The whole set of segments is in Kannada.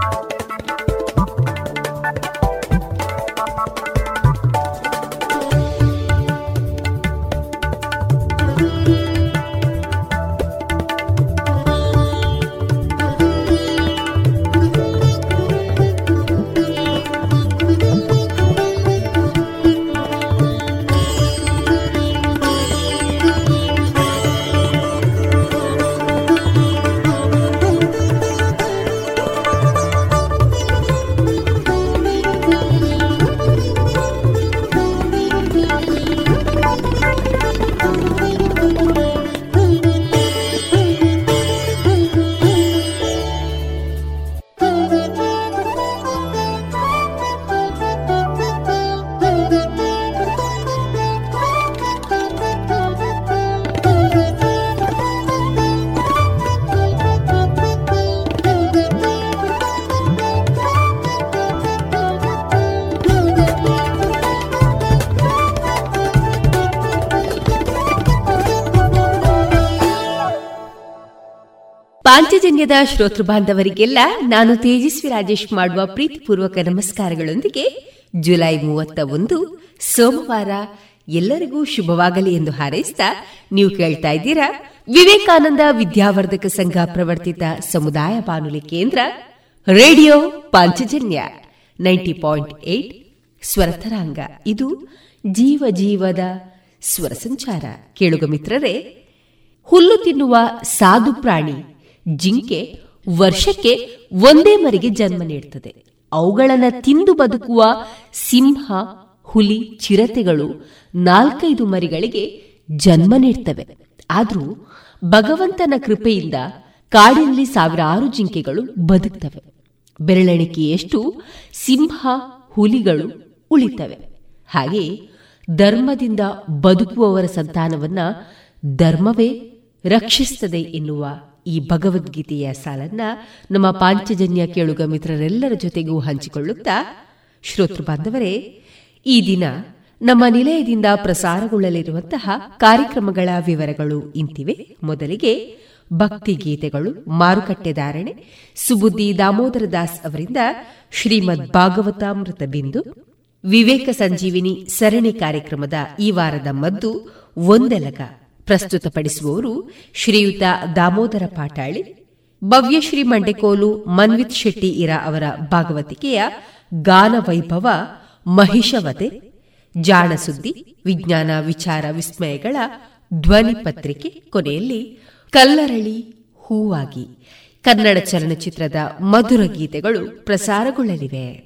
Bye. ಪಾಂಚಜನ್ಯದ ಶ್ರೋತೃ ಬಾಂಧವರಿಗೆಲ್ಲ ನಾನು ತೇಜಸ್ವಿ ರಾಜೇಶ್ ಮಾಡುವ ಪ್ರೀತಿಪೂರ್ವಕ ನಮಸ್ಕಾರಗಳೊಂದಿಗೆ ಜುಲೈ ಮೂವತ್ತ ಒಂದು, ಸೋಮವಾರ ಎಲ್ಲರಿಗೂ ಶುಭವಾಗಲಿ ಎಂದು ಹಾರೈಸಿದ ನೀವು ಕೇಳ್ತಾ ಇದ್ದೀರಾ ವಿವೇಕಾನಂದ ವಿದ್ಯಾವರ್ಧಕ ಸಂಘ ಪ್ರವರ್ತಿತ ಸಮುದಾಯ ಬಾನುಲಿ ಕೇಂದ್ರ, radio Panchajanya ninety point eight ಸ್ವರತರಾಂಗ ಇದು ಜೀವ ಜೀವದ ಸ್ವರ ಸಂಚಾರ. ಕೇಳುಗ ಮಿತ್ರರೇ, ಹುಲ್ಲು ತಿನ್ನುವ ಸಾಧು ಪ್ರಾಣಿ ಜಿಂಕೆ ವರ್ಷಕ್ಕೆ ಒಂದೇ ಮರಿಗೆ ಜನ್ಮ ನೀಡುತ್ತದೆ ಅವುಗಳನ್ನು ತಿಂದು ಬದುಕುವ ಸಿಂಹ, ಹುಲಿ, ಚಿರತೆಗಳು ನಾಲ್ಕೈದು ಮರಿಗಳಿಗೆ ಜನ್ಮ ನೀಡ್ತವೆ. ಆದರೂ ಭಗವಂತನ ಕೃಪೆಯಿಂದ ಕಾಡಿನಲ್ಲಿ ಸಾವಿರಾರು ಜಿಂಕೆಗಳು ಬದುಕ್ತವೆ. ಬೆರಳೆಣಿಕೆಯಷ್ಟು ಸಿಂಹ, ಹುಲಿಗಳು ಉಳಿತವೆ. ಹಾಗೆ ಧರ್ಮದಿಂದ ಬದುಕುವವರ ಸಂತಾನವನ್ನ ಧರ್ಮವೇ ರಕ್ಷಿಸುತ್ತದೆ ಎನ್ನುವ ಈ ಭಗವದ್ಗೀತೆಯ ಸಾಲನ್ನ ನಮ್ಮ ಪಾಂಚಜನ್ಯ ಕೇಳುಗ ಮಿತ್ರರೆಲ್ಲರ ಜೊತೆಗೂ ಹಂಚಿಕೊಳ್ಳುತ್ತಾ, ಶ್ರೋತೃ ಬಾಂಧವರೇ, ಈ ದಿನ ನಮ್ಮ ನಿಲಯದಿಂದ ಪ್ರಸಾರಗೊಳ್ಳಲಿರುವಂತಹ ಕಾರ್ಯಕ್ರಮಗಳ ವಿವರಗಳು ಇಂತಿವೆ. ಮೊದಲಿಗೆ ಭಕ್ತಿ ಗೀತೆಗಳು ಮಾರುಕಟ್ಟೆ ಧಾರಣೆ, ಸುಬುದ್ದಿ ದಾಮೋದರ ದಾಸ್ ಅವರಿಂದ ಶ್ರೀಮದ್ ಭಾಗವತಾಮೃತ ಬಿಂದು, ವಿವೇಕ ಸಂಜೀವಿನಿ ಸರಣಿ ಕಾರ್ಯಕ್ರಮದ ಈ ವಾರದ ಮದ್ದು, ಒಂದೆಲಗ. ಪ್ರಸ್ತುತಪಡಿಸುವವರು ಶ್ರೀಯುತ ದಾಮೋದರ ಪಾಟಾಳಿ ಭವ್ಯಶ್ರೀ ಮಂಡೆಕೋಲು ಮನ್ವಿತ್ ಶೆಟ್ಟಿ ಇರ ಅವರ ಭಾಗವತಿಕೆಯ ಗಾನವೈಭವ, ಮಹಿಷವತೆ, ಜಾಣಸುದ್ದಿ, ವಿಜ್ಞಾನ ವಿಚಾರ ವಿಸ್ಮಯಗಳ ಧ್ವನಿ ಪತ್ರಿಕೆ ಕೊನೆಯಲ್ಲಿ ಕಲ್ಲರಳಿ ಹೂವಾಗಿ ಕನ್ನಡ ಚಲನಚಿತ್ರದ ಮಧುರ ಗೀತೆಗಳು ಪ್ರಸಾರಗೊಳ್ಳಲಿವೆ.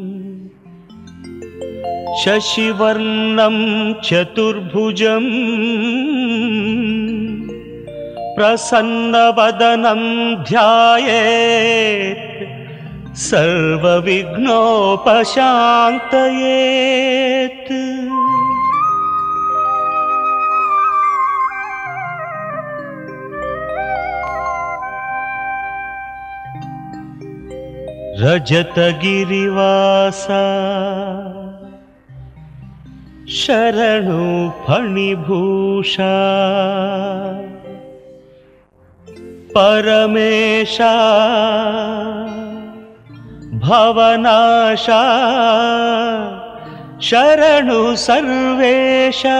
शशिवर्णं चतुर्भुजम् प्रसन्नवदनं ध्यायेत् सर्वविघ्नोपशान्तयेत्। रजतगिरिवास शरणु फणिभूषा। परमेशा भवनाशा शरणु सर्वेशा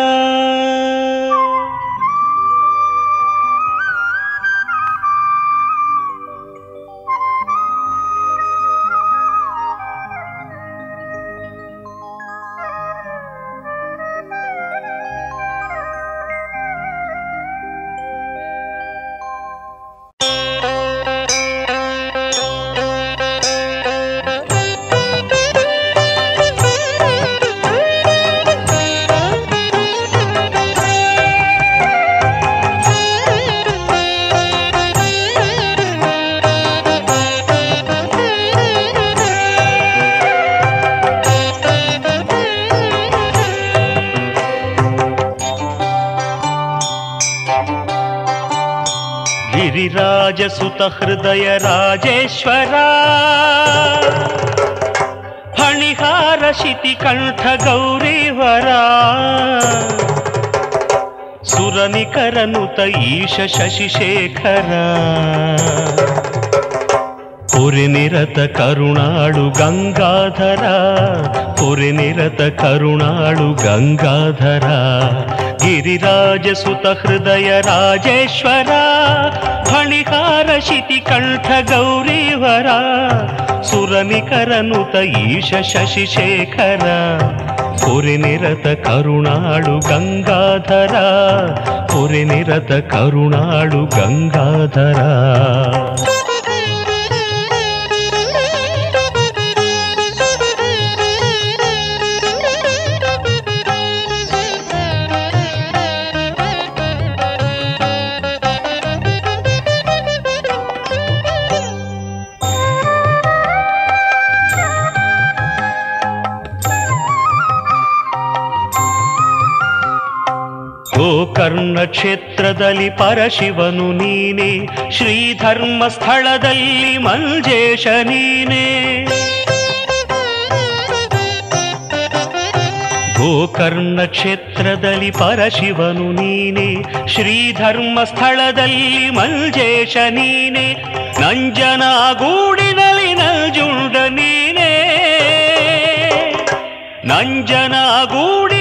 ಶ್ರೌತ ಹೃದಯ ರಾಜೇಶ್ವರ. ಹಣಿಹಾರ ಶಿತಿ ಕಂಠ ಗೌರೀವರ. ಸುರನಿಕರನುತ ಈಶ ಶಶಿಶೇಖರ ಪುರಿನಿರತ ಕರುಣಾಳು ಗಂಗಾಧರ. ಪುರಿನಿರತ ಕರುಣಾಳು ಗಂಗಾಧರ. ಗಿರಿರಾಜಸುತ ಹೃದಯ ರಾಜೇಶ್ವರ. ಕಶಿತಿ ಕಂಠ ಗೌರೀವರ ಸುರನಿಕರನುತ ಈಶ ಶಶಿಶೇಖರ ಪುರಿನಿರತ ಕರುಣಾಳು ಗಂಗಾಧರ ಪುರಿನಿರತ ಕರುಣಾಳು ಗಂಗಾಧರ. ಗೋಕರ್ಣ ಪರಶಿವನು ನೀನೆ, ಶ್ರೀಧರ್ಮ ಸ್ಥಳದಲ್ಲಿ ಮಂಜೇಶ ನೀನೆ. ಗೋಕರ್ಣ ಕ್ಷೇತ್ರದಲ್ಲಿ ಪರಶಿವನು ನೀನೆ, ಶ್ರೀಧರ್ಮ ಸ್ಥಳದಲ್ಲಿ ಮಂಜೇಶ ನೀನೆ. ನಂಜನ ಗೂಡಿನಲ್ಲಿ ನಂಜುಂಡ ನೀನೆ. ನಂಜನ ಗೂಡಿನಲ್ಲಿ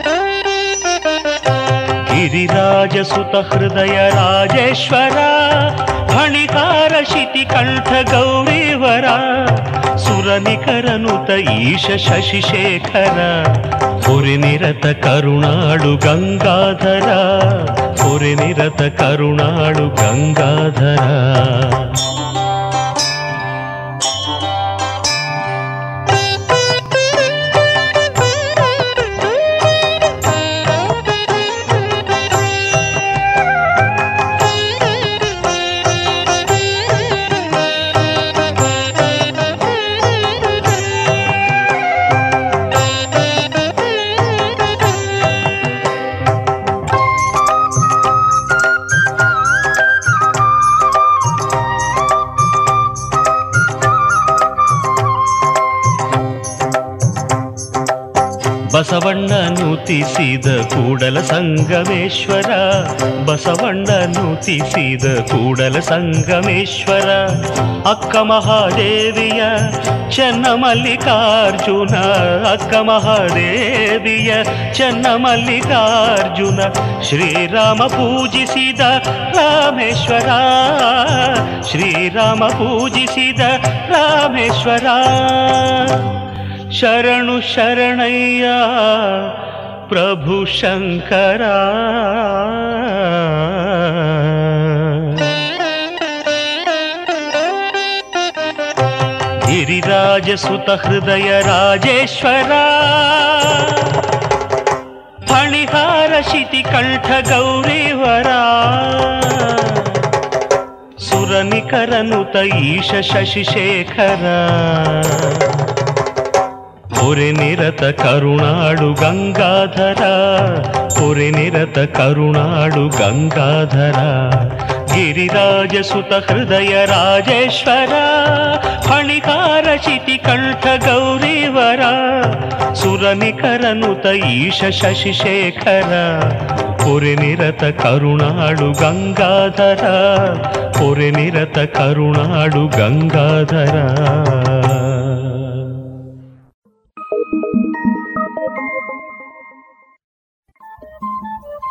ಗಿರಿರಾಜಸುತ ಹೃದಯ ರಾಜೇಶ್ವರ ಫಣಿಕಾರ ಕಂಠ ಗೌರಿವರ, ಸುರನಿಕರನುತ ಈಶ ಶಶಿಶೇಖರ, ಹುರಿನಿರತ ಕರುಣಾಳು ಗಂಗಾಧರ, ಹುರಿನಿರತ ಕರುಣಾಳು ಗಂಗಾಧರ. ನೂತಿಸಿದ ಕೂಡಲ ಸಂಗಮೇಶ್ವರ ಬಸವಣ್ಣ ತಿಸಿದ ಕೂಡಲ ಸಂಗಮೇಶ್ವರ, ಅಕ್ಕ ಮಹಾದೇವಿಯ ಚೆನ್ನ ಮಲ್ಲಿಕಾರ್ಜುನ, ಅಕ್ಕ ಮಹಾದೇವಿಯ ಚೆನ್ನ ಮಲ್ಲಿಕಾರ್ಜುನ, ಶ್ರೀರಾಮ ಪೂಜಿಸಿದ ರಾಮೇಶ್ವರ, ಶ್ರೀರಾಮ ಪೂಜಿಸಿದ ರಾಮೇಶ್ವರ. ಶರಣು ಶರಣಯ್ಯ ಪ್ರಭು ಶಂಕರ. ಗಿರಿರಾಜ ಸುತ ಹೃದಯ ರಾಜೇಶ್ವರ. ಫಣಿಹಾರ ಶಿತಿ ಕಂಠ ಗೌರಿವರ. ಸುರನಿಕರನುತ ಈಶ ಶಶಿಶೇಖರ. ಪುರಿ ನಿರತ ಕರುಣಾಡು ಗಂಗಾಧರ, ಪುರಿ ನಿರತ ಕರುಣಾಡು ಗಂಗಾಧರ. ಗಿರಿರಾಜ ಸುತ ಹೃದಯ ರಾಜೇಶ್ವರ ಫಣಿಕಾರ ಶಿತಿ ಕಂಠ ಗೌರಿವರ ಸುರನಿಕರನುತ ಈಶ ಶಶಿಶೇಖರ ಪುರಿ ನಿರತ ಕರುಣಾಡು ಗಂಗಾಧರ, ಪುರಿ ನಿರತ ಕರುಣಾಡು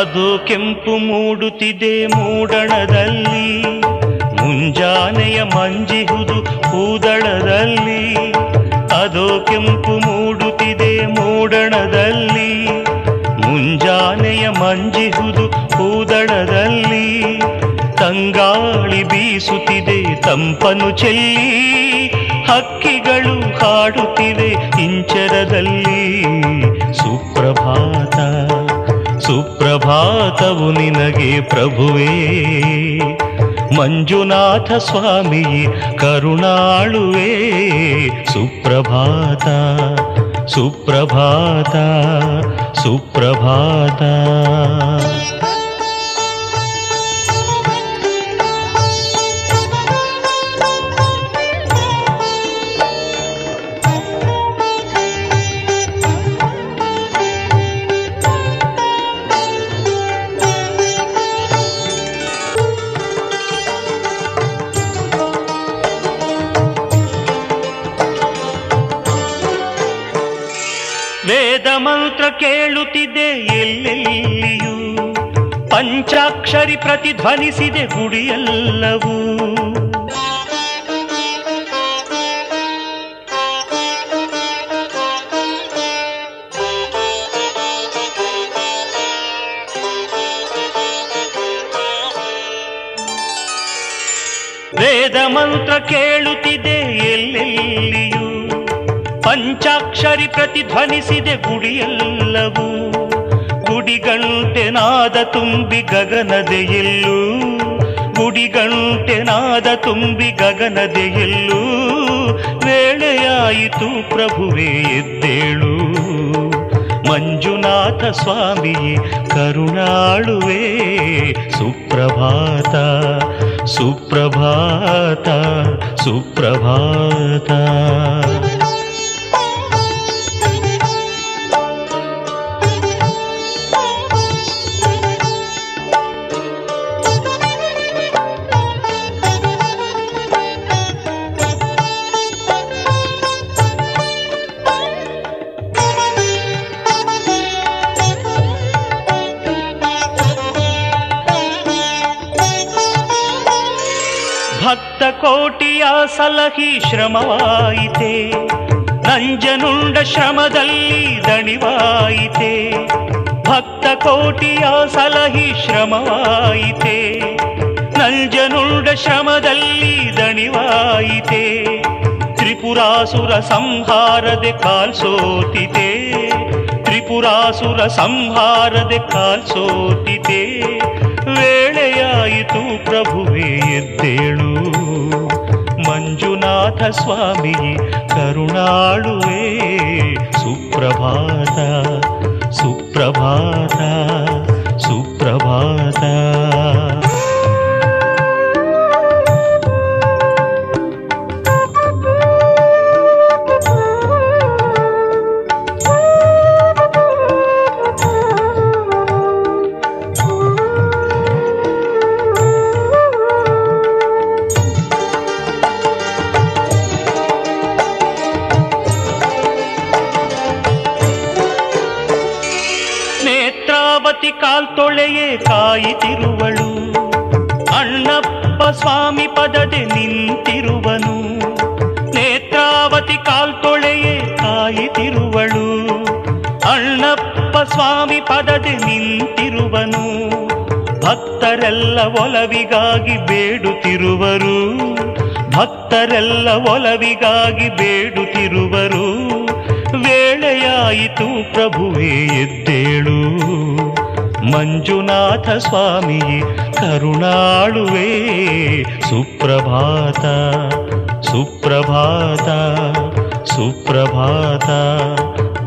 ಅದು ಕೆಂಪು ಮೂಡುತ್ತಿದೆ ಮೂಡಣದಲ್ಲಿ. ಮುಂಜಾನೆಯ ಮಂಜಿಹುದು ಕೂದಳದಲ್ಲಿ. ಅದು ಕೆಂಪು ಮೂಡುತ್ತಿದೆ ಮೂಡಣದಲ್ಲಿ. ಮುಂಜಾನೆಯ ಮಂಜಿಹುದು ಕೂದಳದಲ್ಲಿ. ತಂಗಾಳಿ ಬೀಸುತ್ತಿದೆ ತಂಪನು ಚೆಲ್ಲಿ. ಹಕ್ಕಿಗಳು ಹಾಡುತ್ತಿವೆ ಇಂಚರದಲ್ಲಿ. ಸುಪ್ರಭಾತ ಸುಪ್ರಭಾತವು ನಿನಗೆ ಪ್ರಭುವೇ ಮಂಜುನಾಥ ಸ್ವಾಮಿ ಕರುಣಾಳುವೆ ಸುಪ್ರಭಾತ ಸುಪ್ರಭಾತ ಸುಪ್ರಭಾತ ಕೇಳುತ್ತಿದೆ ಎಲ್ಲೆಲ್ಲಿಯೂ. ಪಂಚಾಕ್ಷರಿ ಪ್ರತಿಧ್ವನಿಸಿದೆ ಗುಡಿಯಲ್ಲವೂ. ವೇದ ಮಂತ್ರ ಕೇಳುತ್ತಿದೆ ಎಲ್ಲೆಲ್ಲಿಯೂ ಪಂಚಾಕ್ಷರಿ ಪ್ರತಿಧ್ವನಿಸಿದೆ ಗುಡಿಯೆಲ್ಲವೂ. ಗುಡಿಗಂಟೆ ನಾದ ತುಂಬಿ ಗಗನದೆ ಎಲ್ಲೂ ಗುಡಿಗಂಟೆ ನಾದ ತುಂಬಿ ಗಗನದೆ ಎಲ್ಲೂ ವೇಳೆಯಾಯಿತು ಪ್ರಭುವೇ ಎದ್ದೇಳು. ಮಂಜುನಾಥ ಸ್ವಾಮಿಯೇ, ಕರುಣಾಳುವೆ, ಸುಪ್ರಭಾತ ಸುಪ್ರಭಾತ ಸುಪ್ರಭಾತ. ಕೋಟಿಯ ಸಲಹಿ ಶ್ರಮವಾಯಿತೆ. ನಂಜನುಂಡ ಶ್ರಮದಲ್ಲಿ ದಣಿವಾಯಿತೆ. ಭಕ್ತ ಕೋಟಿಯ ಸಲಹಿ ಶ್ರಮವಾಯಿತೆ. ನಂಜನುಂಡ ಶ್ರಮದಲ್ಲಿ ದಣಿವಾಯಿತೆ. ತ್ರಿಪುರಾಸುರ ಸಂಹಾರದೆ ಕಾಲ್ಸೋತಿತೆ. ತ್ರಿಪುರಾಸುರ ಸಂಹಾರದೆ ಕಾಲ್ಸೋತಿತೆ ವೇಳೆಯಾಯಿತು ಪ್ರಭುವೇ ಎದ್ದೇಳು ಮಂಜುನಾಥ ಸ್ವಾಮಿ ಕರುಣಾಳುವೆ ಸುಪ್ರಭಾತ ಸುಪ್ರಭಾತ ಸುಪ್ರಭಾತ ಕಾಯಿತಿರುವಳು ಅಣ್ಣಪ್ಪ ಸ್ವಾಮಿ ಪದದೆ ನಿಂತಿರುವನು. ನೇತ್ರಾವತಿ ಕಾಲ್ತೊಳೆಯೇ ಕಾಯಿತಿರುವಳು ಅಣ್ಣಪ್ಪ ಸ್ವಾಮಿ ಪದದೆ ನಿಂತಿರುವನು. ಭಕ್ತರೆಲ್ಲ ಒಲವಿಗಾಗಿ ಬೇಡುತ್ತಿರುವರು. ಭಕ್ತರೆಲ್ಲ ಒಲವಿಗಾಗಿ ಬೇಡುತ್ತಿರುವರು. ವೇಳೆಯಾಯಿತು ಪ್ರಭುವೇ ಎದ್ದೇಳು. ಮಂಜುನಾಥ ಸ್ವಾಮಿ ಕರುಣಾಳುವೆ, ಸುಪ್ರಭಾತ ಸುಪ್ರಭಾತ ಸುಪ್ರಭಾತ.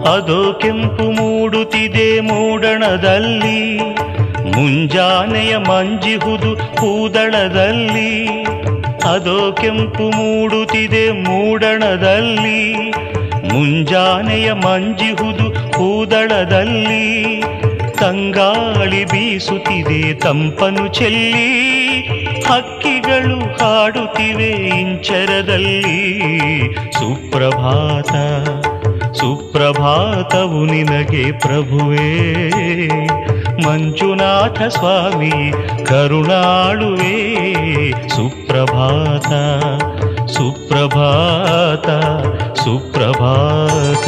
ಅದು ಕೆಂಪು ಮೂಡುತ್ತಿದೆ ಮೂಡಣದಲ್ಲಿ, ಮುಂಜಾನೆಯ ಮಂಜಿಹುದು ಕೂದಳದಲ್ಲಿ. ಅದೋ ಕೆಂಪು ಮೂಡುತ್ತಿದೆ ಮೂಡಣದಲ್ಲಿ, ಮುಂಜಾನೆಯ ಮಂಜಿಹುದು ಕೂದಳದಲ್ಲಿ. ತಂಗಾಳಿ ಬೀಸುತ್ತಿದೆ ತಂಪನು ಚೆಲ್ಲಿ ಹಕ್ಕಿಗಳು ಹಾಡುತ್ತಿವೆ ಇಂಚರದಲ್ಲಿ ಸುಪ್ರಭಾತ ಸುಪ್ರಭಾತವು ನಿನಗೆ ಪ್ರಭುವೇ ಮಂಜುನಾಥ ಸ್ವಾಮಿ ಕರುಣಾಳುವೆ ಸುಪ್ರಭಾತ ಸುಪ್ರಭಾತ ಸುಪ್ರಭಾತ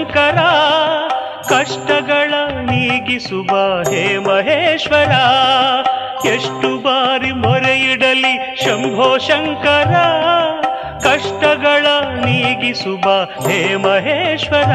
ಶಂಕರ ಕಷ್ಟಗಳ ನೀಗಿಸುವ ಹೇ ಮಹೇಶ್ವರ ಎಷ್ಟು ಬಾರಿ ಮೊರೆಯಿಡಲಿ ಶಂಭೋ ಶಂಕರ ಕಷ್ಟಗಳ ನೀಗಿಸುವ ಹೇ ಮಹೇಶ್ವರ.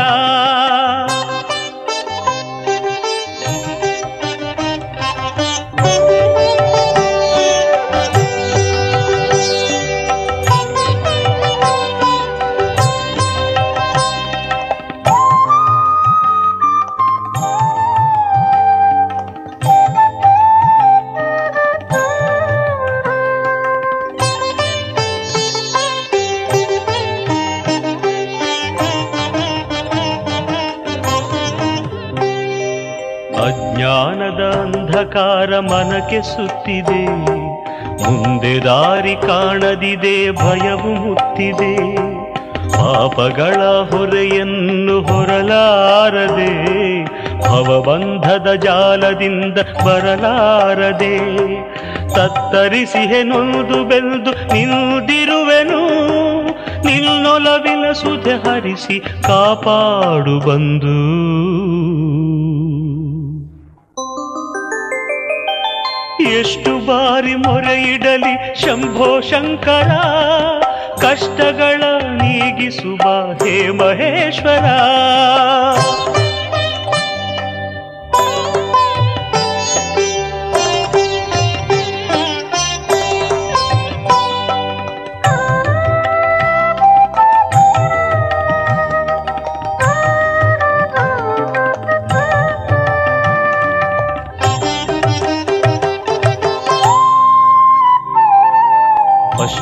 ಸುತ್ತಿದೆ. ಮುಂದೆ ದಾರಿ ಕಾಣದಿದೆ, ಭಯವು ಮುತ್ತಿದೆ. ಪಾಪಗಳ ಹೊರೆಯನ್ನು ಹೊರಲಾರದೆ, ಭವಬಂಧದ ಜಾಲದಿಂದ ಬರಲಾರದೆ. ತತ್ತರಿಸಿಹೆ ನೊಂದು ಬೆಂದು ನಿಲ್ದಿರುವೆನು ನಿನ್ನೊಲವಿನ ಸುಧೆ ಹರಿಸಿ ಕಾಪಾಡು ಬಂದು ಎಷ್ಟು ಬಾರಿ ಮೊರೆ ಇಡಲಿ ಶಂಭೋ ಶಂಕರ. ಕಷ್ಟಗಳ ನೀಗಿಸುವ ಹೇ ಮಹೇಶ್ವರ.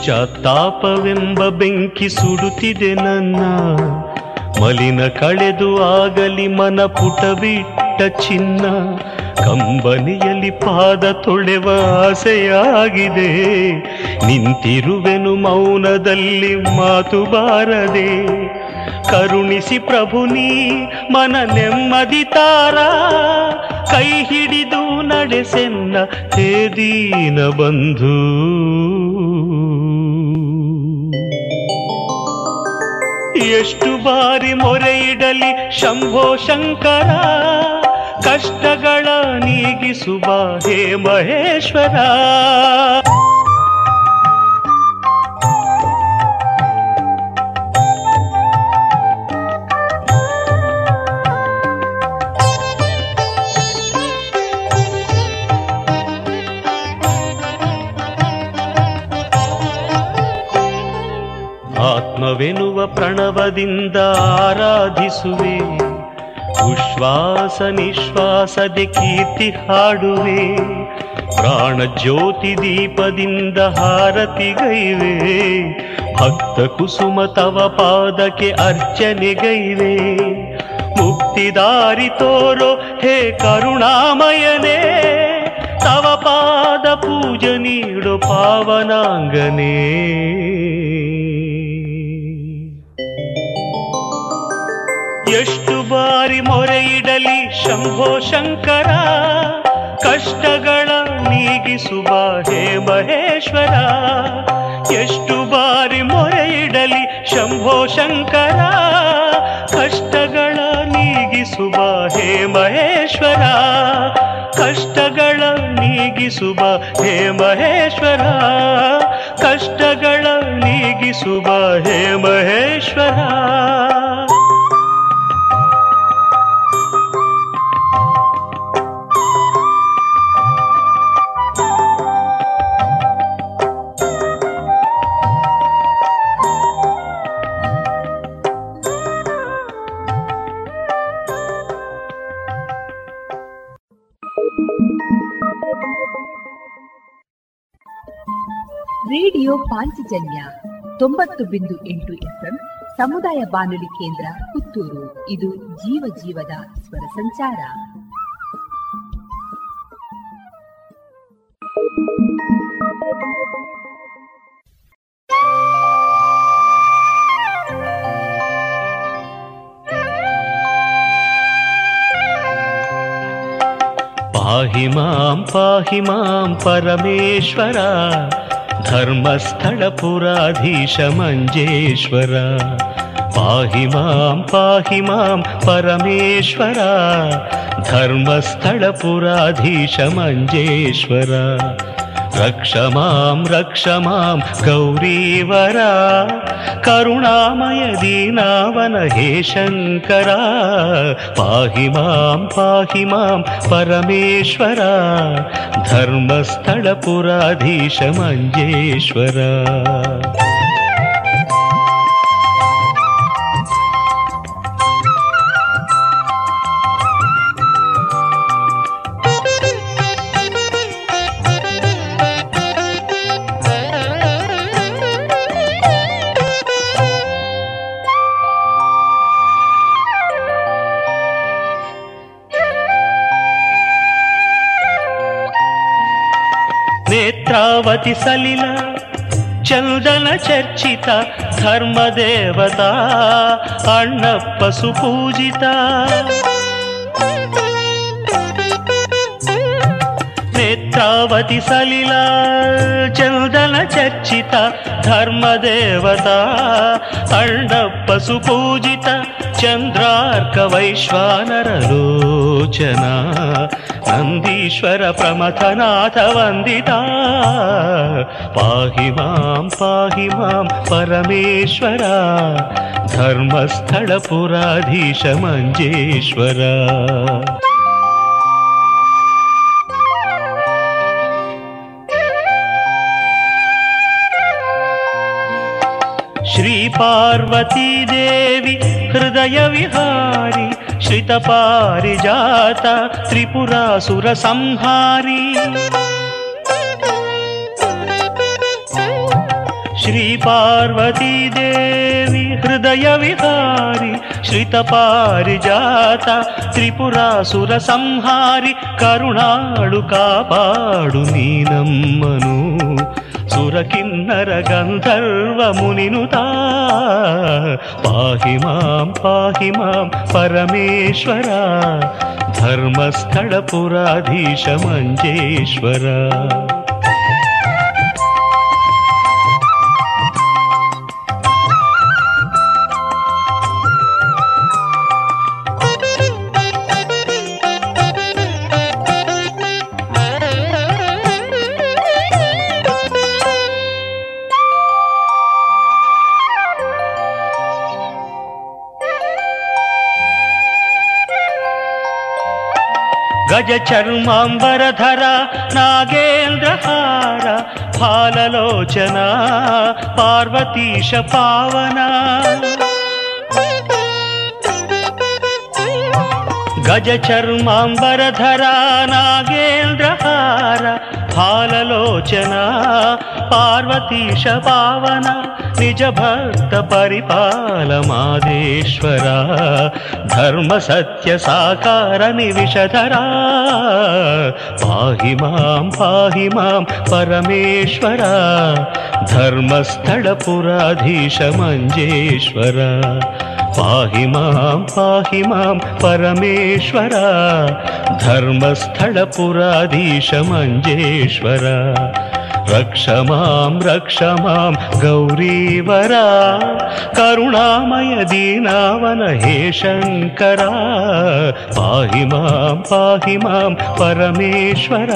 ಪಶ್ಚಾತ್ತಾಪವೆಂಬ ಬೆಂಕಿ ಸುಡುತ್ತಿದೆ ನನ್ನ. ಮಲಿನ ಕಳೆದು ಆಗಲಿ ಮನ ಪುಟ ಬಿಟ್ಟ ಚಿನ್ನ. ಕಂಬನಿಯಲ್ಲಿ ಪಾದ ತೊಳೆವ ಆಸೆಯಾಗಿದೆ. ನಿಂತಿರುವೆನು ಮೌನದಲ್ಲಿ ಮಾತು ಬಾರದೆ. ಕರುಣಿಸಿ ಪ್ರಭು ನೀ ಮನ ನೆಮ್ಮದಿ ತಾರ. ಕೈ ಹಿಡಿದು ನಡೆಸೆನ್ನ ಹೇ ದೀನ ಬಂಧು. ಎಷ್ಟು ಬಾರಿ ಮೊರೆಯಿಡಲಿ ಶಂಭೋ ಶಂಕರ. ಕಷ್ಟಗಳ ನೀಗಿಸುವ ಹೇ ಮಹೇಶ್ವರ. ಆತ್ಮವೆನುವ ಪ್ರಣವದಿಂದ ಆರಾಧಿಸುವೆ. ಉಶ್ವಾಸ ನಿಶ್ವಾಸದೆ ಕೀರ್ತಿ ಹಾಡುವೆ. ಪ್ರಾಣ ಜ್ಯೋತಿ ದೀಪದಿಂದ ಹಾರತಿಗೈವೆ ಭಕ್ತ ಕುಸುಮ ತವ ಪಾದಕ್ಕೆ ಅರ್ಚನೆಗೈವೆ ಮುಕ್ತಿದಾರಿ ತೋರೋ ಹೇ ಕರುಣಾಮಯನೇ. ತವ ಪಾದ ಪೂಜ ನೀಡು ಪಾವನಾಂಗನೇ. ಎಷ್ಟು ಬಾರಿ ಮೊರೆ ಇಡಲಿ ಶಂಭೋ ಶಂಕರ. ಕಷ್ಟಗಳ ನೀಗಿಸುವ ಹೇ ಮಹೇಶ್ವರ. ಎಷ್ಟು ಬಾರಿ ಮೊರೆ ಇಡಲಿ ಶಂಭೋ ಶಂಕರ. ಕಷ್ಟಗಳ ನೀಗಿಸುವ ಹೇ ಮಹೇಶ್ವರ. ಕಷ್ಟಗಳ ನೀಗಿಸುವ ಹೇ ಮಹೇಶ್ವರ. ಕಷ್ಟಗಳ ನೀಗಿಸುವ ಹೇ ಮಹೇಶ್ವರ. ರೇಡಿಯೋ ಪಾಂಚಜನ್ಯ ತೊಂಬತ್ತು ಬಿಂದು ಎಂಟು ಎಫ್ಎಂ ಸಮುದಾಯ ಬಾನುಲಿ ಕೇಂದ್ರ ಪುತ್ತೂರು. ಇದು ಜೀವ ಜೀವದ ಸ್ವರ ಸಂಚಾರ. ಪಾಹಿ ಮಾಂ ಪಾಹಿ ಮಾಂ ಪರಮೇಶ್ವರ धर्मस्थल मञ्जेश्वरा पाहि मां पाहि मां परमेश्वरा। धर्मस्थल मञ्जेश्वरा रक्ष मां रक्ष मां गौरीवरा करुणामय दीनावन हे शङ्करा। पाहि मां पाहि मां परमेश्वर। धर्मस्थलपुराधीश मञ्जेश्वर ನೇತ್ರಾವತಿ ಸಲಿಲ ಚಂದನ ಚರ್ಚಿತ ಧರ್ಮದೇವತಾ ಅಣ್ಣಪ್ಪ ಸುಪೂಜಿತ ನೇತ್ರಾವತಿ ಸಲಿಲ ಚಂದನ ಚರ್ಚಿತ ಧರ್ಮದೇವತಾ ಅಣ್ಣಪ್ಪ ಸುಪೂಜಿತ చంద్రార్క చంద్రార్కవైశ్వానరలోచన నందీశ్వర ప్రమథనాథ వందిత పాహి మాం పాహి మాం పరమేశ్వర ధర్మస్థల పురాధీశ మంజేశ్వర శ్రీ పార్వతీదేవి ಹೃದಯ ವಿಹಾರಿ, ಶ್ರಿತ ಪಾರಿಜಾತ, ತ್ರಿಪುರಾಸುರ ಸಂಹಾರಿ. ಶ್ರೀ ಪಾರ್ವತಿ ದೇವಿ, ಹೃದಯ ವಿಹಾರಿ, ಶ್ರಿತ ಪಾರಿಜಾತ, ತ್ರಿಪುರಾಸುರ ಸಂಹಾರಿ, ಕರುಣಾಳು ಕಾಪಾಡು ನೀನಮ್ಮನೂ. सुरकिन्नरगन्धर्वमुनिनुता। पाहि मां पाहि मां परमेश्वर। धर्मस्थलपुराधीशमञ्जेश्वरा। ಗಜ ಚರ್ಮಾಂಬರಧರ ನಾಗೇಂದ್ರಹಾರ ಫಾಲಲೋಚನ ಪಾರ್ವತೀಶ ಪಾವನ. ಗಜ ಚರ್ಮಾಂಬರಧರ ನಾಗೇಂದ್ರಹಾರ फाललोचना पार्वतीश पावना निजभक्तपरिपालमादेश्वरा धर्मसत्यसाकारनिविषधरा पाहि मां पाहि मां परमेश्वरा धर्मस्थल मञ्जेश्वरा पाहि मां पाहि मां परमेश्वर धर्मस्थलपुराधीशमञ्जेश्वर। रक्ष मां रक्ष मां गौरीवरा करुणामय दीनावन हे शङ्करा पाहि मां पाहि मां परमेश्वर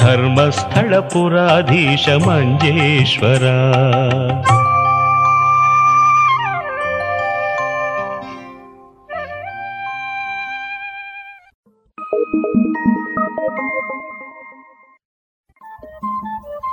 धर्मस्थलपुराधीशमञ्जेश्वरा।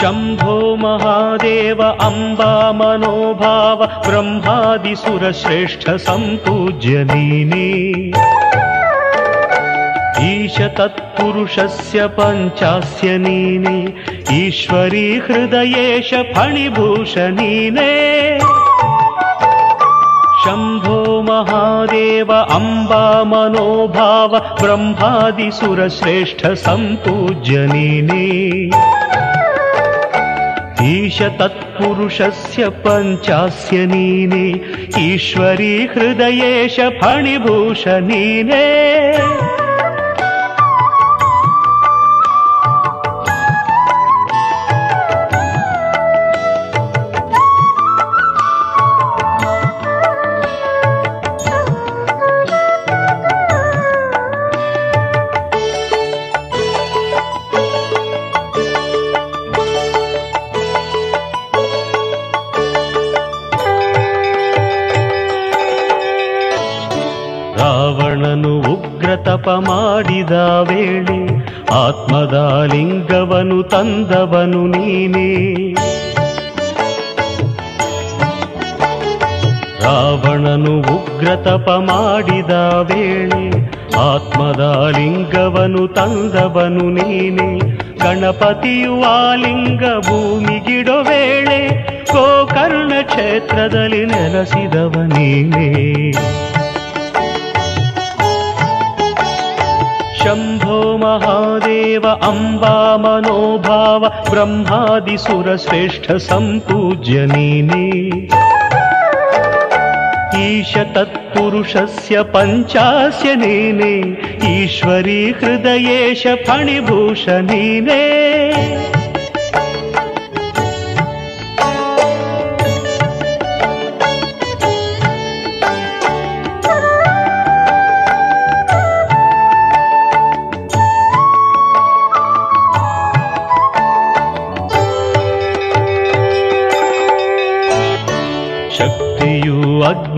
शम्भो महादेव अम्बा मनोभाव ब्रह्मादिसुरश्रेष्ठ सम्पूज्य नीने। ईश तत्पुरुषस्य पञ्चास्य नीने ईश्वरी हृदयेश फणिभूषणीने शम्भो महादेव अम्बा मनोभाव ब्रह्मादिसुरश्रेष्ठ सम्पूज्यनीने ईश तत्पुरुषस्य पञ्चास्य नीने ईश्वरी हृदयेश फणिभूषणीने ಮಾಡಿದ ವೇಳೆ ಆತ್ಮದ ಲಿಂಗವನು ತಂದವನು ನೀನೇ. ರಾವಣನು ಉಗ್ರತಪ ಮಾಡಿದ ವೇಳೆ ಆತ್ಮದ ಲಿಂಗವನು ತಂದವನು ನೀನೇ. ಗಣಪತಿಯು ಆ ಲಿಂಗ ಭೂಮಿಗಿಡೋ ವೇಳೆ ಗೋಕರ್ಣ ಕ್ಷೇತ್ರದಲ್ಲಿ ನೆಲೆಸಿದವ शम्भो महादेव अम्बा मनोभाव ब्रह्मादिसुरश्रेष्ठ सम्पूज्यनीने ईश तत्पुरुषस्य पञ्चास्य नीने ईश्वरीकृदयेश फणिभूषणीने।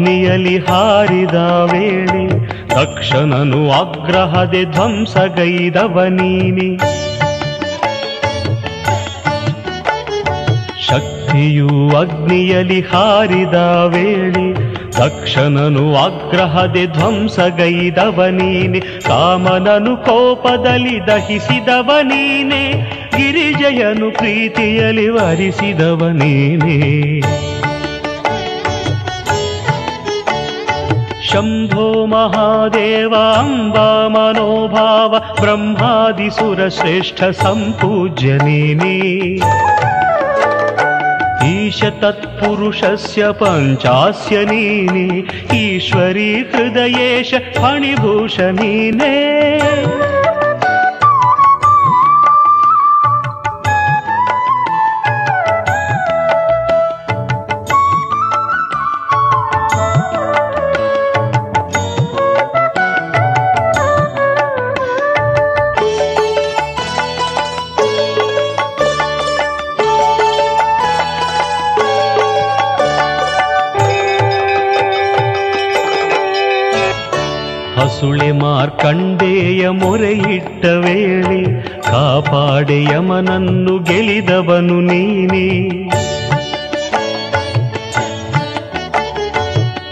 ಅಗ್ನಿಯಲಿ ಹಾರಿದ ವೇಳೆ ದಕ್ಷನನು ಆಗ್ರಹದೆ ಧ್ವಂಸಗೈದವನೀನಿ. ಶಕ್ತಿಯು ಅಗ್ನಿಯಲಿ ಹಾರಿದ ವೇಳೆ ದಕ್ಷನನು ಆಗ್ರಹದೆ ಧ್ವಂಸಗೈದವನೀನೆ. ಕಾಮನನು ಕೋಪದಲ್ಲಿ ದಹಿಸಿದವನೀನೆ, ಗಿರಿಜಯನು ಪ್ರೀತಿಯಲಿ ವರಿಸಿದವ शम्भो महादेवाम्बा मनोभाव ब्रह्मादिसुरश्रेष्ठसम्पूज्यनी ईश तत्पुरुषस्य पञ्चास्य नीनि ईश्वरी हृदयेश फणिभूषणीने। ಮಾರ್ಕಂಡೇಯ ಮೊರೆಯಿಟ್ಟ ವೇಳೆ ಕಾಪಾಡೆ ಯಮನನ್ನು ಗೆಲಿದವನು ನೀನೇ.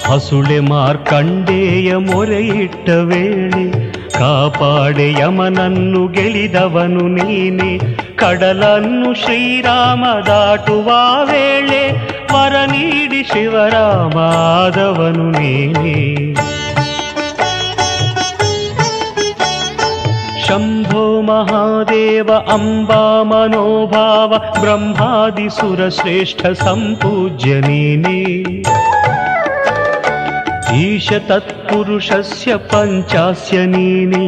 ಹಸುಳೆ ಮಾರ್ಕಂಡೇಯ ಮೊರೆಯಿಟ್ಟ ವೇಳೆ ಕಾಪಾಡೆ ಯಮನನ್ನು ಗೆಲಿದವನು ನೀನೆ. ಕಡಲನ್ನು ಶ್ರೀರಾಮ ದಾಟುವ ವೇಳೆ ವರ ನೀಡಿ ಶಿವರಾಮಾದವನು ನೀನೇ. ಮಹಾದೇವ ಅಂಬಾ ಮನೋಭಾವ ಬ್ರಹ್ಮಾದಿಸುರ ಶ್ರೇಷ್ಠ ಸಂಪೂಜ್ಯ ನೀನೇ ईश तत्पुरुषस्य पञ्चास्य नीने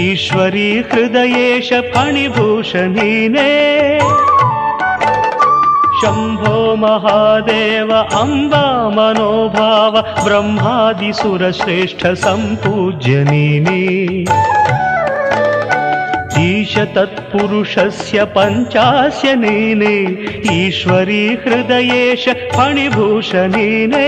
ईश्वरी हृदयेश फणिभूषणीने शम्भो महादेव अम्बा मनोभाव ब्रह्मादिसुरश्रेष्ठ सम्पूज्य नीने ईश तत्पुरुषस्य पञ्चास्य नीने ईश्वरी हृदयेश फणिभूषणीने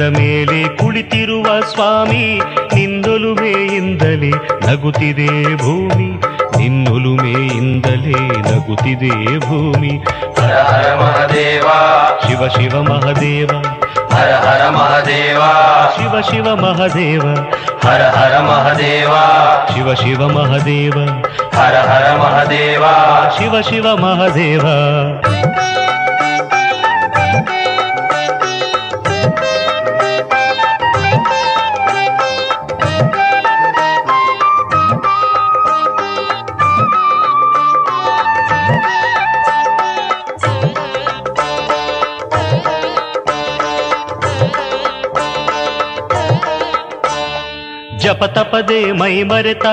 ಬೆಟ್ಟದ ಮೇಲೆ ಕುಳಿತಿರುವ ಸ್ವಾಮಿ ನಿನ್ನೊಲುಮೆಯಿಂದಲೇ ನಗುತ್ತಿದೆ ಭೂಮಿ ನಿನ್ನೊಲುಮೆಯಿಂದಲೇ ನಗುತ್ತಿದೆ ಭೂಮಿ. ಹರ ಹರ ಮಹದೇವ. ಶಿವ ಶಿವ ಮಹದೇವ. ಹರ ಹರ ಮಹದೇವ. ಶಿವ ಶಿವ ಮಹದೇವ. ಹರ ಹರ ಮಹದೇವ. ಶಿವ ಶಿವ ಮಹದೇವ. ಹರ ಹರ ಮಹದೇವ. ಶಿವ ಶಿವ ಮಹದೇವ. ಜಪ ತಪದೆ ಮೈ ಮರೆತ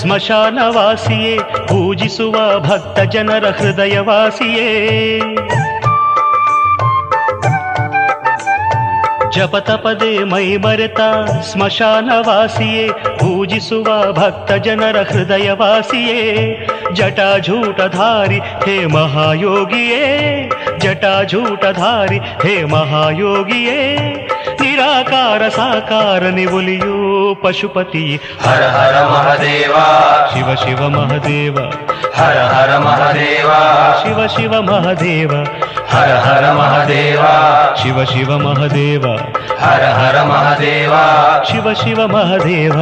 ಸ್ಮಶಾನವಾಸಿಯೇ, ಪೂಜಿಸುವ ಭಕ್ತ ಜನರ ಹೃದಯವಾಸಿಯೇ. ಜಪ ತಪದೆ ಮೈ ಮರೆತ ಸ್ಮಶಾನವಾಸಿಯೇ, ಪೂಜಿಸುವ ಭಕ್ತ ಜನರ ಹೃದಯವಾಸಿಯೇ. ಜಟಾಜೂಟಧಾರಿ ಹೇ ಮಹಾಯೋಗಿಯೇ, ಜಟಾಜೂಟಧಾರಿ ಹೇ ಮಹಾಯೋಗಿಯೇ. ನಿರಾಕಾರ ಸಾಕಾರ ನಿವುಲಿಯೋ ಪಶುಪತಿ. ಹರ ಹರ ಮಹದೇವ. ಶಿವ ಶಿವ ಮಹದೇವ. ಹರ ಹರ ಮಹದೇವ. ಶಿವ ಶಿವ ಮಹದೇವ. ಹರ ಹರ ಮಹದೇವ. ಶಿವ ಶಿವ ಮಹದೇವ. ಹರ ಹರ ಮಹದೇವ. ಶಿವ ಶಿವ ಮಹದೇವ.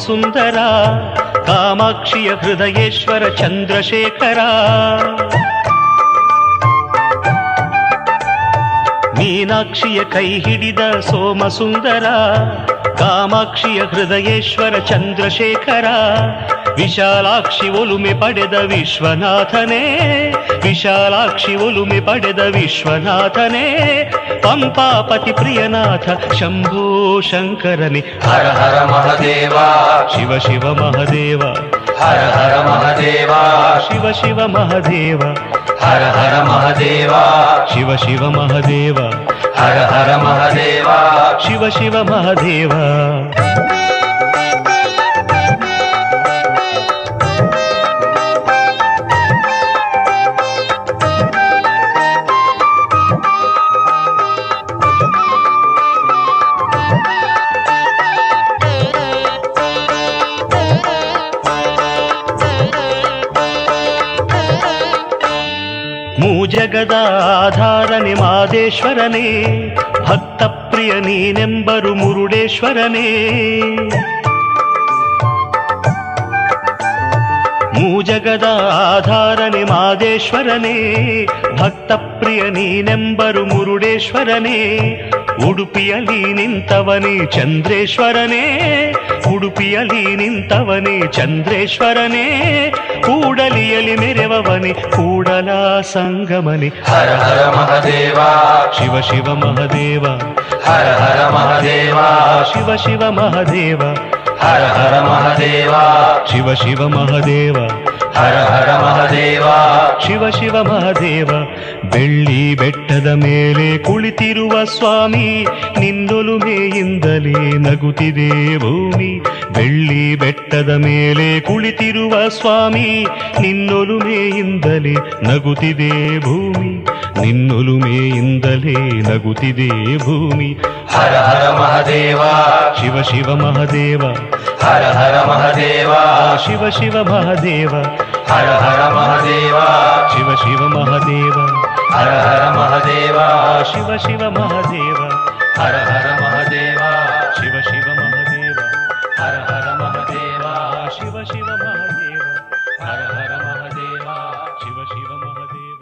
ಸೋಮಸುಂದರ ಕಾಮಾಕ್ಷಿಯ ಹೃದಯೇಶ್ವರ ಚಂದ್ರಶೇಖರ ಮೀನಾಕ್ಷಿಯ ಕೈ ಹಿಡಿದ ಸೋಮಸುಂದರ ಕಾಮಾಕ್ಷಿಯ ಹೃದಯೇಶ್ವರ ಚಂದ್ರಶೇಖರ ವಿಶಾಲಾಕ್ಷಿ ಒಲುಮೆ ಪಡೆದ ವಿಶ್ವನಾಥನೇ ವಿಶಾಲಾಕ್ಷಿ ಒಲುಮೆ ಪಡೆದ ವಿಶ್ವನಾಥನೇ ಪಂಪಾಪತಿ ಪ್ರಿಯನಾಥ ಶಂಭೋ शङ्कर हर हर महादेव। शिव शिव महदेव। हर हर महादेव। शिव शिव महदेव। हर हर महादेवा। शिव शिव महदेव। हर हर महादेवा। शिव शिव महादेव। ಆಧಾರನೆ ಮಾದೇಶ್ವರನೇ ಭಕ್ತ ಪ್ರಿಯ ನೀನೆಂಬರು ಮುರುಡೇಶ್ವರನೇ. ಮೂಜಗದ ಆಧಾರನೆ ಮಾದೇಶ್ವರನೇ ಭಕ್ತ ಪ್ರಿಯ ನೀನೆಂಬರು ಮುರುಡೇಶ್ವರನೇ. ಉಡುಪಿಯಲ್ಲಿ ನಿಂತವನೇ ಚಂದ್ರೇಶ್ವರನೇ, ಉಡುಪಿಯಲ್ಲಿ ನಿಂತವನೇ ಚಂದ್ರೇಶ್ವರನೇ. ಕೂಡಲಿಯಲಿ ಮೆರೆವವನೇ ङ्गमलि हर हर महदेवा शिव शिव महदेवा हर हर महादेव शिव शिव महादेव हर हर महादेव शिव शिव महादेव ಹರ ಹರ ಮಹದೇವ. ಶಿವ ಶಿವ ಮಹದೇವ, ಬೆಳ್ಳಿ ಬೆಟ್ಟದ ಮೇಲೆ ಕುಳಿತಿರುವ ಸ್ವಾಮಿ ನಿನ್ನೊಲುಮೆಯಿಂದಲೇ ನಗುತ್ತಿದೆ ಭೂಮಿ. ಬೆಳ್ಳಿ ಬೆಟ್ಟದ ಮೇಲೆ ಕುಳಿತಿರುವ ಸ್ವಾಮಿ ನಿನ್ನೊಲುಮೆಯಿಂದಲೇ ನಗುತ್ತಿದೆ ಭೂಮಿ. ನಿನ್ನೊಲುಮೆಯಿಂದಲೇ ನಗುತ್ತಿದೆ ಭೂಮಿ. ಹರ ಹರ ಮಹದೇವ ಶಿವ ಶಿವ ಮಹದೇವ ಹರ ಹರ ಮಹದೇವ ಶಿವ ಶಿವ ಮಹದೇವ ಹರ ಹರ ಮಹದೇವ ಶಿವ ಶಿವ ಮಹದೇವ ಹರ ಹರ ಮಹದೇವ ಶಿವ ಶಿವ ಮಹದೇವ ಹರ ಹರ ಮಹದೇವ ಶಿವ ಶಿವ ಮಹದೇವ ಹರ ಹರ ಮಹದೇವ ಶಿವ ಶಿವ ಮಹದೇವ ಹರ ಹರ ಮಹದೇವ ಶಿವ ಶಿವ ಮಹದೇವ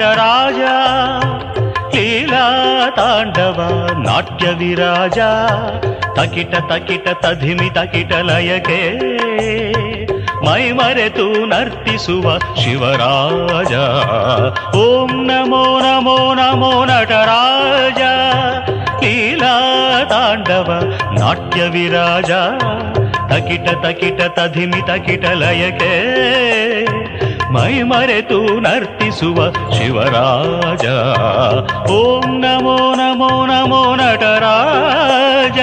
ನಮೋ ನಟರಾಜ ಲೀಲಾ ತಾಂಡವ ನಾಟ್ಯ ವಿರಾಜ ತಕಿಟ ತಕಿಟ ತಧಿಮಿ ತಕಿಟ ಲಯಕೆ ಮೈ ಮರೆತು ನರ್ತಿಸುವ ಶಿವರಾಜ ಓಂ ನಮೋ ನಮೋ ನಮೋ ನಟರಾಜ ಲೀಲಾ ತಾಂಡವ ನಾಟ್ಯ ವಿರಾಜ ತಕಿಟ ತಕಿಟ ತಧಿಮಿ ತಕಿಟ ಲಯಕೆ ಮೈ ಮರೆತು ನರ್ತಿಸುವ ಶಿವರಾಜ ಓಂ ನಮೋ ನಮೋ ನಮೋ ನಟರಾಜ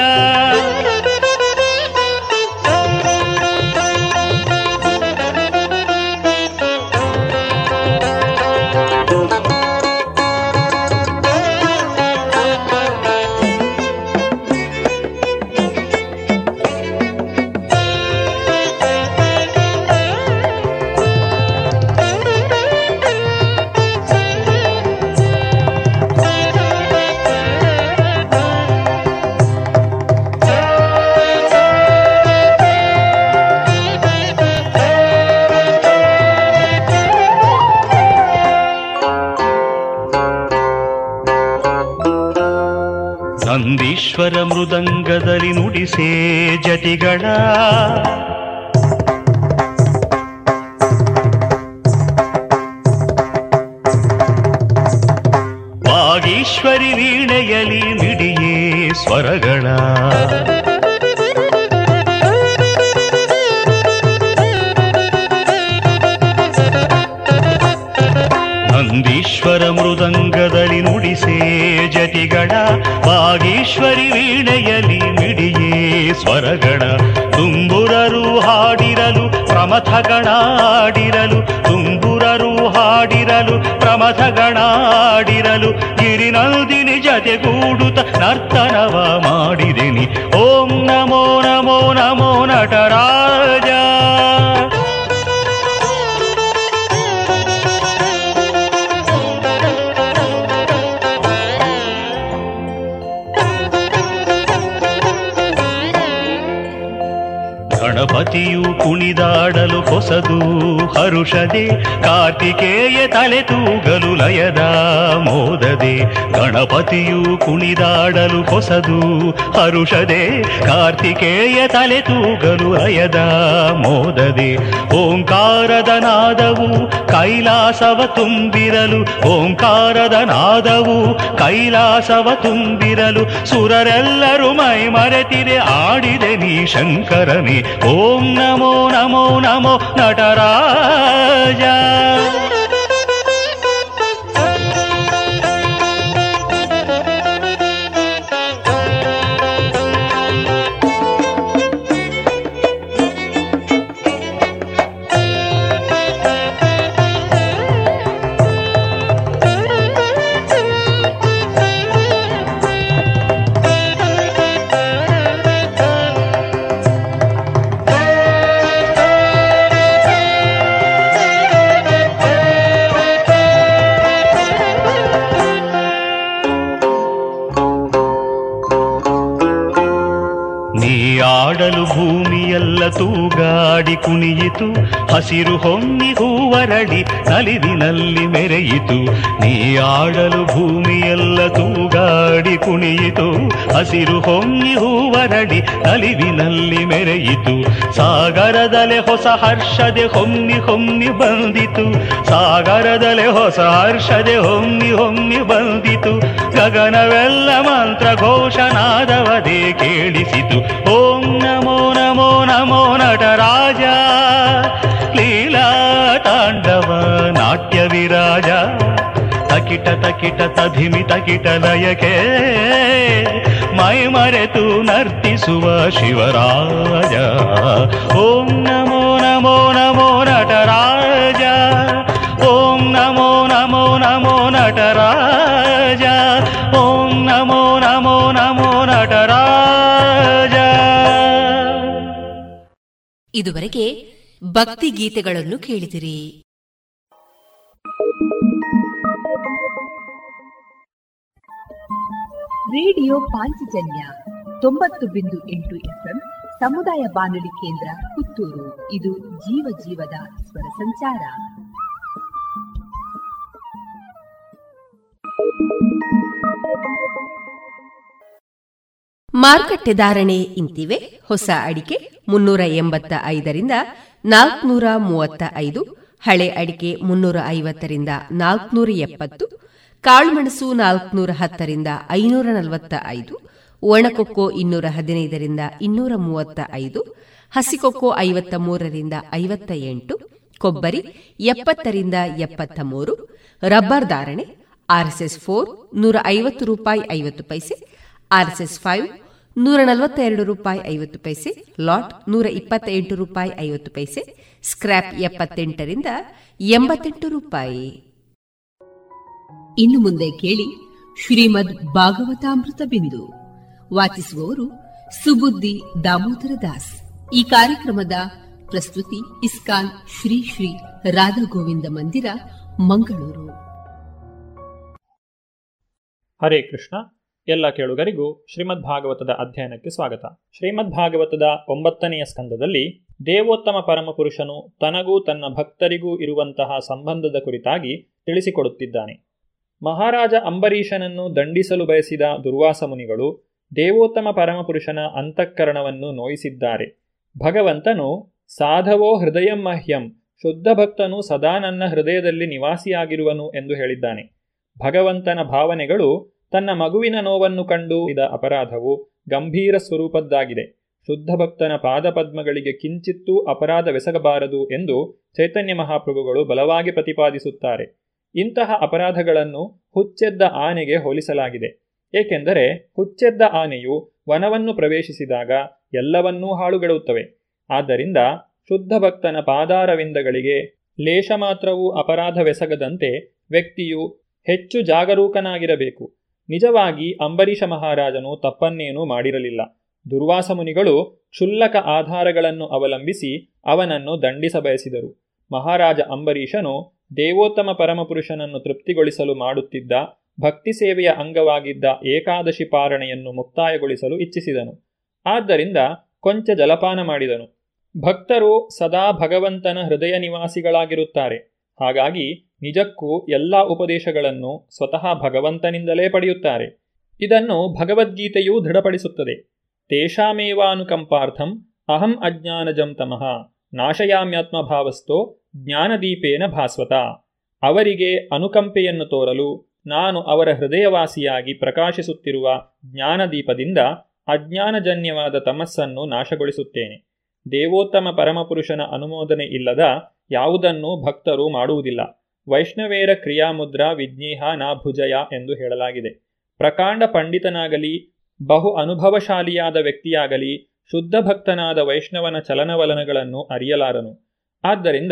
ಮೃದಂಗದಲ್ಲಿ ತೂಗಲು ಲಯದ ಮೋದದೆ, ಗಣಪತಿಯು ಕುಣಿದಾಡಲು ಹೊಸದು ಹರುಷದೆ ಕಾರ್ತಿಕೇಯ ತಲೆ ತೂಗಲು ಲಯದ ಮೋದದೆ, ಓಂಕಾರದ ನಾದವು ಕೈಲಾಸವ ತುಂಬಿರಲು. ಓಂಕಾರದ ನಾದವು ಕೈಲಾಸವ ತುಂಬಿರಲು. ಸುರರೆಲ್ಲರೂ ಮೈ ಮರೆತಿರೆ ಆಡಿದೆ ನೀ ಶಂಕರನೇ. ಓಂ ನಮೋ ನಮೋ ನಮೋ ನಟರಾಜ. ಹಸಿರು ಹೊನ್ನಿ ಹೂವರಡಿ ನಲಿದಿನಲ್ಲಿ ಮೆರೆಯಿತು. ನೀ ಆಡಲು ಭೂಮಿಯೆಲ್ಲ ತೂಗಾಡಿ ಕುಣಿಯಿತು. ಹಸಿರು ಹೊನ್ನಿ ಹೂವರಡಿ ನಲಿವಿನಲ್ಲಿ ಮೆರೆಯಿತು. ಸಾಗರದಲೆ ಹೊಸ ಹರ್ಷದೆ ಹೊಮ್ಮಿ ಹೊಮ್ಮಿ ಬಂದಿತು. ಸಾಗರದಲೆ ಹೊಸ ಹರ್ಷದೆ ಹೊಮ್ಮಿ ಹೊಮ್ಮಿ ಬಂದಿತು. ಗಗನವೆಲ್ಲ ಮಂತ್ರ ಘೋಷನಾದವದೇ ಕೇಳಿಸಿತು. ಓಂ ನಮೋ ನಮೋ ನಮೋ ನಟರಾಜ ಅಕಿಟ ತಕಿಟ ತಕಿಟ ತಧಿಮಿ ತಕಿಟ ಲಯಕೆ ಮೈ ಮರೆತು ನರ್ತಿಸುವ ಶಿವರಾಜ. ಓಂ ನಮೋ ನಮೋ ನಮೋ ನಟರಾಜ, ಓಂ ನಮೋ ನಮೋ ನಮೋ ನಟರಾಜ, ಓಂ ನಮೋ ನಮೋ ನಮೋ ನಟರಾಜ. ಇದುವರೆಗೆ ಭಕ್ತಿ ಗೀತೆಗಳನ್ನು ಕೇಳಿದಿರಿ. ರೇಡಿಯೋ ಪಾಂಚಜನ್ಯ ತೊಂಬತ್ತು ಬಿಂದು ಎಂಟು ಎಫ್ಎಂ ಸಮುದಾಯ ಬಾನುಲಿ ಕೇಂದ್ರ ಪುತ್ತೂರು. ಇದು ಜೀವ ಜೀವದ ಸ್ವರ ಸಂಚಾರ. ಮಾರುಕಟ್ಟೆ ಧಾರಣೆ ಇಂತಿವೆ. ಹೊಸ ಅಡಿಕೆ ಮುನ್ನೂರ ಎಂಬತ್ತ ಐದರಿಂದ ನಾಲ್ಕನೂರ ಮೂವತ್ತ ಐದು, ಹಳೆ ಅಡಿಕೆ ಮುನ್ನೂರ ಐವತ್ತರಿಂದ ನಾಲ್ಕನೂರ ಎಪ್ಪತ್ತು ಕಾಳುಮೆಣಸು ನಾಲ್ಕನೂರ ಹತ್ತರಿಂದ ಐನೂರ ನಲವತ್ತ ಐದು ಒಣಕೊಕ್ಕೋ ಇನ್ನೂರ ಹದಿನೈದರಿಂದ ಇನ್ನೂರ ಮೂವತ್ತ ಐದು ಹಸಿಕೊಕ್ಕೋ ಐವತ್ತ ಮೂರರಿಂದ ಐವತ್ತ ಎಂಟು, ಕೊಬ್ಬರಿ ಎಪ್ಪತ್ತರಿಂದ ಎಪ್ಪತ್ತ ಮೂರು, ರಬ್ಬರ್ ಧಾರಣೆ ಆರ್ಎಸ್ಎಸ್ ಫೋರ್ ನೂರ ಐವತ್ತು ರೂಪಾಯಿ ಐವತ್ತು ಪೈಸೆ, ಆರ್ಎಸ್ಎಸ್ ಫೈವ್ ನೂರ ನಲವತ್ತೆರಡು ರೂಪಾಯಿ ಐವತ್ತು ಪೈಸೆ, ಲಾಟ್ ನೂರ ಇಪ್ಪತ್ತ ಎಂಟು ರೂಪಾಯಿ ಐವತ್ತು ಪೈಸೆ ಸ್ಕ್ರಾಪ್ ಎಪ್ಪತ್ತೆಂಟರಿಂದ ಎಂಬತ್ತೆಂಟು ರೂಪಾಯಿ. ಇನ್ನು ಮುಂದೆ ಕೇಳಿ ಶ್ರೀಮದ್ ಭಾಗವತಾಮೃತ ಬಿಂದು. ವಾಚಿಸುವವರು ಸುಬುದ್ದಿ ದಾಮೋದರ ದಾಸ್. ಈ ಕಾರ್ಯಕ್ರಮದ ಪ್ರಸ್ತುತಿ ಇಸ್ಕಾನ್ ಶ್ರೀ ಶ್ರೀ ರಾಧಾ ಗೋವಿಂದ ಮಂದಿರ, ಮಂಗಳೂರು. ಹರೇ ಕೃಷ್ಣ. ಎಲ್ಲ ಕೇಳುಗರಿಗೂ ಶ್ರೀಮದ್ ಭಾಗವತದ ಅಧ್ಯಯನಕ್ಕೆ ಸ್ವಾಗತ. ಶ್ರೀಮದ್ ಭಾಗವತದ ಒಂಬತ್ತನೆಯ ಸ್ಕಂದದಲ್ಲಿ ದೇವೋತ್ತಮ ಪರಮಪುರುಷನು ತನಗೂ ತನ್ನ ಭಕ್ತರಿಗೂ ಇರುವಂತಹ ಸಂಬಂಧದ ಕುರಿತಾಗಿ ತಿಳಿಸಿಕೊಡುತ್ತಿದ್ದಾನೆ. ಮಹಾರಾಜ ಅಂಬರೀಷನನ್ನು ದಂಡಿಸಲು ಬಯಸಿದ ದುರ್ವಾಸ ಮುನಿಗಳು ದೇವೋತ್ತಮ ಪರಮಪುರುಷನ ಅಂತಃಕರಣವನ್ನು ನೋಯಿಸಿದ್ದಾರೆ. ಭಗವಂತನು, ಸಾಧವೋ ಹೃದಯ ಮಹ್ಯಂ, ಶುದ್ಧ ಭಕ್ತನು ಸದಾ ನನ್ನ ಹೃದಯದಲ್ಲಿ ನಿವಾಸಿಯಾಗಿರುವನು ಎಂದು ಹೇಳಿದ್ದಾನೆ. ಭಗವಂತನ ಭಾವನೆಗಳು ತನ್ನ ಮಗುವಿನ ನೋವನ್ನು ಕಂಡು ಇದ ಅಪರಾಧವು ಗಂಭೀರ ಸ್ವರೂಪದ್ದಾಗಿದೆ. ಶುದ್ಧ ಭಕ್ತನ ಪಾದಪದ್ಮಗಳಿಗೆ ಕಿಂಚಿತ್ತೂ ಅಪರಾಧವೆಸಗಬಾರದು ಎಂದು ಚೈತನ್ಯ ಮಹಾಪ್ರಭುಗಳು ಬಲವಾಗಿ ಪ್ರತಿಪಾದಿಸುತ್ತಾರೆ. ಇಂತಹ ಅಪರಾಧಗಳನ್ನು ಹುಚ್ಚೆದ್ದ ಆನೆಗೆ ಹೋಲಿಸಲಾಗಿದೆ. ಏಕೆಂದರೆ ಹುಚ್ಚೆದ್ದ ಆನೆಯು ವನವನ್ನು ಪ್ರವೇಶಿಸಿದಾಗ ಎಲ್ಲವನ್ನೂ ಹಾಳುಗೆಡುತ್ತವೆ. ಆದ್ದರಿಂದ ಶುದ್ಧ ಭಕ್ತನ ಪಾದಾರವಿಂದಗಳಿಗೆ ಲೇಷ ಮಾತ್ರವೂ ಅಪರಾಧವೆಸಗದಂತೆ ವ್ಯಕ್ತಿಯು ಹೆಚ್ಚು ಜಾಗರೂಕನಾಗಿರಬೇಕು. ನಿಜವಾಗಿ ಅಂಬರೀಷ ಮಹಾರಾಜನು ತಪ್ಪನ್ನೇನೂ ಮಾಡಿರಲಿಲ್ಲ. ದುರ್ವಾಸ ಮುನಿಗಳು ಕ್ಷುಲ್ಲಕ ಆಧಾರಗಳನ್ನು ಅವಲಂಬಿಸಿ ಅವನನ್ನು ದಂಡಿಸಬಯಸಿದರು. ಮಹಾರಾಜ ಅಂಬರೀಷನು ದೇವೋತ್ತಮ ಪರಮಪುರುಷನನ್ನು ತೃಪ್ತಿಗೊಳಿಸಲು ಮಾಡುತ್ತಿದ್ದ ಭಕ್ತಿ ಸೇವೆಯ ಅಂಗವಾಗಿದ್ದ ಏಕಾದಶಿ ಪಾರಣೆಯನ್ನು ಮುಕ್ತಾಯಗೊಳಿಸಲು ಇಚ್ಛಿಸಿದನು. ಆದ್ದರಿಂದ ಕೊಂಚ ಜಲಪಾನ ಮಾಡಿದನು. ಭಕ್ತರು ಸದಾ ಭಗವಂತನ ಹೃದಯ ನಿವಾಸಿಗಳಾಗಿರುತ್ತಾರೆ. ಹಾಗಾಗಿ ನಿಜಕ್ಕೂ ಎಲ್ಲ ಉಪದೇಶಗಳನ್ನು ಸ್ವತಃ ಭಗವಂತನಿಂದಲೇ ಪಡೆಯುತ್ತಾರೆ. ಇದನ್ನು ಭಗವದ್ಗೀತೆಯೂ ದೃಢಪಡಿಸುತ್ತದೆ. ತೇಷಾಮೇವಾನುಕಂಪಾರ್ಥಂ ಅಹಂ ಅಜ್ಞಾನಜಂ ತಮಃ ನಾಶಯಾಮ್ಯಾತ್ಮಭಾವಸ್ಥೋ ಜ್ಞಾನದೀಪೇನ ಭಾಸ್ವತ. ಅವರಿಗೆ ಅನುಕಂಪೆಯನ್ನು ತೋರಲು ನಾನು ಅವರ ಹೃದಯವಾಸಿಯಾಗಿ ಪ್ರಕಾಶಿಸುತ್ತಿರುವ ಜ್ಞಾನದೀಪದಿಂದ ಅಜ್ಞಾನಜನ್ಯವಾದ ತಮಸ್ಸನ್ನು ನಾಶಗೊಳಿಸುತ್ತೇನೆ. ದೇವೋತ್ತಮ ಪರಮಪುರುಷನ ಅನುಮೋದನೆ ಇಲ್ಲದ ಯಾವುದನ್ನೂ ಭಕ್ತರು ಮಾಡುವುದಿಲ್ಲ. ವೈಷ್ಣವೇರ ಕ್ರಿಯಾಮುದ್ರಾ ವಿಜ್ಞೇಹ ನಾ ಭುಜಯ ಎಂದು ಹೇಳಲಾಗಿದೆ. ಪ್ರಕಾಂಡ ಪಂಡಿತನಾಗಲಿ, ಬಹು ಅನುಭವಶಾಲಿಯಾದ ವ್ಯಕ್ತಿಯಾಗಲಿ, ಶುದ್ಧ ಭಕ್ತನಾದ ವೈಷ್ಣವನ ಚಲನವಲನಗಳನ್ನು ಅರಿಯಲಾರನು. ಆದ್ದರಿಂದ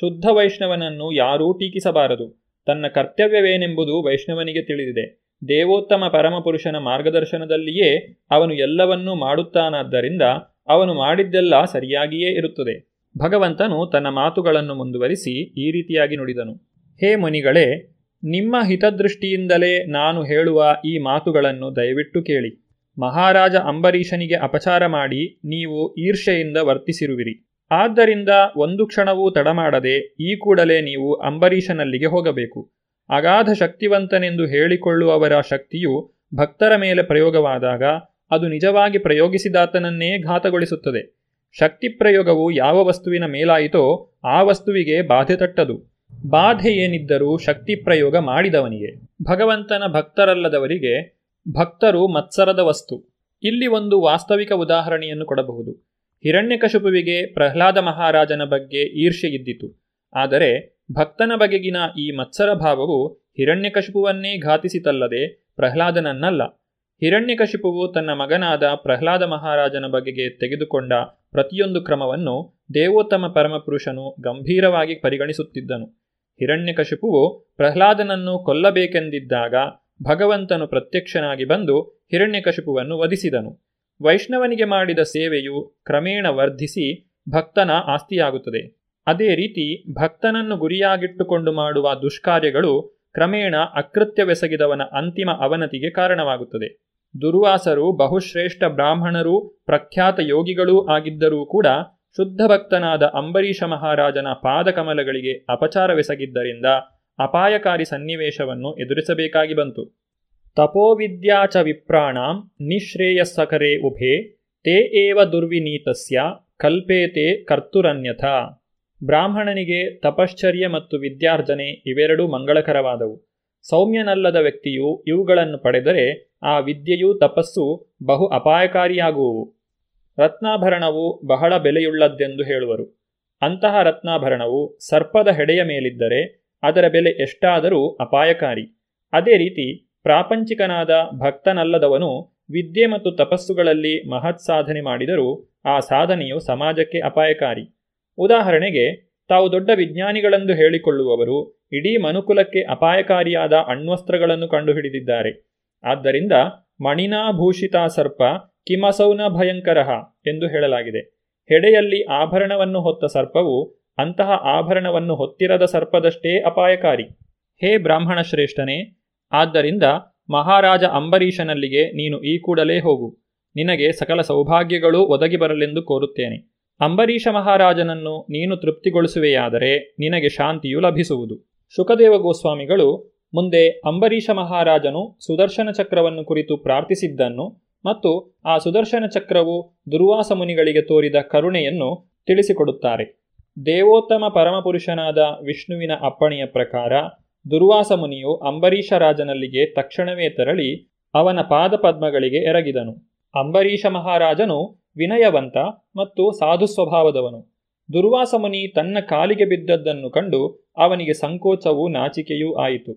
ಶುದ್ಧ ವೈಷ್ಣವನನ್ನು ಯಾರೂ ಟೀಕಿಸಬಾರದು. ತನ್ನ ಕರ್ತವ್ಯವೇನೆಂಬುದು ವೈಷ್ಣವನಿಗೆ ತಿಳಿದಿದೆ. ದೇವೋತ್ತಮ ಪರಮಪುರುಷನ ಮಾರ್ಗದರ್ಶನದಲ್ಲಿಯೇ ಅವನು ಎಲ್ಲವನ್ನೂ ಮಾಡುತ್ತಾನಾದ್ದರಿಂದ ಅವನು ಮಾಡಿದ್ದೆಲ್ಲ ಸರಿಯಾಗಿಯೇ ಇರುತ್ತದೆ. ಭಗವಂತನು ತನ್ನ ಮಾತುಗಳನ್ನು ಮುಂದುವರಿಸಿ ಈ ರೀತಿಯಾಗಿ ನುಡಿದನು. ಹೇ ಮುನಿಗಳೇ, ನಿಮ್ಮ ಹಿತದೃಷ್ಟಿಯಿಂದಲೇ ನಾನು ಹೇಳುವ ಈ ಮಾತುಗಳನ್ನು ದಯವಿಟ್ಟು ಕೇಳಿ. ಮಹಾರಾಜ ಅಂಬರೀಷನಿಗೆ ಅಪಚಾರ ಮಾಡಿ ನೀವು ಈರ್ಷೆಯಿಂದ ವರ್ತಿಸಿರುವಿರಿ. ಆದ್ದರಿಂದ ಒಂದು ಕ್ಷಣವೂ ತಡಮಾಡದೆ ಈ ಕೂಡಲೇ ನೀವು ಅಂಬರೀಷನಲ್ಲಿಗೆ ಹೋಗಬೇಕು. ಅಗಾಧ ಶಕ್ತಿವಂತನೆಂದು ಹೇಳಿಕೊಳ್ಳುವವರ ಶಕ್ತಿಯು ಭಕ್ತರ ಮೇಲೆ ಪ್ರಯೋಗವಾದಾಗ ಅದು ನಿಜವಾಗಿ ಪ್ರಯೋಗಿಸಿದಾತನನ್ನೇ ಘಾತಗೊಳಿಸುತ್ತದೆ. ಶಕ್ತಿ ಪ್ರಯೋಗವು ಯಾವ ವಸ್ತುವಿನ ಮೇಲಾಯಿತೋ ಆ ವಸ್ತುವಿಗೆ ಬಾಧೆ ತಟ್ಟದು. ಬಾಧೆ ಏನಿದ್ದರೂ ಶಕ್ತಿ ಪ್ರಯೋಗ ಮಾಡಿದವನಿಗೆ. ಭಗವಂತನ ಭಕ್ತರಲ್ಲದವರಿಗೆ ಭಕ್ತರು ಮತ್ಸರದ ವಸ್ತು. ಇಲ್ಲಿ ಒಂದು ವಾಸ್ತವಿಕ ಉದಾಹರಣೆಯನ್ನು ಕೊಡಬಹುದು. ಹಿರಣ್ಯಕಶುಪುವಿಗೆ ಪ್ರಹ್ಲಾದ ಮಹಾರಾಜನ ಬಗ್ಗೆ ಈರ್ಷೆಯಿದ್ದಿತು ಆದರೆ ಭಕ್ತನ ಬಗೆಗಿನ ಈ ಮತ್ಸರ ಭಾವವು ಹಿರಣ್ಯಕಶುಪುವನ್ನೇ ಘಾತಿಸಿತಲ್ಲದೆ ಪ್ರಹ್ಲಾದನನ್ನಲ್ಲ. ಹಿರಣ್ಯಕಶಿಪುವು ತನ್ನ ಮಗನಾದ ಪ್ರಹ್ಲಾದ ಮಹಾರಾಜನ ಬಗೆಗೆ ತೆಗೆದುಕೊಂಡ ಪ್ರತಿಯೊಂದು ಕ್ರಮವನ್ನು ದೇವೋತ್ತಮ ಪರಮಪುರುಷನು ಗಂಭೀರವಾಗಿ ಪರಿಗಣಿಸುತ್ತಿದ್ದನು. ಹಿರಣ್ಯಕಶಿಪುವು ಪ್ರಹ್ಲಾದನನ್ನು ಕೊಲ್ಲಬೇಕೆಂದಿದ್ದಾಗ ಭಗವಂತನು ಪ್ರತ್ಯಕ್ಷನಾಗಿ ಬಂದು ಹಿರಣ್ಯಕಶಿಪುವನ್ನು ವಧಿಸಿದನು. ವೈಷ್ಣವನಿಗೆ ಮಾಡಿದ ಸೇವೆಯು ಕ್ರಮೇಣ ವರ್ಧಿಸಿ ಭಕ್ತನ ಆಸ್ತಿಯಾಗುತ್ತದೆ. ಅದೇ ರೀತಿ ಭಕ್ತನನ್ನು ಗುರಿಯಾಗಿಟ್ಟುಕೊಂಡು ಮಾಡುವ ದುಷ್ಕಾರ್ಯಗಳು ಕ್ರಮೇಣ ಅಕೃತ್ಯವೆಸಗಿದವನ ಅಂತಿಮ ಅವನತಿಗೆ ಕಾರಣವಾಗುತ್ತದೆ. ದುರ್ವಾಸರು, ಬಹುಶ್ರೇಷ್ಠ ಬ್ರಾಹ್ಮಣರೂ, ಪ್ರಖ್ಯಾತ ಯೋಗಿಗಳೂ ಆಗಿದ್ದರೂ ಕೂಡ ಶುದ್ಧ ಭಕ್ತನಾದ ಅಂಬರೀಷ ಮಹಾರಾಜನ ಪಾದಕಮಲಗಳಿಗೆ ಅಪಚಾರವೆಸಗಿದ್ದರಿಂದ ಅಪಾಯಕಾರಿ ಸನ್ನಿವೇಶವನ್ನು ಎದುರಿಸಬೇಕಾಗಿ ಬಂತು. ತಪೋವಿದ್ಯಾ ಚ ವಿಪ್ರಾಣಾಂ ನಿಶ್ರೇಯಸ್ಸಕರೆ ಉಭೆ, ತೇ ಏವ ದುರ್ವಿನೀತಸ್ಯ, ಕಲ್ಪೇತೆ ಕರ್ತುರನ್ಯಥ. ಬ್ರಾಹ್ಮಣನಿಗೆ ತಪಶ್ಚರ್ಯ ಮತ್ತು ವಿದ್ಯಾರ್ಜನೆ ಇವೆರಡೂ ಮಂಗಳಕರವಾದವು. ಸೌಮ್ಯನಲ್ಲದ ವ್ಯಕ್ತಿಯು ಇವುಗಳನ್ನು ಪಡೆದರೆ ಆ ವಿದ್ಯೆಯೂ ತಪಸ್ಸು ಬಹು ಅಪಾಯಕಾರಿಯಾಗುವು ರತ್ನಾಭರಣವು ಬಹಳ ಬೆಲೆಯುಳ್ಳದ್ದೆಂದು ಹೇಳುವರು. ಅಂತಹ ರತ್ನಾಭರಣವು ಸರ್ಪದ ಹೆಡೆಯ ಮೇಲಿದ್ದರೆ ಅದರ ಬೆಲೆ ಎಷ್ಟಾದರೂ ಅಪಾಯಕಾರಿ. ಅದೇ ರೀತಿ ಪ್ರಾಪಂಚಿಕನಾದ ಭಕ್ತನಲ್ಲದವನು ವಿದ್ಯೆ ಮತ್ತು ತಪಸ್ಸುಗಳಲ್ಲಿ ಮಹತ್ ಸಾಧನೆ ಮಾಡಿದರೂ ಆ ಸಾಧನೆಯು ಸಮಾಜಕ್ಕೆ ಅಪಾಯಕಾರಿ. ಉದಾಹರಣೆಗೆ, ತಾವು ದೊಡ್ಡ ವಿಜ್ಞಾನಿಗಳೆಂದು ಹೇಳಿಕೊಳ್ಳುವವರು ಇಡೀ ಮನುಕುಲಕ್ಕೆ ಅಪಾಯಕಾರಿಯಾದ ಅಣ್ವಸ್ತ್ರಗಳನ್ನು ಕಂಡುಹಿಡಿದಿದ್ದಾರೆ. ಆದ್ದರಿಂದ ಮಣಿನಾಭೂಷಿತ ಸರ್ಪ ಕಿಮಸೌನ ಭಯಂಕರಃ ಎಂದು ಹೇಳಲಾಗಿದೆ. ಹೆಡೆಯಲ್ಲಿ ಆಭರಣವನ್ನು ಹೊತ್ತ ಸರ್ಪವು ಅಂತಹ ಆಭರಣವನ್ನು ಹೊತ್ತಿರದ ಸರ್ಪದಷ್ಟೇ ಅಪಾಯಕಾರಿ. ಹೇ ಬ್ರಾಹ್ಮಣ ಶ್ರೇಷ್ಠನೇ ಆದ್ದರಿಂದ ಮಹಾರಾಜ ಅಂಬರೀಷನಲ್ಲಿಗೆ ನೀನು ಈ ಕೂಡಲೇ ಹೋಗು. ನಿನಗೆ ಸಕಲ ಸೌಭಾಗ್ಯಗಳೂ ಒದಗಿ ಬರಲೆಂದು ಕೋರುತ್ತೇನೆ. ಅಂಬರೀಷ ಮಹಾರಾಜನನ್ನು ನೀನು ತೃಪ್ತಿಗೊಳಿಸುವೆಯಾದರೆ ನಿನಗೆ ಶಾಂತಿಯು ಲಭಿಸುವುದು. ಶುಕದೇವ ಗೋಸ್ವಾಮಿಗಳು ಮುಂದೆ ಅಂಬರೀಷ ಮಹಾರಾಜನು ಸುದರ್ಶನ ಚಕ್ರವನ್ನು ಕುರಿತು ಪ್ರಾರ್ಥಿಸಿದ್ದನ್ನು ಮತ್ತು ಆ ಸುದರ್ಶನ ಚಕ್ರವು ದುರ್ವಾಸ ಮುನಿಗಳಿಗೆ ತೋರಿದ ಕರುಣೆಯನ್ನು ತಿಳಿಸಿಕೊಡುತ್ತಾರೆ. ದೇವೋತ್ತಮ ಪರಮಪುರುಷನಾದ ವಿಷ್ಣುವಿನ ಅಪ್ಪಣೆಯ ಪ್ರಕಾರ ದುರ್ವಾಸ ಮುನಿಯು ಅಂಬರೀಷ ರಾಜನಲ್ಲಿಗೆ ತಕ್ಷಣವೇ ತೆರಳಿ ಅವನ ಪಾದಪದ್ಮಗಳಿಗೆ ಎರಗಿದನು. ಅಂಬರೀಷ ಮಹಾರಾಜನು ವಿನಯವಂತ ಮತ್ತು ಸಾಧು ಸ್ವಭಾವದವನು ದುರ್ವಾಸ ಮುನಿ ತನ್ನ ಕಾಲಿಗೆ ಬಿದ್ದದ್ದನ್ನು ಕಂಡು ಅವನಿಗೆ ಸಂಕೋಚವೂ ನಾಚಿಕೆಯೂ ಆಯಿತು.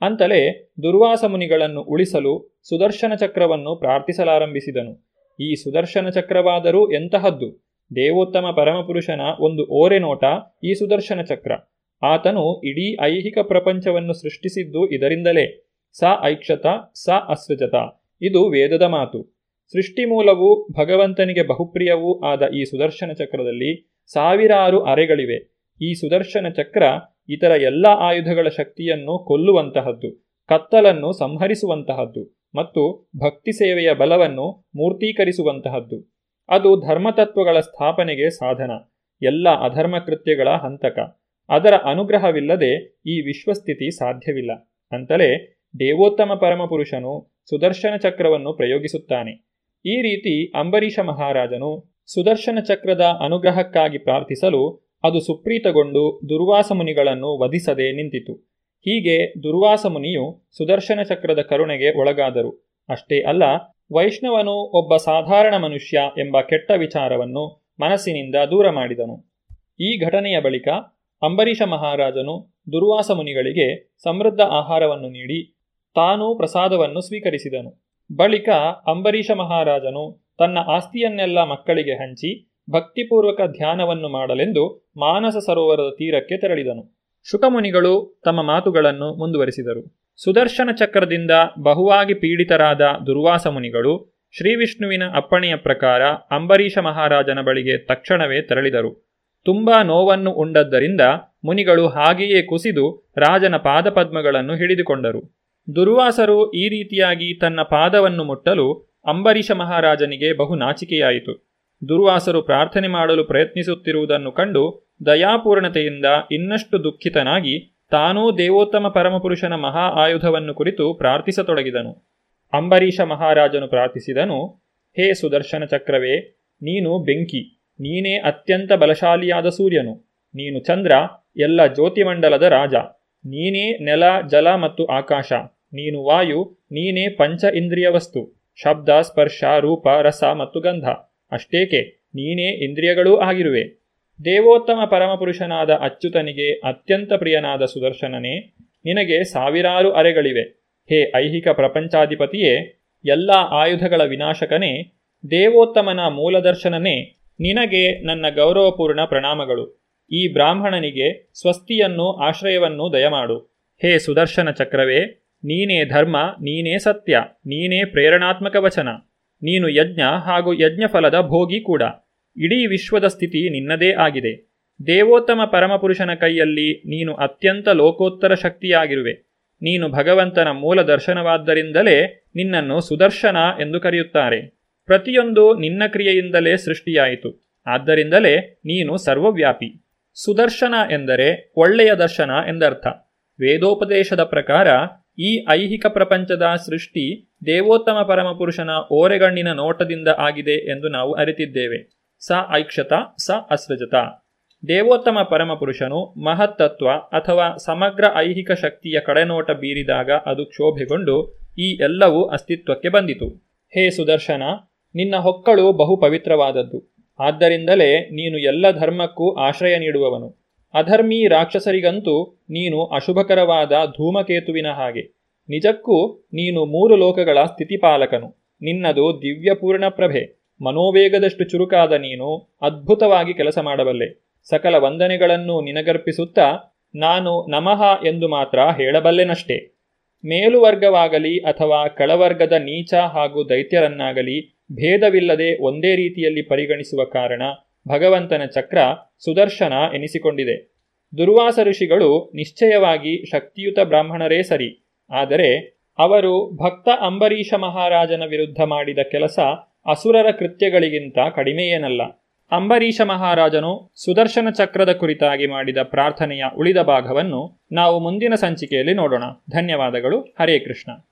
ಅಂತಲೇ ದುರ್ವಾಸ ಮುನಿಗಳನ್ನು ಉಳಿಸಲು ಸುದರ್ಶನ ಚಕ್ರವನ್ನು ಪ್ರಾರ್ಥಿಸಲಾರಂಭಿಸಿದನು. ಈ ಸುದರ್ಶನ ಚಕ್ರವಾದರೂ ಎಂತಹದ್ದು? ದೇವೋತ್ತಮ ಪರಮಪುರುಷನ ಒಂದು ಓರೆ ನೋಟ ಈ ಸುದರ್ಶನ ಚಕ್ರ. ಆತನು ಇಡೀ ಐಹಿಕ ಪ್ರಪಂಚವನ್ನು ಸೃಷ್ಟಿಸಿದ್ದು ಇದರಿಂದಲೇ. ಸ ಐಕ್ಷತ, ಸ ಅಸೃಜತ. ಇದು ವೇದದ ಮಾತು. ಸೃಷ್ಟಿ ಮೂಲವು ಭಗವಂತನಿಗೆ ಬಹುಪ್ರಿಯವೂ ಆದ ಈ ಸುದರ್ಶನ ಚಕ್ರದಲ್ಲಿ ಸಾವಿರಾರು ಅರೆಗಳಿವೆ. ಈ ಸುದರ್ಶನ ಚಕ್ರ ಇತರ ಎಲ್ಲ ಆಯುಧಗಳ ಶಕ್ತಿಯನ್ನು ಕೊಲ್ಲುವಂತಹದ್ದು, ಕತ್ತಲನ್ನು ಸಂಹರಿಸುವಂತಹದ್ದು ಮತ್ತು ಭಕ್ತಿ ಸೇವೆಯ ಬಲವನ್ನು ಮೂರ್ತೀಕರಿಸುವಂತಹದ್ದು. ಅದು ಧರ್ಮತತ್ವಗಳ ಸ್ಥಾಪನೆಗೆ ಸಾಧನ, ಎಲ್ಲ ಅಧರ್ಮ ಕೃತ್ಯಗಳ ಹಂತಕ. ಅದರ ಅನುಗ್ರಹವಿಲ್ಲದೆ ಈ ವಿಶ್ವಸ್ಥಿತಿ ಸಾಧ್ಯವಿಲ್ಲ. ಅಂತಲೇ ದೇವೋತ್ತಮ ಪರಮಪುರುಷನು ಸುದರ್ಶನ ಚಕ್ರವನ್ನು ಪ್ರಯೋಗಿಸುತ್ತಾನೆ. ಈ ರೀತಿ ಅಂಬರೀಷ ಮಹಾರಾಜನು ಸುದರ್ಶನ ಚಕ್ರದ ಅನುಗ್ರಹಕ್ಕಾಗಿ ಪ್ರಾರ್ಥಿಸಲು ಅದು ಸುಪ್ರೀತಗೊಂಡು ದುರ್ವಾಸ ಮುನಿಗಳನ್ನು ವಧಿಸದೆ ನಿಂತಿತು. ಹೀಗೆ ದುರ್ವಾಸ ಮುನಿಯು ಸುದರ್ಶನ ಚಕ್ರದ ಕರುಣೆಗೆ ಒಳಗಾದರು. ಅಷ್ಟೇ ಅಲ್ಲ, ವೈಷ್ಣವನು ಒಬ್ಬ ಸಾಧಾರಣ ಮನುಷ್ಯ ಎಂಬ ಕೆಟ್ಟ ವಿಚಾರವನ್ನು ಮನಸ್ಸಿನಿಂದ ದೂರ ಮಾಡಿದನು. ಈ ಘಟನೆಯ ಬಳಿಕ ಅಂಬರೀಷ ಮಹಾರಾಜನು ದುರ್ವಾಸ ಮುನಿಗಳಿಗೆ ಸಮೃದ್ಧ ಆಹಾರವನ್ನು ನೀಡಿ ತಾನೂ ಪ್ರಸಾದವನ್ನು ಸ್ವೀಕರಿಸಿದನು. ಬಳಿಕ ಅಂಬರೀಷ ಮಹಾರಾಜನು ತನ್ನ ಆಸ್ತಿಯನ್ನೆಲ್ಲ ಮಕ್ಕಳಿಗೆ ಹಂಚಿ ಭಕ್ತಿಪೂರ್ವಕ ಧ್ಯಾನವನ್ನು ಮಾಡಲೆಂದು ಮಾನಸ ಸರೋವರದ ತೀರಕ್ಕೆ ತೆರಳಿದನು. ಶುಕಮುನಿಗಳು ತಮ್ಮ ಮಾತುಗಳನ್ನು ಮುಂದುವರಿಸಿದರು. ಸುದರ್ಶನ ಚಕ್ರದಿಂದ ಬಹುವಾಗಿ ಪೀಡಿತರಾದ ದುರ್ವಾಸ ಮುನಿಗಳು ಶ್ರೀವಿಷ್ಣುವಿನ ಅಪ್ಪಣೆಯ ಪ್ರಕಾರ ಅಂಬರೀಷ ಮಹಾರಾಜನ ಬಳಿಗೆ ತಕ್ಷಣವೇ ತೆರಳಿದರು. ತುಂಬಾ ನೋವನ್ನು ಉಂಡದ್ದರಿಂದ ಮುನಿಗಳು ಹಾಗೆಯೇ ಕುಸಿದು ರಾಜನ ಪಾದಪದ್ಮಗಳನ್ನು ಹಿಡಿದುಕೊಂಡರು. ದುರ್ವಾಸರು ಈ ರೀತಿಯಾಗಿ ತನ್ನ ಪಾದವನ್ನು ಮುಟ್ಟಲು ಅಂಬರೀಷ ಮಹಾರಾಜನಿಗೆ ಬಹು ನಾಚಿಕೆಯಾಯಿತು. ದುರ್ವಾಸರು ಪ್ರಾರ್ಥನೆ ಮಾಡಲು ಪ್ರಯತ್ನಿಸುತ್ತಿರುವುದನ್ನು ಕಂಡು ದಯಾಪೂರ್ಣತೆಯಿಂದ ಇನ್ನಷ್ಟು ದುಃಖಿತನಾಗಿ ತಾನೂ ದೇವೋತ್ತಮ ಪರಮಪುರುಷನ ಮಹಾ ಆಯುಧವನ್ನು ಕುರಿತು ಪ್ರಾರ್ಥಿಸತೊಡಗಿದನು. ಅಂಬರೀಷ ಮಹಾರಾಜನು ಪ್ರಾರ್ಥಿಸಿದನು, ಹೇ ಸುದರ್ಶನ ಚಕ್ರವೇ, ನೀನು ಬೆಂಕಿ ನೀನೇ ಅತ್ಯಂತ ಬಲಶಾಲಿಯಾದ ಸೂರ್ಯನು. ನೀನು ಚಂದ್ರ, ಎಲ್ಲ ಜ್ಯೋತಿಮಂಡಲದ ರಾಜ. ನೀನೇ ನೆಲ, ಜಲ ಮತ್ತು ಆಕಾಶ. ನೀನು ವಾಯು, ನೀನೇ ಪಂಚ ಇಂದ್ರಿಯ ವಸ್ತು. ಶಬ್ದ, ಸ್ಪರ್ಶ, ರೂಪ, ರಸ ಮತ್ತು ಗಂಧ. ಅಷ್ಟೇಕೆ, ನೀನೇ ಇಂದ್ರಿಯಗಳೂ ಆಗಿರುವೆ. ದೇವೋತ್ತಮ ಪರಮಪುರುಷನಾದ ಅಚ್ಯುತನಿಗೆ ಅತ್ಯಂತ ಪ್ರಿಯನಾದ ಸುದರ್ಶನನೇ, ನಿನಗೆ ಸಾವಿರಾರು ಅರೆಗಳಿವೆ. ಹೇ ಐಹಿಕ ಪ್ರಪಂಚಾಧಿಪತಿಯೇ, ಎಲ್ಲ ಆಯುಧಗಳ ವಿನಾಶಕನೇ, ದೇವೋತ್ತಮನ ಮೂಲದರ್ಶನನೇ ನಿನಗೆ ನನ್ನ ಗೌರವಪೂರ್ಣ ಪ್ರಣಾಮಗಳು. ಈ ಬ್ರಾಹ್ಮಣನಿಗೆ ಸ್ವಸ್ತಿಯನ್ನು, ಆಶ್ರಯವನ್ನು ದಯಮಾಡು. ಹೇ ಸುದರ್ಶನ ಚಕ್ರವೇ, ನೀನೇ ಧರ್ಮ, ನೀನೇ ಸತ್ಯ, ನೀನೇ ಪ್ರೇರಣಾತ್ಮಕ ವಚನ. ನೀನು ಯಜ್ಞ ಹಾಗೂ ಯಜ್ಞಫಲದ ಭೋಗಿ ಕೂಡ. ಇಡೀ ವಿಶ್ವದ ಸ್ಥಿತಿ ನಿನ್ನದೇ ಆಗಿದೆ. ದೇವೋತ್ತಮ ಪರಮಪುರುಷನ ಕೈಯಲ್ಲಿ ನೀನು ಅತ್ಯಂತ ಲೋಕೋತ್ತರ ಶಕ್ತಿಯಾಗಿರುವೆ. ನೀನು ಭಗವಂತನ ಮೂಲ ದರ್ಶನವಾದ್ದರಿಂದಲೇ ನಿನ್ನನ್ನು ಸುದರ್ಶನ ಎಂದು ಕರೆಯುತ್ತಾರೆ. ಪ್ರತಿಯೊಂದು ನಿನ್ನ ಕ್ರಿಯೆಯಿಂದಲೇ ಸೃಷ್ಟಿಯಾಯಿತು. ಆದ್ದರಿಂದಲೇ ನೀನು ಸರ್ವವ್ಯಾಪಿ. ಸುದರ್ಶನ ಎಂದರೆ ಒಳ್ಳೆಯ ದರ್ಶನ ಎಂದರ್ಥ. ವೇದೋಪದೇಶದ ಪ್ರಕಾರ ಈ ಐಹಿಕ ಪ್ರಪಂಚದ ಸೃಷ್ಟಿ ದೇವೋತ್ತಮ ಪರಮಪುರುಷನ ಓರೆಗಣ್ಣಿನ ನೋಟದಿಂದ ಆಗಿದೆ ಎಂದು ನಾವು ಅರಿತಿದ್ದೇವೆ. ಸ ಐಕ್ಷತ, ಸ ಅಸೃಜತ. ದೇವೋತ್ತಮ ಪರಮಪುರುಷನು ಮಹತ್ತತ್ವ ಅಥವಾ ಸಮಗ್ರ ಐಹಿಕ ಶಕ್ತಿಯ ಕಡೆನೋಟ ಬೀರಿದಾಗ ಅದು ಕ್ಷೋಭೆಗೊಂಡು ಈ ಎಲ್ಲವೂ ಅಸ್ತಿತ್ವಕ್ಕೆ ಬಂದಿತು. ಹೇ ಸುದರ್ಶನ ನಿನ್ನ ಹೊಕ್ಕಳು ಬಹು ಪವಿತ್ರವಾದದ್ದು ಆದ್ದರಿಂದಲೇ ನೀನು ಎಲ್ಲ ಧರ್ಮಕ್ಕೂ ಆಶ್ರಯ ನೀಡುವವನು. ಅಧರ್ಮೀ ರಾಕ್ಷಸರಿಗಂತೂ ನೀನು ಅಶುಭಕರವಾದ ಧೂಮಕೇತುವಿನ ಹಾಗೆ. ನಿಜಕ್ಕೂ ನೀನು ಮೂರು ಲೋಕಗಳ ಸ್ಥಿತಿಪಾಲಕನು. ನಿನ್ನದು ದಿವ್ಯಪೂರ್ಣ ಪ್ರಭೆ. ಮನೋವೇಗದಷ್ಟು ಚುರುಕಾದ ನೀನು ಅದ್ಭುತವಾಗಿ ಕೆಲಸ ಮಾಡಬಲ್ಲೆ. ಸಕಲ ವಂದನೆಗಳನ್ನು ನಿನಗರ್ಪಿಸುತ್ತಾ ನಾನು ನಮಃ ಎಂದು ಮಾತ್ರ ಹೇಳಬಲ್ಲೆನಷ್ಟೇ. ಮೇಲುವರ್ಗವಾಗಲಿ ಅಥವಾ ಕೆಳವರ್ಗದ ನೀಚ ಹಾಗೂ ದೈತ್ಯರನ್ನಾಗಲಿ ಭೇದವಿಲ್ಲದೆ ಒಂದೇ ರೀತಿಯಲ್ಲಿ ಪರಿಗಣಿಸುವ ಕಾರಣ ಭಗವಂತನ ಚಕ್ರ ಸುದರ್ಶನ ಎನಿಸಿಕೊಂಡಿದೆ. ದುರ್ವಾಸ ಋಷಿಗಳು ನಿಶ್ಚಯವಾಗಿ ಶಕ್ತಿಯುತ ಬ್ರಾಹ್ಮಣರೇ ಸರಿ. ಆದರೆ ಅವರು ಭಕ್ತ ಅಂಬರೀಷ ಮಹಾರಾಜನ ವಿರುದ್ಧ ಮಾಡಿದ ಕೆಲಸ ಅಸುರರ ಕೃತ್ಯಗಳಿಗಿಂತ ಕಡಿಮೆಯೇನಲ್ಲ. ಅಂಬರೀಷ ಮಹಾರಾಜನು ಸುದರ್ಶನ ಚಕ್ರದ ಕುರಿತಾಗಿ ಮಾಡಿದ ಪ್ರಾರ್ಥನೆಯ ಉಳಿದ ಭಾಗವನ್ನು ನಾವು ಮುಂದಿನ ಸಂಚಿಕೆಯಲ್ಲಿ ನೋಡೋಣ. ಧನ್ಯವಾದಗಳು. ಹರೇ ಕೃಷ್ಣ.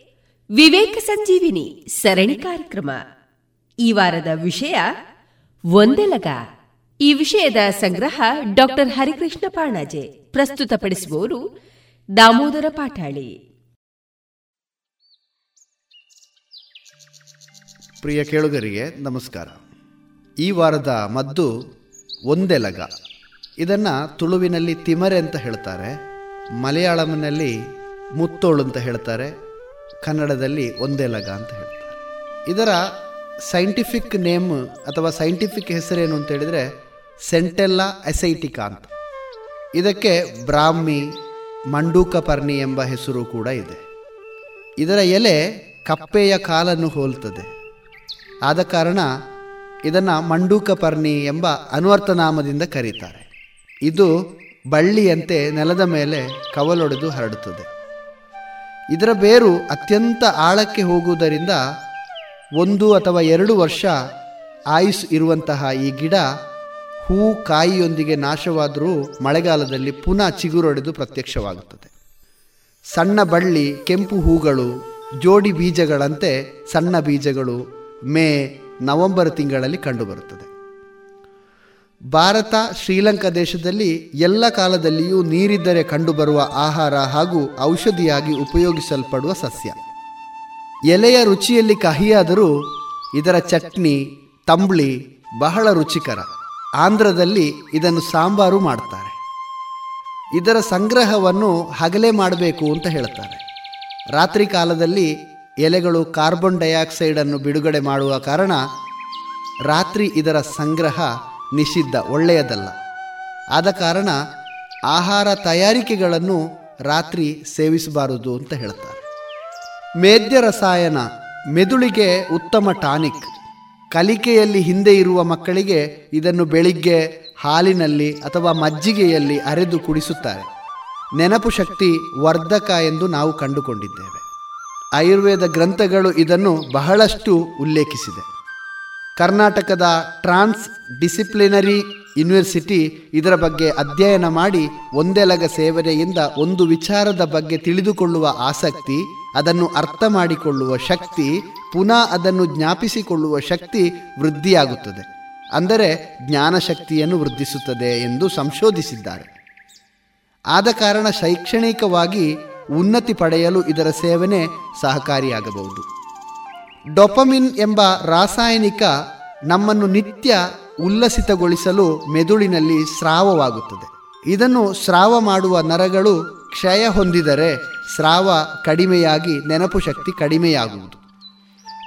ವಿವೇಕ ಸಂಜೀವಿನಿ ಸರಣಿ ಕಾರ್ಯಕ್ರಮ. ಈ ವಾರದ ವಿಷಯ ಒಂದೆಲಗ. ಈ ವಿಷಯದ ಸಂಗ್ರಹ ಡಾಕ್ಟರ್ ಹರಿಕೃಷ್ಣ ಪಾಣಾಜೆ ಪ್ರಸ್ತುತಪಡಿಸುವವರು ದಾಮೋದರ ಪಾಠಾಳಿ. ಪ್ರಿಯ ಕೇಳುಗರಿಗೆ ನಮಸ್ಕಾರ. ಈ ವಾರದ ಮದ್ದು ಒಂದೆಲಗ. ಇದನ್ನು ತುಳುವಿನಲ್ಲಿ ತಿಮರೆ ಅಂತ ಹೇಳ್ತಾರೆ, ಮಲಯಾಳಂನಲ್ಲಿ ಮುತ್ತೋಳು ಅಂತ ಹೇಳ್ತಾರೆ ಕನ್ನಡದಲ್ಲಿ ಒಂದೇ ಲಗ ಅಂತ ಹೇಳ್ತಾರೆ. ಇದರ ಸೈಂಟಿಫಿಕ್ ನೇಮ್ ಅಥವಾ ಸೈಂಟಿಫಿಕ್ ಹೆಸರೇನು ಅಂತ ಹೇಳಿದರೆ ಸೆಂಟೆಲ್ಲಾ ಅಸೈಟಿಕಾ ಅಂತ. ಇದಕ್ಕೆ ಬ್ರಾಹ್ಮಿ ಮಂಡೂಕ ಪರ್ಣಿ ಎಂಬ ಹೆಸರು ಕೂಡ ಇದೆ. ಇದರ ಎಲೆ ಕಪ್ಪೆಯ ಕಾಲನ್ನು ಹೋಲ್ತದೆ ಆದ ಕಾರಣ ಇದನ್ನು ಮಂಡೂಕ ಪರ್ಣಿ ಎಂಬ ಅನ್ವರ್ಥನಾಮದಿಂದ ಕರೀತಾರೆ. ಇದು ಬಳ್ಳಿಯಂತೆ ನೆಲದ ಮೇಲೆ ಕವಲೊಡೆದು ಹರಡುತ್ತದೆ. ಇದರ ಬೇರು ಅತ್ಯಂತ ಆಳಕ್ಕೆ ಹೋಗುವುದರಿಂದ ಒಂದು ಅಥವಾ ಎರಡು ವರ್ಷ ಆಯುಸ್ ಇರುವಂತಹ ಈ ಗಿಡ ಹೂ ಕಾಯಿಯೊಂದಿಗೆ ನಾಶವಾದರೂ ಮಳೆಗಾಲದಲ್ಲಿ ಪುನಃ ಚಿಗುರೊಡೆದು ಪ್ರತ್ಯಕ್ಷವಾಗುತ್ತದೆ. ಸಣ್ಣ ಬಳ್ಳಿ, ಕೆಂಪು ಹೂಗಳು, ಜೋಡಿ ಬೀಜಗಳಂತೆ ಸಣ್ಣ ಬೀಜಗಳು ಮೇ, ನವೆಂಬರ್ ತಿಂಗಳಲ್ಲಿ ಕಂಡುಬರುತ್ತದೆ. ಭಾರತ, ಶ್ರೀಲಂಕಾ ದೇಶದಲ್ಲಿ ಎಲ್ಲ ಕಾಲದಲ್ಲಿಯೂ ನೀರಿದ್ದರೆ ಕಂಡುಬರುವ ಆಹಾರ ಹಾಗೂ ಔಷಧಿಯಾಗಿ ಉಪಯೋಗಿಸಲ್ಪಡುವ ಸಸ್ಯ. ಎಲೆಯ ರುಚಿಯಲ್ಲಿ ಕಹಿಯಾದರೂ ಇದರ ಚಟ್ನಿ, ತಂಬ್ಳಿ ಬಹಳ ರುಚಿಕರ. ಆಂಧ್ರದಲ್ಲಿ ಇದನ್ನು ಸಾಂಬಾರು ಮಾಡ್ತಾರೆ. ಇದರ ಸಂಗ್ರಹವನ್ನು ಹಗಲೇ ಮಾಡಬೇಕು ಅಂತ ಹೇಳ್ತಾರೆ. ರಾತ್ರಿ ಕಾಲದಲ್ಲಿ ಎಲೆಗಳು ಕಾರ್ಬನ್ ಡೈಆಕ್ಸೈಡನ್ನು ಬಿಡುಗಡೆ ಮಾಡುವ ಕಾರಣ ರಾತ್ರಿ ಇದರ ಸಂಗ್ರಹ ನಿಷಿದ್ಧ, ಒಳ್ಳೆಯದಲ್ಲ. ಆದ ಕಾರಣ ಆಹಾರ ತಯಾರಿಕೆಗಳನ್ನು ರಾತ್ರಿ ಸೇವಿಸಬಾರದು ಅಂತ ಹೇಳ್ತಾರೆ. ಮೇದ್ಯ ರಸಾಯನ, ಮೆದುಳಿಗೆ ಉತ್ತಮ ಟಾನಿಕ್. ಕಲಿಕೆಯಲ್ಲಿ ಹಿಂದೆ ಇರುವ ಮಕ್ಕಳಿಗೆ ಇದನ್ನು ಬೆಳಿಗ್ಗೆ ಹಾಲಿನಲ್ಲಿ ಅಥವಾ ಮಜ್ಜಿಗೆಯಲ್ಲಿ ಅರೆದು ಕುಡಿಸುತ್ತಾರೆ. ನೆನಪು ಶಕ್ತಿ ವರ್ಧಕ ಎಂದು ನಾವು ಕಂಡುಕೊಂಡಿದ್ದೇವೆ. ಆಯುರ್ವೇದ ಗ್ರಂಥಗಳು ಇದನ್ನು ಬಹಳಷ್ಟು ಉಲ್ಲೇಖಿಸಿದೆ. ಕರ್ನಾಟಕದ ಟ್ರಾನ್ಸ್ ಡಿಸಿಪ್ಲಿನರಿ ಯೂನಿವರ್ಸಿಟಿ ಇದರ ಬಗ್ಗೆ ಅಧ್ಯಯನ ಮಾಡಿ ಒಂದೆಲಗ ಸೇವನೆಯಿಂದ ಒಂದು ವಿಚಾರದ ಬಗ್ಗೆ ತಿಳಿದುಕೊಳ್ಳುವ ಆಸಕ್ತಿ, ಅದನ್ನು ಅರ್ಥ ಮಾಡಿಕೊಳ್ಳುವ ಶಕ್ತಿ, ಪುನಃ ಅದನ್ನು ಜ್ಞಾಪಿಸಿಕೊಳ್ಳುವ ಶಕ್ತಿ ವೃದ್ಧಿಯಾಗುತ್ತದೆ. ಅಂದರೆ ಜ್ಞಾನ ಶಕ್ತಿಯನ್ನು ವೃದ್ಧಿಸುತ್ತದೆ ಎಂದು ಸಂಶೋಧಿಸಿದ್ದಾರೆ. ಆದ ಕಾರಣ ಶೈಕ್ಷಣಿಕವಾಗಿ ಉನ್ನತಿ ಪಡೆಯಲು ಇದರ ಸೇವನೆ ಸಹಕಾರಿಯಾಗಬಹುದು. ಡೊಪಮಿನ್ ಎಂಬ ರಾಸಾಯನಿಕ ನಮ್ಮನ್ನು ನಿತ್ಯ ಉಲ್ಲಸಿತಗೊಳಿಸಲು ಮೆದುಳಿನಲ್ಲಿ ಸ್ರಾವವಾಗುತ್ತದೆ. ಇದನ್ನು ಸ್ರಾವ ಮಾಡುವ ನರಗಳು ಕ್ಷಯ ಹೊಂದಿದರೆ ಸ್ರಾವ ಕಡಿಮೆಯಾಗಿ ನೆನಪು ಶಕ್ತಿ ಕಡಿಮೆಯಾಗುವುದು.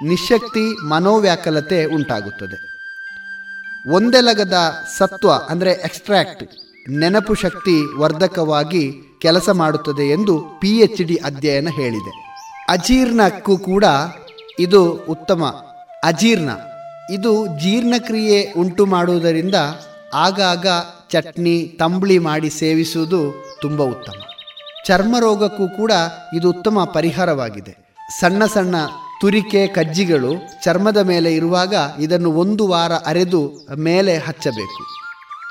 ನಿಶಕ್ತಿ, ಮನೋವ್ಯಾಕಲತೆ ಉಂಟಾಗುತ್ತದೆ. ಒಂದೆಲಗದ ಸತ್ವ ಅಂದರೆ ಎಕ್ಸ್ಟ್ರಾಕ್ಟ್ ನೆನಪು ಶಕ್ತಿ ವರ್ಧಕವಾಗಿ ಕೆಲಸ ಮಾಡುತ್ತದೆ ಎಂದು ಪಿ ಎಚ್ ಡಿ ಅಧ್ಯಯನ ಹೇಳಿದೆ. ಅಜೀರ್ಣಕ್ಕೂ ಕೂಡ ಇದು ಉತ್ತಮ, ಅಜೀರ್ಣ. ಇದು ಜೀರ್ಣಕ್ರಿಯೆ ಉಂಟು ಮಾಡುವುದರಿಂದ ಆಗಾಗ ಚಟ್ನಿ, ತಂಬಳಿ ಮಾಡಿ ಸೇವಿಸುವುದು ತುಂಬ ಉತ್ತಮ. ಚರ್ಮ ರೋಗಕ್ಕೂ ಕೂಡ ಇದು ಉತ್ತಮ ಪರಿಹಾರವಾಗಿದೆ. ಸಣ್ಣ ಸಣ್ಣ ತುರಿಕೆ ಕಜ್ಜಿಗಳು ಚರ್ಮದ ಮೇಲೆ ಇರುವಾಗ ಇದನ್ನು ಒಂದು ವಾರ ಅರೆದು ಮೇಲೆ ಹಚ್ಚಬೇಕು.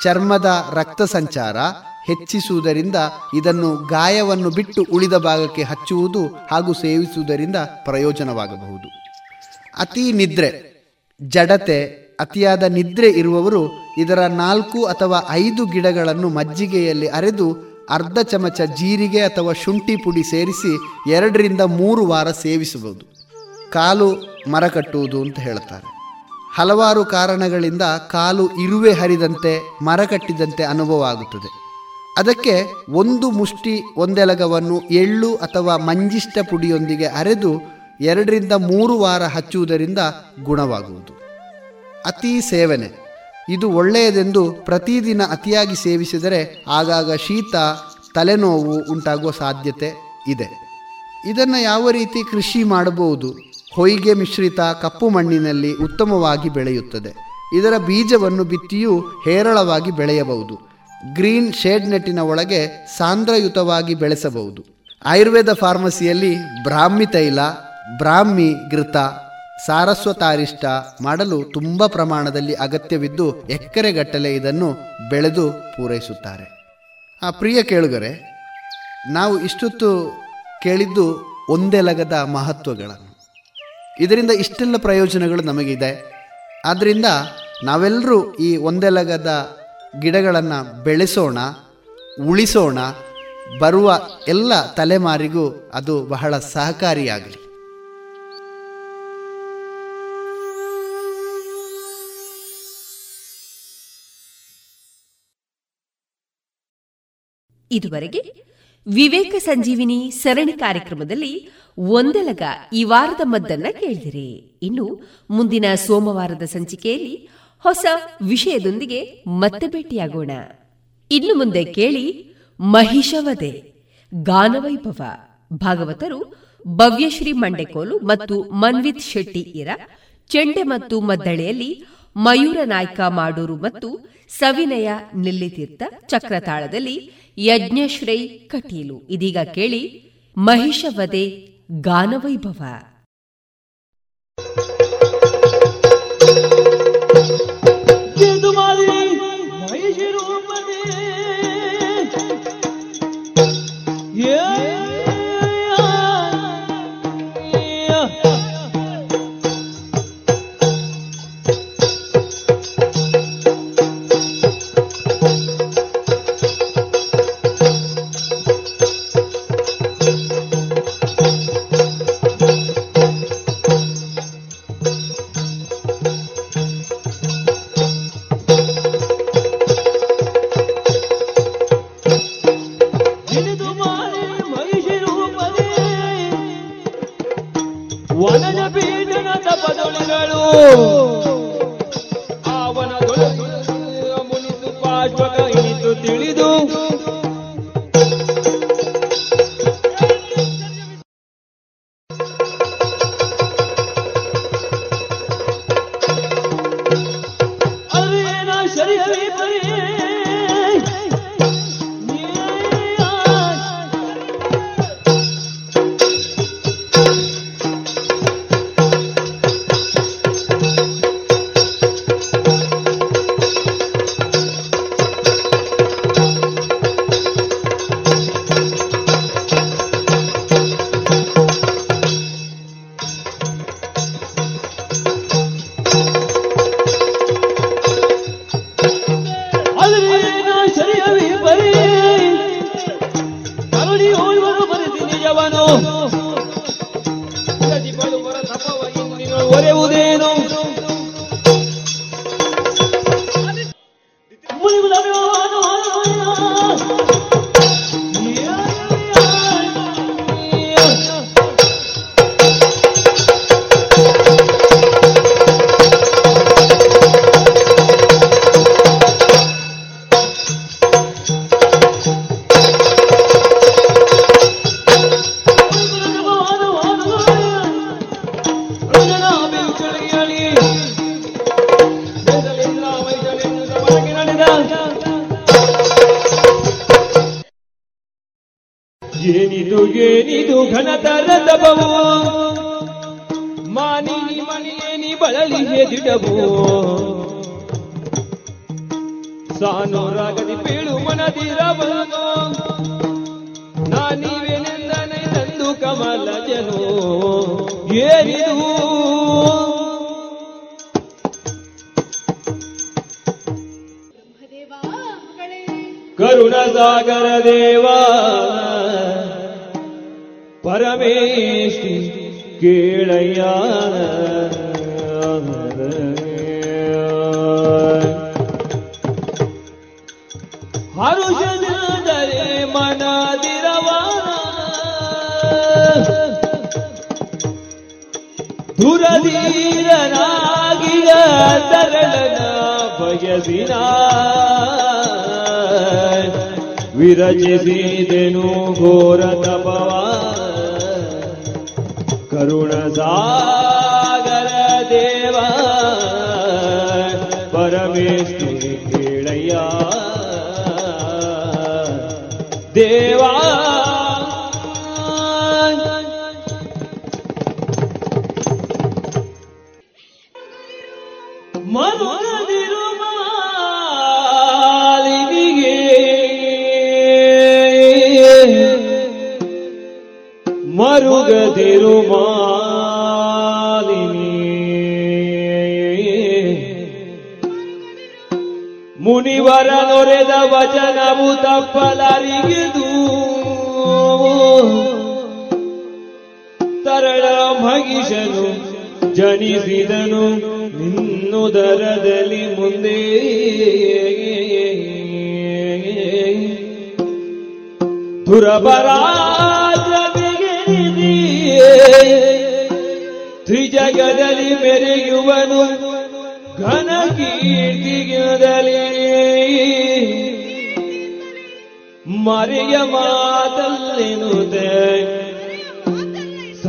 ಚರ್ಮದ ರಕ್ತ ಸಂಚಾರ ಹೆಚ್ಚಿಸುವುದರಿಂದ ಇದನ್ನು ಗಾಯವನ್ನು ಬಿಟ್ಟು ಉಳಿದ ಭಾಗಕ್ಕೆ ಹಚ್ಚುವುದು ಹಾಗೂ ಸೇವಿಸುವುದರಿಂದ ಪ್ರಯೋಜನವಾಗಬಹುದು. ಅತಿ ನಿದ್ರೆ, ಜಡತೆ, ಅತಿಯಾದ ನಿದ್ರೆ ಇರುವವರು ಇದರ ನಾಲ್ಕು ಅಥವಾ ಐದು ಗಿಡಗಳನ್ನು ಮಜ್ಜಿಗೆಯಲ್ಲಿ ಅರೆದು ಅರ್ಧ ಚಮಚ ಜೀರಿಗೆ ಅಥವಾ ಶುಂಠಿ ಪುಡಿ ಸೇರಿಸಿ ಎರಡರಿಂದ ಮೂರು ವಾರ ಸೇವಿಸಬಹುದು. ಕಾಲು ಮರ ಕಟ್ಟುವುದು ಅಂತ ಹೇಳ್ತಾರೆ ಹಲವಾರು ಕಾರಣಗಳಿಂದ ಕಾಲು ಇರುವೆ ಹರಿದಂತೆ, ಮರ ಕಟ್ಟಿದಂತೆ ಅನುಭವ ಆಗುತ್ತದೆ. ಅದಕ್ಕೆ ಒಂದು ಮುಷ್ಟಿ, ಒಂದೆಲಗವನ್ನು ಎಳ್ಳು ಅಥವಾ ಮಂಜಿಷ್ಟ ಪುಡಿಯೊಂದಿಗೆ ಅರೆದು ಎರಡರಿಂದ ಮೂರು ವಾರ ಹಚ್ಚುವುದರಿಂದ ಗುಣವಾಗುವುದು. ಅತಿ ಸೇವನೆ. ಇದು ಒಳ್ಳೆಯದೆಂದು ಪ್ರತಿದಿನ ಅತಿಯಾಗಿ ಸೇವಿಸಿದರೆ ಆಗಾಗ ಶೀತ, ತಲೆನೋವು ಉಂಟಾಗುವ ಸಾಧ್ಯತೆ ಇದೆ. ಇದನ್ನು ಯಾವ ರೀತಿ ಕೃಷಿ ಮಾಡಬಹುದು? ಹೊಯ್ಗೆ ಮಿಶ್ರಿತ ಕಪ್ಪು ಮಣ್ಣಿನಲ್ಲಿ ಉತ್ತಮವಾಗಿ ಬೆಳೆಯುತ್ತದೆ. ಇದರ ಬೀಜವನ್ನು ಬಿತ್ತಿಯೂ ಹೇರಳವಾಗಿ ಬೆಳೆಯಬಹುದು. ಗ್ರೀನ್ ಶೇಡ್ ನೆಟ್ಟಿನ ಒಳಗೆ ಸಾಂದ್ರಯುತವಾಗಿ ಬೆಳೆಸಬಹುದು. ಆಯುರ್ವೇದ ಫಾರ್ಮಸಿಯಲ್ಲಿ ಬ್ರಾಹ್ಮಿ ತೈಲ, ಬ್ರಾಹ್ಮಿ ಘೃತ, ಸಾರಸ್ವತಾರಿಷ್ಟ ಮಾಡಲು ತುಂಬ ಪ್ರಮಾಣದಲ್ಲಿ ಅಗತ್ಯವಿದ್ದು ಎಕರೆಗಟ್ಟಲೆ ಇದನ್ನು ಬೆಳೆದು ಪೂರೈಸುತ್ತಾರೆ. ಆ ಪ್ರಿಯ ಕೇಳುಗರೆ, ನಾವು ಇಷ್ಟೊತ್ತು ಕೇಳಿದ್ದು ಒಂದೆಲಗದ ಮಹತ್ವಗಳನ್ನು. ಇದರಿಂದ ಇಷ್ಟೆಲ್ಲ ಪ್ರಯೋಜನಗಳು ನಮಗಿದೆ. ಆದ್ದರಿಂದ ನಾವೆಲ್ಲರೂ ಈ ಒಂದೆಲಗದ ಗಿಡಗಳನ್ನು ಬೆಳೆಸೋಣ, ಉಳಿಸೋಣ, ಬರುವ ಎಲ್ಲ ತಲೆಮಾರಿಗೂ ಅದು ಬಹಳ ಸಹಕಾರಿಯಾಗಲಿ. ಇದುವರೆಗೆ ವಿವೇಕ ಸಂಜೀವಿನಿ ಸರಣಿ ಕಾರ್ಯಕ್ರಮದಲ್ಲಿ ಒಂದೆಲಗ ಈ ವಾರದ ಮದ್ದನ್ನ ಕೇಳಿದಿರಿ. ಇನ್ನು ಮುಂದಿನ ಸೋಮವಾರದ ಸಂಚಿಕೆಯಲ್ಲಿ ಹೊಸ ವಿಷಯದೊಂದಿಗೆ ಮತ್ತೆ ಭೇಟಿಯಾಗೋಣ. ಇನ್ನು ಮುಂದೆ ಕೇಳಿ ಮಹಿಷವದೆ ಗಾನವೈಭವ. ಭಾಗವತರು ಭವ್ಯಶ್ರೀ ಮಂಡೆಕೋಲು ಮತ್ತು ಮನ್ವಿತ್ ಶೆಟ್ಟಿ ಇರ ಚೆಂಡೆ ಮತ್ತು ಮದ್ದಳೆಯಲ್ಲಿ ಮಯೂರ ನಾಯ್ಕ ಮಾಡೂರು ಮತ್ತು ಸವಿನಯ ನಿಲ್ಲಿತೀರ್ಥ ಚಕ್ರತಾಳದಲ್ಲಿ ಯಜ್ಞಶ್ರೈ ಕಟೀಲು. ಇದೀಗ ಕೇಳಿ ಮಹಿಷವದೆ ಗಾನವೈಭವ.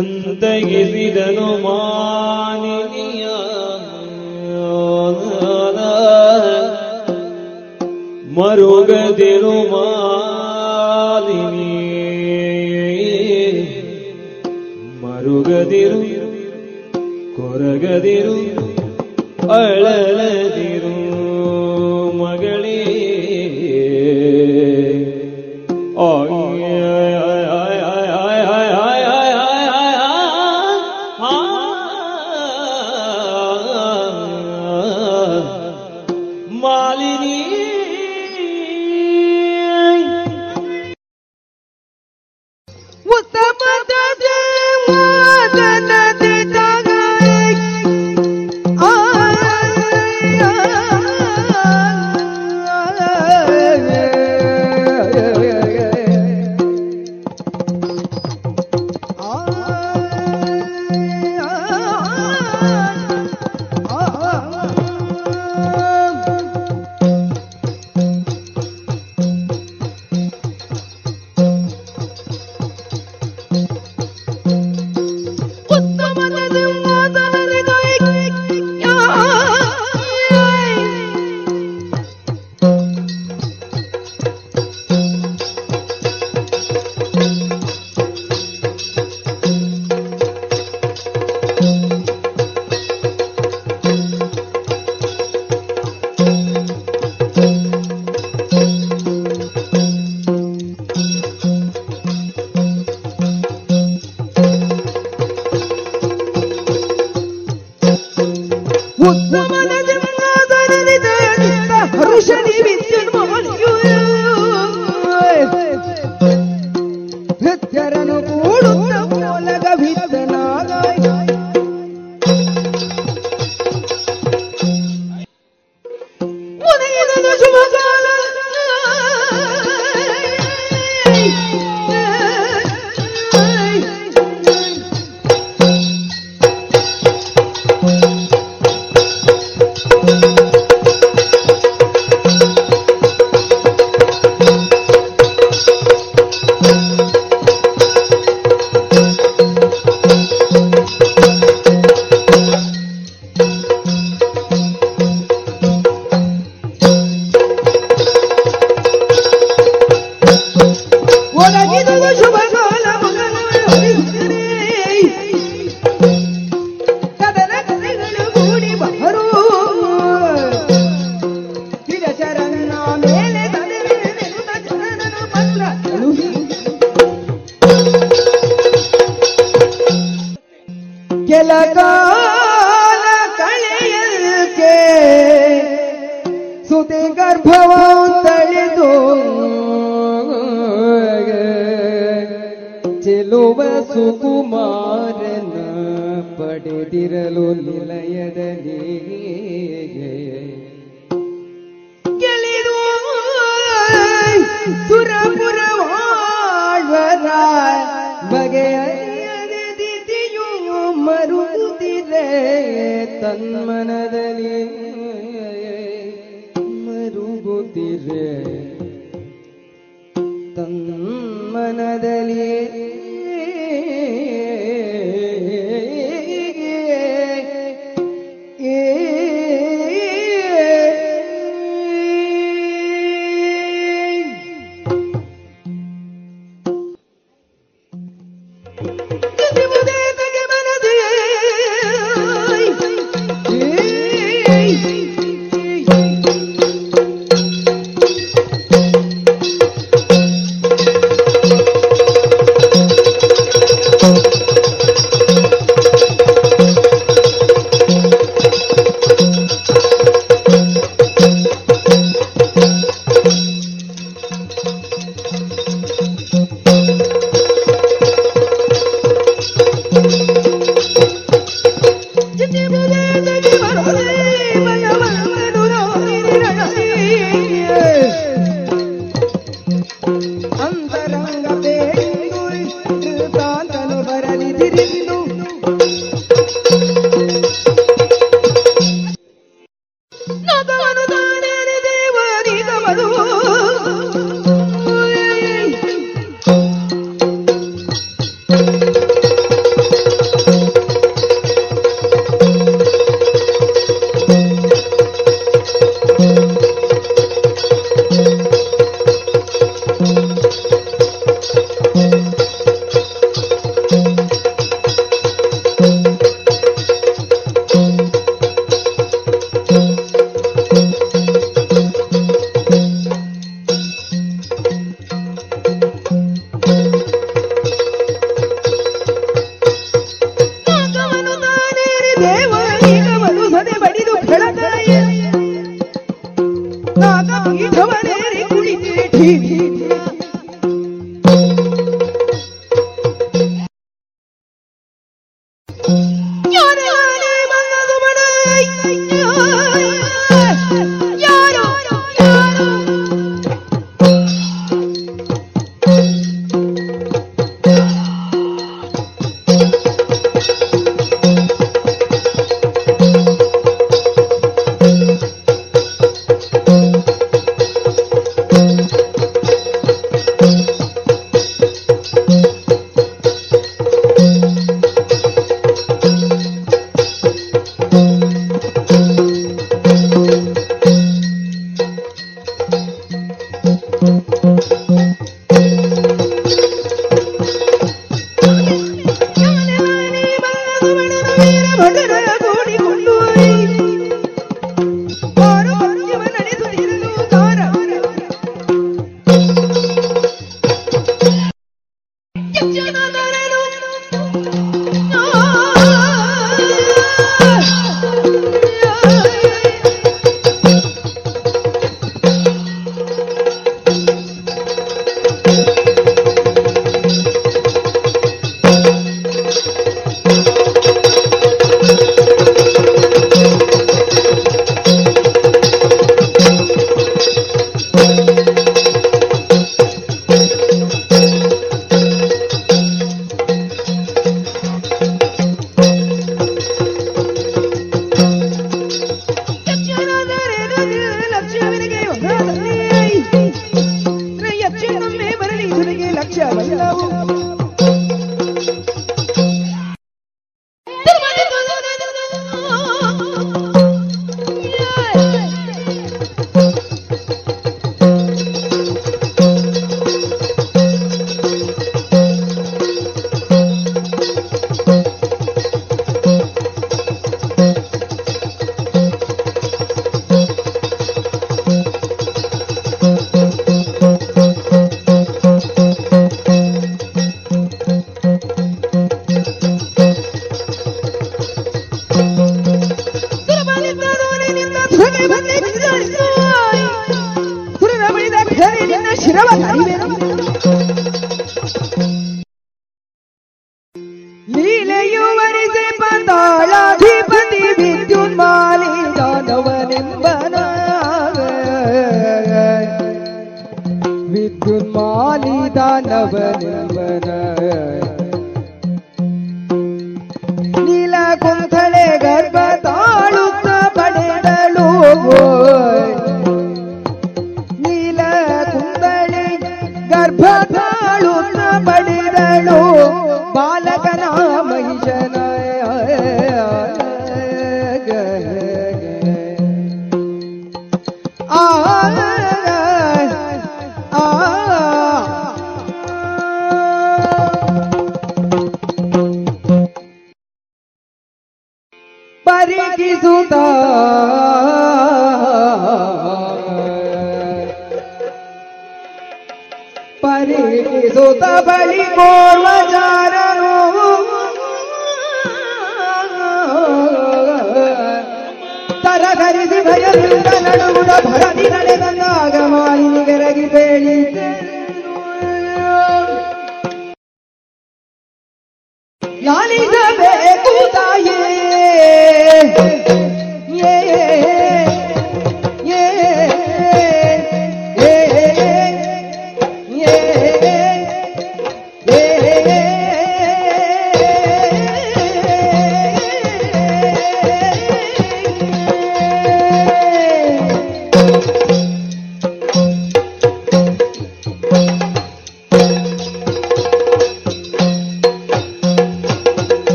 ಸಂತಗಿಸಿದನು ಮಾನಿನಿಯ ಮರುಗದಿರು ಮಾಲಿನಿ. ಮರುಗದಿರು ಕೊರಗದಿರು ಅಳಲದಿರು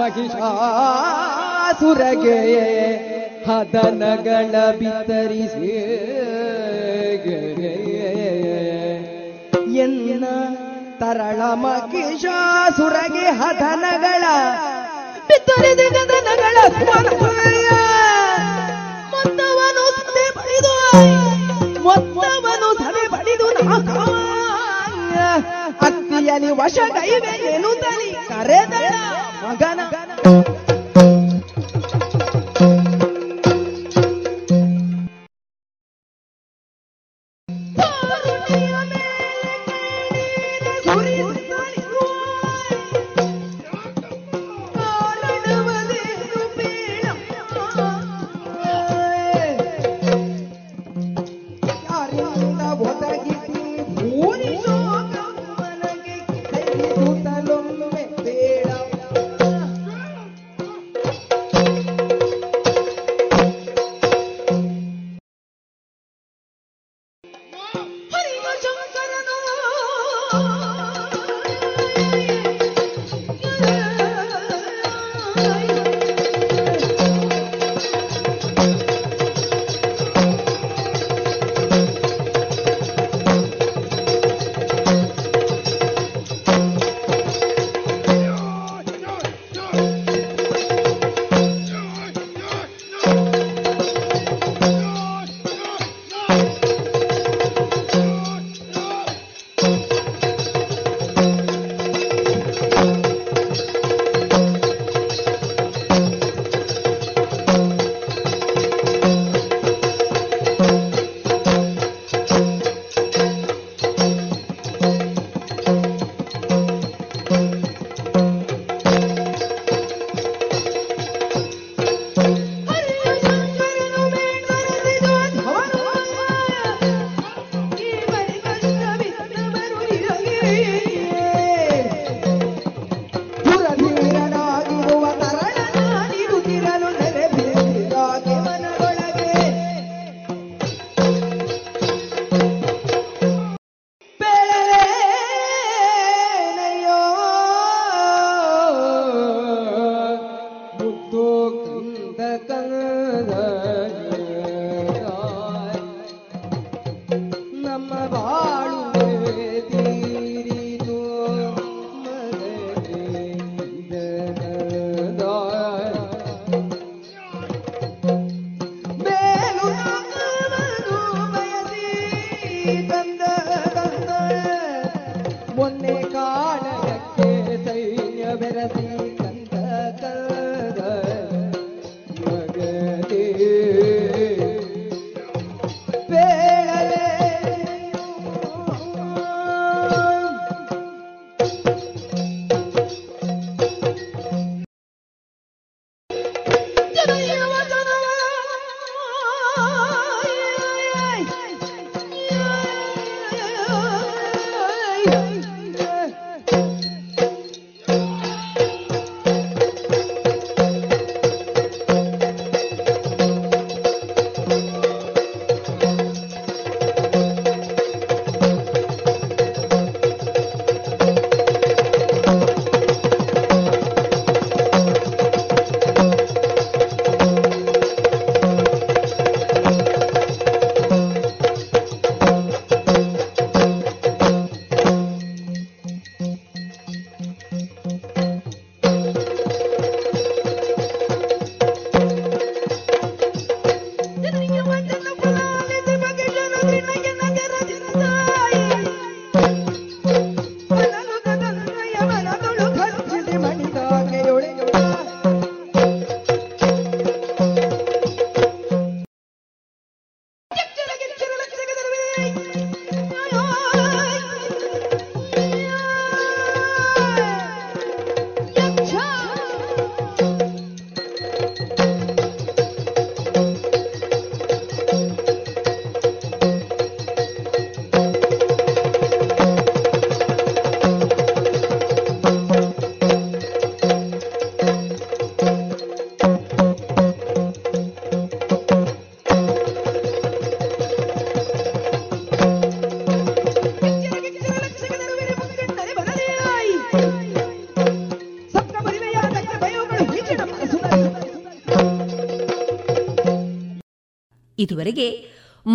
ಮಹಿಷಾಸುರಗೆ ಹದನಗಳ ಬಿತ್ತರಿಸಿ. ಎನ್ನ ತರಳ ಮಹಿಷಾಸುರಗೆ ಹದನಗಳ ಬಿತ್ತರಿಸಿ ಸ್ಮರಣೆಯ ಮೊತ್ತವನು ಸದೆ ಬಡಿದು, ಮೊತ್ತವನು ಸದೆ ಬಡಿದು ನಾಕಾಯ ಅತ್ತಿಯಲಿ ವಶಗೈವೆ ತಲಿ ಕರೆದಳ. Magana. Ghana.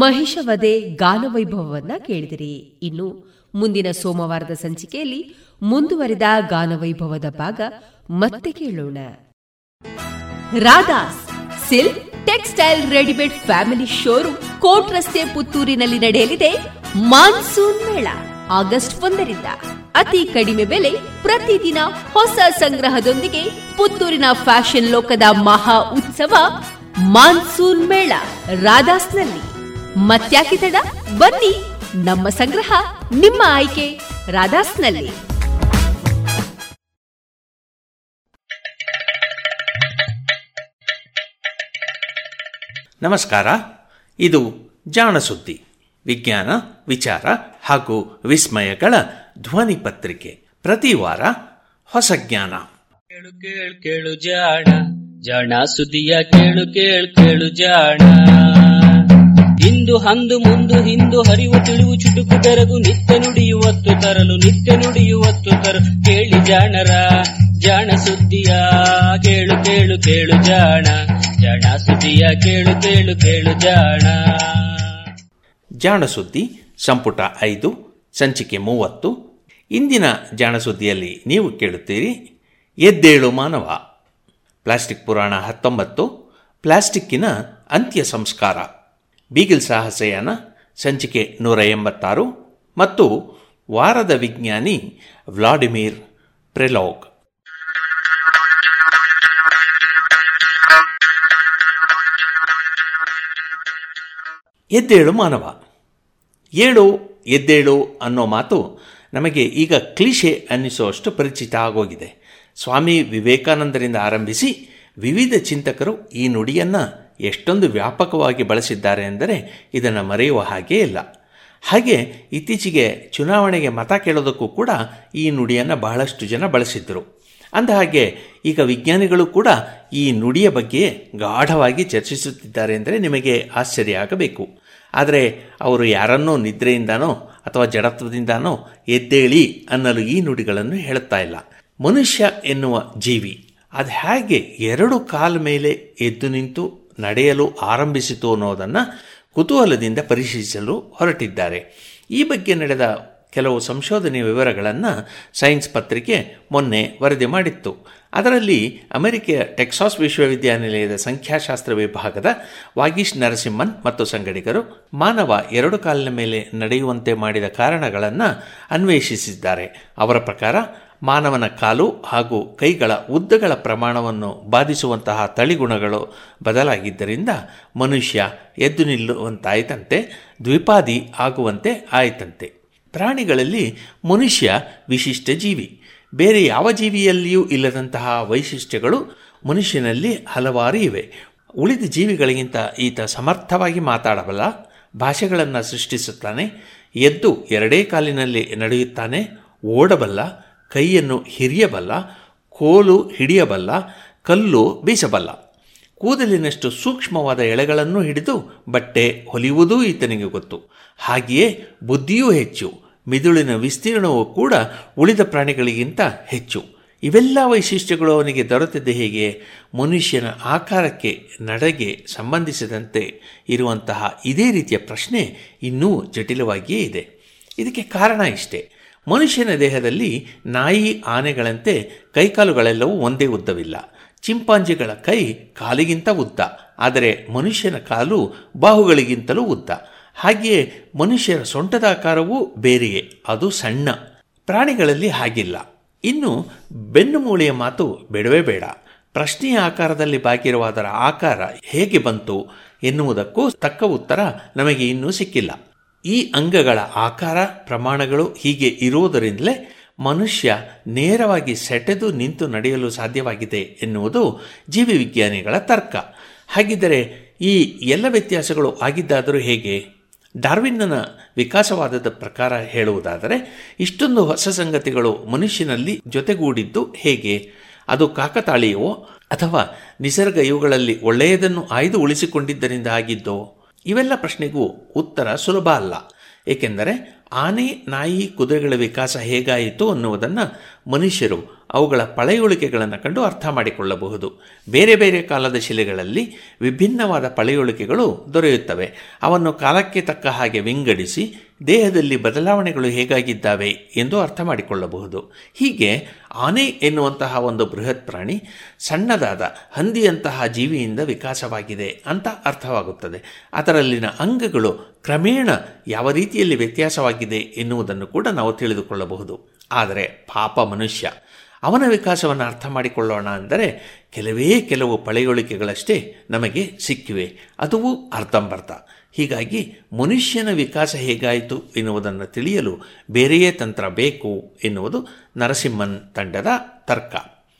ಮಹಿಷವದೆ ಗಾನವೈಭವವನ್ನ ಕೇಳಿದಿರಿ. ಇನ್ನು ಮುಂದಿನ ಸೋಮವಾರದ ಸಂಚಿಕೆಯಲ್ಲಿ ಮುಂದುವರಿದ ಗಾನವೈಭವದ ಭಾಗ ಮತ್ತೆ ಕೇಳೋಣ. Radha's silk textile readymade family showroom court ರಸ್ತೆ ಪುತ್ತೂರಿನಲ್ಲಿ ನಡೆಯಲಿದೆ ಮಾನ್ಸೂನ್ ಮೇಳ, ಆಗಸ್ಟ್ ಒಂದರಿಂದ. ಅತಿ ಕಡಿಮೆ ಬೆಲೆ ಪ್ರತಿದಿನ ಹೊಸ ಸಂಗ್ರಹದೊಂದಿಗೆ ಪುತ್ತೂರಿನ ಫ್ಯಾಷನ್ ಲೋಕದ ಮಹಾ ಉತ್ಸವ ಮಾನ್ಸೂನ್ ಮೇಳ, ರಾಧಾಸ್ನಲ್ಲಿ. ಮತ್ಯಾಕೆ ತಡ? ಬನ್ನಿ ನಮ್ಮ ಸಂಗ್ರಹ ನಿಮ್ಮ ಆಯ್ಕೆ ರಾಧಾಸ್ನಲ್ಲಿ. ನಮಸ್ಕಾರ ಇದು ಜಾಣ ಸುದ್ದಿ ವಿಜ್ಞಾನ ವಿಚಾರ ಹಾಗೂ ವಿಸ್ಮಯಗಳ ಧ್ವನಿ ಪತ್ರಿಕೆ ಪ್ರತಿ ವಾರ ಹೊಸ ಜ್ಞಾನ. ಕೇಳು ಕೇಳು ಕೇಳು ಜಾಣ ಜಾಣ ಸುದ್ದಿಯ ಕೇಳು ಕೇಳು ಕೇಳು ಜಾಣ. ಇಂದು ಹಂದು ಮುಂದು ಹಿಂದು ಹರಿವು ತಿಳಿವು ಚುಟುಕು ಬೆರಗು ನಿತ್ಯ ನುಡಿಯುವತ್ತು ತರಲು ನಿತ್ಯ ನುಡಿಯುವತ್ತು ತರಲು ಕೇಳಿ ಜಾಣರ, ಜಾಣ ಸುದ್ದಿಯ, ಕೇಳು ಕೇಳು ಕೇಳು ಜಾಣ. ಜಾಣ ಸುದ್ದಿಯ, ಕೇಳು ಕೇಳು ಕೇಳು ಜಾಣ. ಜಾಣ ಸುದ್ದಿ, ಸಂಪುಟ ಐದು, ಸಂಚಿಕೆ ಮೂವತ್ತು. ಇಂದಿನ ಜಾಣ ಸುದ್ದಿಯಲ್ಲಿ ನೀವು ಕೇಳುತ್ತೀರಿ, ಎದ್ದೇಳು ಮಾನವ. ಪ್ಲಾಸ್ಟಿಕ್ ಪುರಾಣ ಹತ್ತೊಂಬತ್ತು, ಪ್ಲಾಸ್ಟಿಕ್ಕಿನ ಅಂತ್ಯ ಸಂಸ್ಕಾರ. ಬೀಗಿಲ್ ಸಾಹಸಯಾನ ಸಂಚಿಕೆ ನೂರ ಎಂಬತ್ತಾರು ಮತ್ತು ವಾರದ ವಿಜ್ಞಾನಿ ವ್ಲಾಡಿಮಿರ್ ಪ್ರೆಲಾಗ್. ಎದ್ದೇಳು ಮಾನವ. ಏಳು ಎದ್ದೇಳು ಅನ್ನೋ ಮಾತು ನಮಗೆ ಈಗ ಕ್ಲಿಷೆ ಅನ್ನಿಸುವಷ್ಟು ಪರಿಚಿತ ಆಗೋಗಿದೆ. ಸ್ವಾಮಿ ವಿವೇಕಾನಂದರಿಂದ ಆರಂಭಿಸಿ ವಿವಿಧ ಚಿಂತಕರು ಈ ನುಡಿಯನ್ನು ಎಷ್ಟೊಂದು ವ್ಯಾಪಕವಾಗಿ ಬಳಸಿದ್ದಾರೆ ಎಂದರೆ ಇದನ್ನು ಮರೆಯುವ ಹಾಗೇ ಇಲ್ಲ. ಹಾಗೆ ಇತ್ತೀಚೆಗೆ ಚುನಾವಣೆಗೆ ಮತ ಕೇಳೋದಕ್ಕೂ ಕೂಡ ಈ ನುಡಿಯನ್ನು ಬಹಳಷ್ಟು ಜನ ಬಳಸಿದ್ದರು. ಅಂದಹಾಗೆ ಈಗ ವಿಜ್ಞಾನಿಗಳು ಕೂಡ ಈ ನುಡಿಯ ಬಗ್ಗೆ ಗಾಢವಾಗಿ ಚರ್ಚಿಸುತ್ತಿದ್ದಾರೆ ಅಂದರೆ ನಿಮಗೆ ಆಶ್ಚರ್ಯ ಆಗಬೇಕು. ಆದರೆ ಅವರು ಯಾರನ್ನೋ ನಿದ್ರೆಯಿಂದನೋ ಅಥವಾ ಜಡತ್ವದಿಂದನೋ ಎದ್ದೇಳಿ ಅನ್ನಲು ಈ ನುಡಿಗಳನ್ನು ಹೇಳುತ್ತಾ ಇಲ್ಲ. ಮನುಷ್ಯ ಎನ್ನುವ ಜೀವಿ, ಅದು ಹೇಗೆ ಎರಡು ಕಾಲ ಮೇಲೆ ಎದ್ದು ನಿಂತು ನಡೆಯಲು ಆರಂಭಿಸಿತು ಅನ್ನೋದನ್ನು ಕುತೂಹಲದಿಂದ ಪರಿಶೀಲಿಸಲು ಹೊರಟಿದ್ದಾರೆ. ಈ ಬಗ್ಗೆ ನಡೆದ ಕೆಲವು ಸಂಶೋಧನೆ ವಿವರಗಳನ್ನು ಸೈನ್ಸ್ ಪತ್ರಿಕೆ ಮೊನ್ನೆ ವರದಿ ಮಾಡಿತ್ತು. ಅದರಲ್ಲಿ ಅಮೆರಿಕೆಯ ಟೆಕ್ಸಾಸ್ ವಿಶ್ವವಿದ್ಯಾನಿಲಯದ ಸಂಖ್ಯಾಶಾಸ್ತ್ರ ವಿಭಾಗದ ವಾಗೀಶ್ ನರಸಿಂಹನ್ ಮತ್ತು ಸಂಗಡಿಗರು ಮಾನವ ಎರಡು ಕಾಲಿನ ಮೇಲೆ ನಡೆಯುವಂತೆ ಮಾಡಿದ ಕಾರಣಗಳನ್ನು ಅನ್ವೇಷಿಸಿದ್ದಾರೆ. ಅವರ ಪ್ರಕಾರ ಮಾನವನ ಕಾಲು ಹಾಗೂ ಕೈಗಳ ಉದ್ದಗಳ ಪ್ರಮಾಣವನ್ನು ಬಾಧಿಸುವಂತಹ ತಳಿಗುಣಗಳು ಬದಲಾಗಿದ್ದರಿಂದ ಮನುಷ್ಯ ಎದ್ದು ನಿಲ್ಲುವಂತಾಯಿತಂತೆ, ದ್ವಿಪಾದಿ ಆಗುವಂತೆ ಆಯಿತಂತೆ. ಪ್ರಾಣಿಗಳಲ್ಲಿ ಮನುಷ್ಯ ವಿಶಿಷ್ಟ ಜೀವಿ. ಬೇರೆ ಯಾವ ಜೀವಿಯಲ್ಲಿಯೂ ಇಲ್ಲದಂತಹ ವೈಶಿಷ್ಟ್ಯಗಳು ಮನುಷ್ಯನಲ್ಲಿ ಹಲವಾರು ಇವೆ. ಉಳಿದ ಜೀವಿಗಳಿಗಿಂತ ಈತ ಸಮರ್ಥವಾಗಿ ಮಾತಾಡಬಲ್ಲ, ಭಾಷೆಗಳನ್ನು ಸೃಷ್ಟಿಸುತ್ತಾನೆ, ಎದ್ದು ಎರಡೇ ಕಾಲಿನಲ್ಲಿ ನಡೆಯುತ್ತಾನೆ, ಓಡಬಲ್ಲ ಕೈಯನ್ನು ಹಿರಿಯಬಲ್ಲ, ಕೋಲು ಹಿಡಿಯಬಲ್ಲ, ಕಲ್ಲು ಬೀಸಬಲ್ಲ. ಕೂದಲಿನಷ್ಟು ಸೂಕ್ಷ್ಮವಾದ ಎಳೆಗಳನ್ನು ಹಿಡಿದು ಬಟ್ಟೆ ಹೊಲಿಯುವುದೂ ಈತನಿಗೆ ಗೊತ್ತು. ಹಾಗೆಯೇ ಬುದ್ಧಿಯೂ ಹೆಚ್ಚು. ಮಿದುಳಿನ ವಿಸ್ತೀರ್ಣವೂ ಕೂಡ ಉಳಿದ ಪ್ರಾಣಿಗಳಿಗಿಂತ ಹೆಚ್ಚು. ಇವೆಲ್ಲ ವೈಶಿಷ್ಟ್ಯಗಳು ಅವನಿಗೆ ದೊರೆತಿದ್ದ ಹೇಗೆ? ಮನುಷ್ಯನ ಆಕಾರಕ್ಕೆ ನಡೆಗೆ ಸಂಬಂಧಿಸಿದಂತೆ ಇರುವಂತಹ ಇದೇ ರೀತಿಯ ಪ್ರಶ್ನೆ ಇನ್ನೂ ಜಟಿಲವಾಗಿಯೇ ಇದೆ. ಇದಕ್ಕೆ ಕಾರಣ ಇಷ್ಟೇ. ಮನುಷ್ಯನ ದೇಹದಲ್ಲಿ ನಾಯಿ ಆನೆಗಳಂತೆ ಕೈಕಾಲುಗಳೆಲ್ಲವೂ ಒಂದೇ ಉದ್ದವಿಲ್ಲ. ಚಿಂಪಾಂಜಿಗಳ ಕೈ ಕಾಲಿಗಿಂತ ಉದ್ದ. ಆದರೆ ಮನುಷ್ಯನ ಕಾಲು ಬಾಹುಗಳಿಗಿಂತಲೂ ಉದ್ದ. ಹಾಗೆಯೇ ಮನುಷ್ಯರ ಸೊಂಟದ ಆಕಾರವೂ ಬೇರೆಯೇ. ಅದು ಸಣ್ಣ. ಪ್ರಾಣಿಗಳಲ್ಲಿ ಹಾಗಿಲ್ಲ. ಇನ್ನು ಬೆನ್ನು ಮೂಳೆಯ ಮಾತು ಬೇಡವೇ ಬೇಡ. ಪ್ರಶ್ನೆಯ ಆಕಾರದಲ್ಲಿ ಬಾಕಿರುವ ಅದರ ಆಕಾರ ಹೇಗೆ ಬಂತು ಎನ್ನುವುದಕ್ಕೂ ತಕ್ಕ ಉತ್ತರ ನಮಗೆ ಇನ್ನೂ ಸಿಕ್ಕಿಲ್ಲ. ಈ ಅಂಗಗಳ ಆಕಾರ ಪ್ರಮಾಣಗಳು ಹೀಗೆ ಇರುವುದರಿಂದಲೇ ಮನುಷ್ಯ ನೇರವಾಗಿ ಸೆಟೆದು ನಿಂತು ನಡೆಯಲು ಸಾಧ್ಯವಾಗಿದೆ ಎನ್ನುವುದು ಜೀವಿ ವಿಜ್ಞಾನಿಗಳ ತರ್ಕ. ಹಾಗಿದ್ದರೆ ಈ ಎಲ್ಲ ವ್ಯತ್ಯಾಸಗಳು ಆಗಿದ್ದಾದರೂ ಹೇಗೆ? ಡಾರ್ವಿನ್ನನ ವಿಕಾಸವಾದದ ಪ್ರಕಾರ ಹೇಳುವುದಾದರೆ, ಇಷ್ಟೊಂದು ಹೊಸ ಸಂಗತಿಗಳು ಮನುಷ್ಯನಲ್ಲಿ ಜೊತೆಗೂಡಿದ್ದು ಹೇಗೆ? ಅದು ಕಾಕತಾಳೀಯವೋ ಅಥವಾ ನಿಸರ್ಗ ಇವುಗಳಲ್ಲಿ ಒಳ್ಳೆಯದನ್ನು ಆಯ್ದು ಉಳಿಸಿಕೊಂಡಿದ್ದರಿಂದ ಆಗಿದ್ದೋ? ಇವೆಲ್ಲ ಪ್ರಶ್ನೆಗೂ ಉತ್ತರ ಸುಲಭ ಅಲ್ಲ. ಏಕೆಂದರೆ ಆನೆ, ನಾಯಿ, ಕುದುರೆಗಳ ವಿಕಾಸ ಹೇಗಾಯಿತು ಅನ್ನುವುದನ್ನು ಮನುಷ್ಯರು ಅವುಗಳ ಪಳೆಯುಳಿಕೆಗಳನ್ನು ಕಂಡು ಅರ್ಥ ಮಾಡಿಕೊಳ್ಳಬಹುದು. ಬೇರೆ ಬೇರೆ ಕಾಲದ ಶಿಲೆಗಳಲ್ಲಿ ವಿಭಿನ್ನವಾದ ಪಳೆಯುಳಿಕೆಗಳು ದೊರೆಯುತ್ತವೆ. ಅವನ್ನು ಕಾಲಕ್ಕೆ ತಕ್ಕ ಹಾಗೆ ವಿಂಗಡಿಸಿ ದೇಹದಲ್ಲಿ ಬದಲಾವಣೆಗಳು ಹೇಗಾಗಿದ್ದಾವೆ ಎಂದು ಅರ್ಥ ಮಾಡಿಕೊಳ್ಳಬಹುದು ಹೀಗೆ ಆನೆ ಎನ್ನುವಂತಹ ಒಂದು ಬೃಹತ್ ಪ್ರಾಣಿ ಸಣ್ಣದಾದ ಹಂದಿಯಂತಹ ಜೀವಿಯಿಂದ ವಿಕಾಸವಾಗಿದೆ ಅಂತ ಅರ್ಥವಾಗುತ್ತದೆ. ಅದರಲ್ಲಿನ ಅಂಗಗಳು ಕ್ರಮೇಣ ಯಾವ ರೀತಿಯಲ್ಲಿ ವ್ಯತ್ಯಾಸವಾಗಿದೆ ಎನ್ನುವುದನ್ನು ಕೂಡ ನಾವು ತಿಳಿದುಕೊಳ್ಳಬಹುದು. ಆದರೆ ಪಾಪ ಮನುಷ್ಯ, ಅವನ ವಿಕಾಸವನ್ನು ಅರ್ಥ ಮಾಡಿಕೊಳ್ಳೋಣ ಅಂದರೆ ಕೆಲವೇ ಕೆಲವು ಪಳೆಯುಳಿಕೆಗಳಷ್ಟೇ ನಮಗೆ ಸಿಕ್ಕಿವೆ. ಅದು ಅರ್ಧಂಬರ್ಧ ಹೀಗಾಗಿ ಮನುಷ್ಯನ ವಿಕಾಸ ಹೇಗಾಯಿತು ಎನ್ನುವುದನ್ನು ತಿಳಿಯಲು ಬೇರೆಯೇ ತಂತ್ರ ಬೇಕು ಎನ್ನುವುದು ನರಸಿಂಹನ್ ತಂಡದ ತರ್ಕ.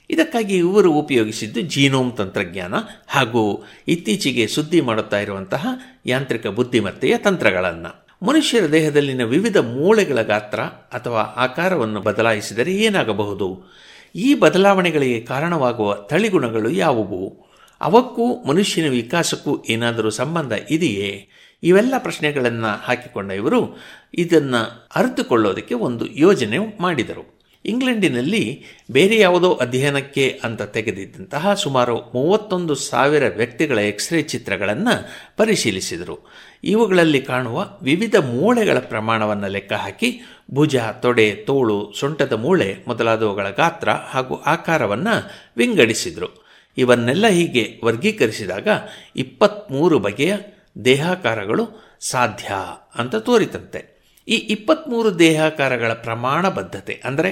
ಇದಕ್ಕಾಗಿ ಇವರು ಉಪಯೋಗಿಸಿದ್ದು ಜೀನೋಮ್ ತಂತ್ರಜ್ಞಾನ ಹಾಗೂ ಇತ್ತೀಚೆಗೆ ಸುದ್ದಿ ಮಾಡುತ್ತಾ ಇರುವಂತಹ ಯಾಂತ್ರಿಕ ಬುದ್ಧಿಮತ್ತೆಯ ತಂತ್ರಗಳನ್ನು. ಮನುಷ್ಯರ ದೇಹದಲ್ಲಿನ ವಿವಿಧ ಮೂಳೆಗಳ ಗಾತ್ರ ಅಥವಾ ಆಕಾರವನ್ನು ಬದಲಾಯಿಸಿದರೆ ಏನಾಗಬಹುದು? ಈ ಬದಲಾವಣೆಗಳಿಗೆ ಕಾರಣವಾಗುವ ತಳಿಗುಣಗಳು ಯಾವುವು? ಅವಕ್ಕೂ ಮನುಷ್ಯನ ವಿಕಾಸಕ್ಕೂ ಏನಾದರೂ ಸಂಬಂಧ ಇದೆಯೇ? ಇವೆಲ್ಲ ಪ್ರಶ್ನೆಗಳನ್ನು ಹಾಕಿಕೊಂಡ ಇವರು ಇದನ್ನು ಅರಿತುಕೊಳ್ಳೋದಕ್ಕೆ ಒಂದು ಯೋಜನೆ ಮಾಡಿದರು. ಇಂಗ್ಲೆಂಡಿನಲ್ಲಿ ಬೇರೆ ಯಾವುದೋ ಅಧ್ಯಯನಕ್ಕೆ ಅಂತ ತೆಗೆದಿದ್ದಂತಹ ಸುಮಾರು ಮೂವತ್ತೊಂದು ಸಾವಿರ ವ್ಯಕ್ತಿಗಳ ಎಕ್ಸ್ರೇ ಚಿತ್ರಗಳನ್ನು ಪರಿಶೀಲಿಸಿದರು. ಇವುಗಳಲ್ಲಿ ಕಾಣುವ ವಿವಿಧ ಮೂಳೆಗಳ ಪ್ರಮಾಣವನ್ನು ಲೆಕ್ಕ ಹಾಕಿ ಭುಜ, ತೊಡೆ, ತೋಳು, ಸೊಂಟದ ಮೂಳೆ ಮೊದಲಾದವುಗಳ ಗಾತ್ರ ಹಾಗೂ ಆಕಾರವನ್ನು ವಿಂಗಡಿಸಿದರು. ಇವನ್ನೆಲ್ಲ ಹೀಗೆ ವರ್ಗೀಕರಿಸಿದಾಗ ಇಪ್ಪತ್ತ್ಮೂರು ಬಗೆಯ ದೇಹಾಕಾರಗಳು ಸಾಧ್ಯ ಅಂತ ತೋರಿತಂತೆ. ಈ ಇಪ್ಪತ್ತ್ಮೂರು ದೇಹಾಕಾರಗಳ ಪ್ರಮಾಣ ಬದ್ಧತೆ, ಅಂದರೆ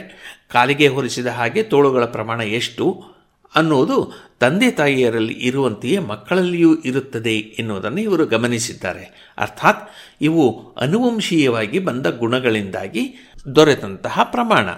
ಕಾಲಿಗೆ ಹೊರಿಸಿದ ಹಾಗೆ ತೋಳುಗಳ ಪ್ರಮಾಣ ಎಷ್ಟು ಅನ್ನೋದು ತಂದೆ ತಾಯಿಯರಲ್ಲಿ ಇರುವಂತೆಯೇ ಮಕ್ಕಳಲ್ಲಿಯೂ ಇರುತ್ತದೆ ಎನ್ನುವುದನ್ನು ಇವರು ಗಮನಿಸಿದ್ದಾರೆ. ಅರ್ಥಾತ್ ಇವು ಅನುವಂಶೀಯವಾಗಿ ಬಂದ ಗುಣಗಳಿಂದಾಗಿ ದೊರೆತಂತಹ ಪ್ರಮಾಣ.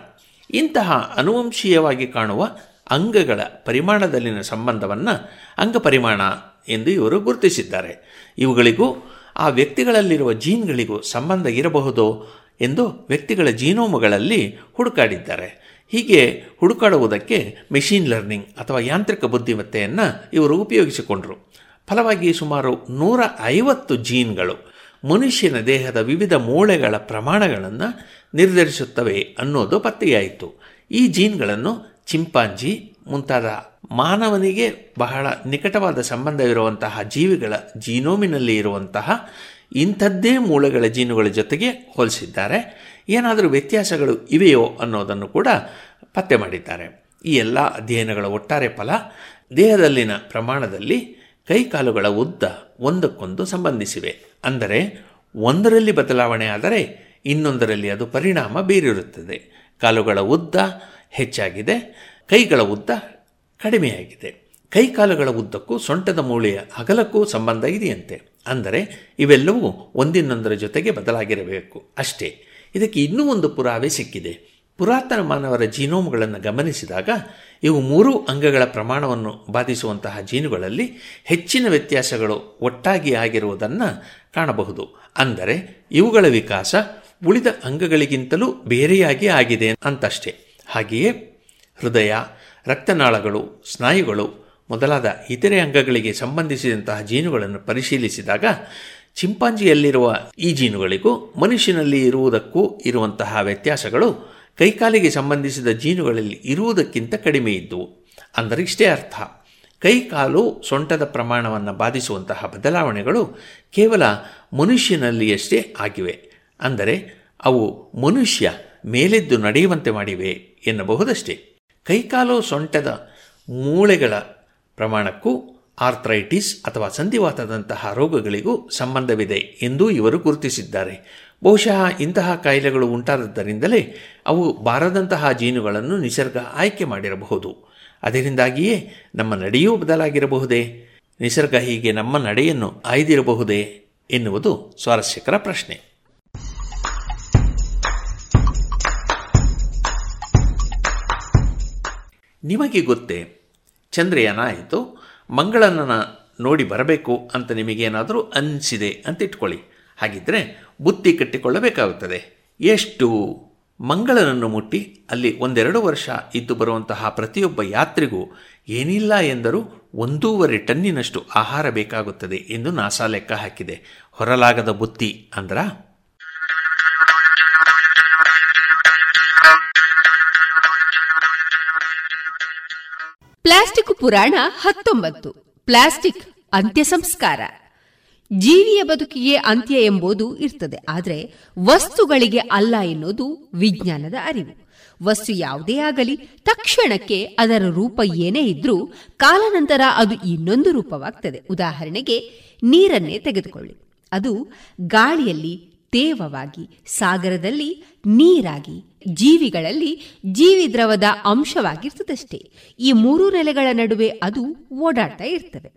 ಇಂತಹ ಅನುವಂಶೀಯವಾಗಿ ಕಾಣುವ ಅಂಗಗಳ ಪರಿಮಾಣದಲ್ಲಿನ ಸಂಬಂಧವನ್ನು ಅಂಗಪರಿಮಾಣ ಎಂದು ಇವರು ಗುರುತಿಸಿದ್ದಾರೆ. ಇವುಗಳಿಗೂ ಆ ವ್ಯಕ್ತಿಗಳಲ್ಲಿರುವ ಜೀನ್ಗಳಿಗೂ ಸಂಬಂಧ ಇರಬಹುದು ಎಂದು ವ್ಯಕ್ತಿಗಳ ಜೀನೋಮಗಳಲ್ಲಿ ಹುಡುಕಾಡಿದ್ದಾರೆ. ಹೀಗೆ ಹುಡುಕಾಡುವುದಕ್ಕೆ ಮೆಷಿನ್ ಲರ್ನಿಂಗ್ ಅಥವಾ ಯಾಂತ್ರಿಕ ಬುದ್ಧಿಮತ್ತೆಯನ್ನು ಇವರು ಉಪಯೋಗಿಸಿಕೊಂಡರು. ಫಲವಾಗಿ ಸುಮಾರು ನೂರ ಐವತ್ತು ಜೀನ್ಗಳು ಮನುಷ್ಯನ ದೇಹದ ವಿವಿಧ ಮೂಳೆಗಳ ಪ್ರಮಾಣಗಳನ್ನು ನಿರ್ಧರಿಸುತ್ತವೆ ಅನ್ನೋದು ಪತ್ತೆಯಾಯಿತು. ಈ ಜೀನ್ಗಳನ್ನು ಚಿಂಪಾಂಜಿ ಮುಂತಾದ ಮಾನವನಿಗೆ ಬಹಳ ನಿಕಟವಾದ ಸಂಬಂಧವಿರುವಂತಹ ಜೀವಿಗಳ ಜೀನೋಮಿನಲ್ಲಿ ಇರುವಂತಹ ಇಂಥದ್ದೇ ಮೂಳೆಗಳ ಜೀನುಗಳ ಜೊತೆಗೆ ಹೋಲಿಸಿದ್ದಾರೆ. ಏನಾದರೂ ವ್ಯತ್ಯಾಸಗಳು ಇವೆಯೋ ಅನ್ನೋದನ್ನು ಕೂಡ ಪತ್ತೆ ಮಾಡಿದ್ದಾರೆ. ಈ ಎಲ್ಲ ಅಧ್ಯಯನಗಳ ಒಟ್ಟಾರೆ ಫಲ ದೇಹದಲ್ಲಿನ ಪ್ರಮಾಣದಲ್ಲಿ ಕೈಕಾಲುಗಳ ಉದ್ದ ಒಂದಕ್ಕೊಂದು ಸಂಬಂಧಿಸಿವೆ. ಅಂದರೆ ಒಂದರಲ್ಲಿ ಬದಲಾವಣೆ ಆದರೆ ಇನ್ನೊಂದರಲ್ಲಿ ಅದು ಪರಿಣಾಮ ಬೀರಿರುತ್ತದೆ. ಕಾಲುಗಳ ಉದ್ದ ಹೆಚ್ಚಾಗಿದೆ. ಕೈಗಳ ಉದ್ದ ಕಡಿಮೆಯಾಗಿದೆ. ಕೈಕಾಲುಗಳ ಉದ್ದಕ್ಕೂ ಸೊಂಟದ ಮೂಳೆಯ ಅಗಲಕ್ಕೂ ಸಂಬಂಧ ಇದೆಯಂತೆ. ಅಂದರೆ ಇವೆಲ್ಲವೂ ಒಂದಿನೊಂದರ ಜೊತೆಗೆ ಬದಲಾಗಿರಬೇಕು. ಅಷ್ಟೇ, ಇದಕ್ಕೆ ಇನ್ನೂ ಒಂದು ಪುರಾವೆ ಸಿಕ್ಕಿದೆ. ಪುರಾತನ ಮಾನವರ ಜೀನೋಮ್ಗಳನ್ನು ಗಮನಿಸಿದಾಗ ಇವು ಮೂರೂ ಅಂಗಗಳ ಪ್ರಮಾಣವನ್ನು ಬಾಧಿಸುವಂತಹ ಜೀನುಗಳಲ್ಲಿ ಹೆಚ್ಚಿನ ವ್ಯತ್ಯಾಸಗಳು ಒಟ್ಟಾಗಿ ಆಗಿರುವುದನ್ನು ಕಾಣಬಹುದು. ಅಂದರೆ ಇವುಗಳ ವಿಕಾಸ ಉಳಿದ ಅಂಗಗಳಿಗಿಂತಲೂ ಬೇರೆಯಾಗಿ ಆಗಿದೆ ಅಂತಷ್ಟೇ. ಹಾಗೆಯೇ ಹೃದಯ, ರಕ್ತನಾಳಗಳು, ಸ್ನಾಯುಗಳು ಮೊದಲಾದ ಇತರೆ ಅಂಗಗಳಿಗೆ ಸಂಬಂಧಿಸಿದಂತಹ ಜೀನುಗಳನ್ನು ಪರಿಶೀಲಿಸಿದಾಗ ಚಿಂಪಾಂಜಿಯಲ್ಲಿರುವ ಈ ಜೀನುಗಳಿಗೂ ಮನುಷ್ಯನಲ್ಲಿ ಇರುವುದಕ್ಕೂ ಇರುವಂತಹ ವ್ಯತ್ಯಾಸಗಳು ಕೈಕಾಲಿಗೆ ಸಂಬಂಧಿಸಿದ ಜೀನುಗಳಲ್ಲಿ ಇರುವುದಕ್ಕಿಂತ ಕಡಿಮೆ ಇದ್ದುವು ಅಂದರೆ ಇಷ್ಟೇ ಅರ್ಥ. ಕೈಕಾಲು ಸೊಂಟದ ಪ್ರಮಾಣವನ್ನು ಬಾಧಿಸುವಂತಹ ಬದಲಾವಣೆಗಳು ಕೇವಲ ಮನುಷ್ಯನಲ್ಲಿಯಷ್ಟೇ ಆಗಿವೆ. ಅಂದರೆ ಅವು ಮನುಷ್ಯ ಮೇಲೆದ್ದು ನಡೆಯುವಂತೆ ಮಾಡಿವೆ ಎನ್ನಬಹುದಷ್ಟೇ. ಕೈಕಾಲು ಸೊಂಟದ ಮೂಳೆಗಳ ಪ್ರಮಾಣಕ್ಕೂ ಆರ್ಥ್ರೈಟಿಸ್ ಅಥವಾ ಸಂಧಿವಾತದಂತಹ ರೋಗಗಳಿಗೂ ಸಂಬಂಧವಿದೆ ಎಂದು ಇವರು ಗುರುತಿಸಿದ್ದಾರೆ. ಬಹುಶಃ ಇಂತಹ ಕಾಯಿಲೆಗಳು ಉಂಟಾದದ್ದರಿಂದಲೇ ಅವು ಬಾರದಂತಹ ಜೀನುಗಳನ್ನು ನಿಸರ್ಗ ಆಯ್ಕೆ ಮಾಡಿರಬಹುದು. ಅದರಿಂದಾಗಿಯೇ ನಮ್ಮ ನಡೆಯೂ ಬದಲಾಗಿರಬಹುದೇ? ನಿಸರ್ಗ ಹೀಗೆ ನಮ್ಮ ನಡೆಯನ್ನು ಆಯ್ದಿರಬಹುದೇ ಎನ್ನುವುದು ಸ್ವಾರಸ್ಯಕರ ಪ್ರಶ್ನೆ. ನಿಮಗೆ ಗೊತ್ತೇ ಚಂದ್ರಯಾನ ಆಯಿತು ಮಂಗಳನ ನೋಡಿ ಬರಬೇಕು ಅಂತ ನಿಮಗೇನಾದರೂ ಅನಿಸಿದೆ ಅಂತ ಇಟ್ಕೊಳ್ಳಿ. ಹಾಗಿದ್ದರೆ ಬುತ್ತಿ ಕಟ್ಟಿಕೊಳ್ಳಬೇಕಾಗುತ್ತದೆ. ಎಷ್ಟು ಮಂಗಳನನ್ನು ಮುಟ್ಟಿ ಅಲ್ಲಿ ಒಂದೆರಡು ವರ್ಷ ಇದ್ದು ಬರುವಂತಹ ಪ್ರತಿಯೊಬ್ಬ ಯಾತ್ರಿಗೂ ಏನಿಲ್ಲ ಎಂದರೂ ಒಂದೂವರೆ ಟನ್ನಿನಷ್ಟು ಆಹಾರ ಬೇಕಾಗುತ್ತದೆ ಎಂದು ನಾಸಾ ಲೆಕ್ಕ ಹಾಕಿದೆ. ಹೊರಲಾಗದ ಬುತ್ತಿ ಅಂದ್ರ? ಪ್ಲಾಸ್ಟಿಕ್ ಪುರಾಣ ಹತ್ತೊಂಬತ್ತು. ಪ್ಲಾಸ್ಟಿಕ್ ಅಂತ್ಯ ಸಂಸ್ಕಾರ ಜೀವಿಯ ಬದುಕಿಗೆ ಅಂತ್ಯ ಎಂಬುದು ಇರ್ತದೆ, ಆದರೆ ವಸ್ತುಗಳಿಗೆ ಅಲ್ಲ ಎನ್ನುವುದು ವಿಜ್ಞಾನದ ಅರಿವು. ವಸ್ತು ಯಾವುದೇ ಆಗಲಿ, ತಕ್ಷಣಕ್ಕೆ ಅದರ ರೂಪ ಏನೇ ಇದ್ರೂ ಕಾಲಾನಂತರ ಅದು ಇನ್ನೊಂದು ರೂಪವಾಗ್ತದೆ. ಉದಾಹರಣೆಗೆ, ನೀರನ್ನೇ ತೆಗೆದುಕೊಳ್ಳಿ. ಅದು ಗಾಳಿಯಲ್ಲಿ ತೇವವಾಗಿ, ಸಾಗರದಲ್ಲಿ ನೀರಾಗಿ, ಜೀವಿಗಳಲ್ಲಿ ಜೀವಿ ದ್ರವದ ಅಂಶವಾಗಿರ್ತದಷ್ಟೇ. ಈ ಮೂರು ನೆಲೆಗಳ ನಡುವೆ ಅದು ಓಡಾಡ್ತಾ ಇರ್ತವೆ.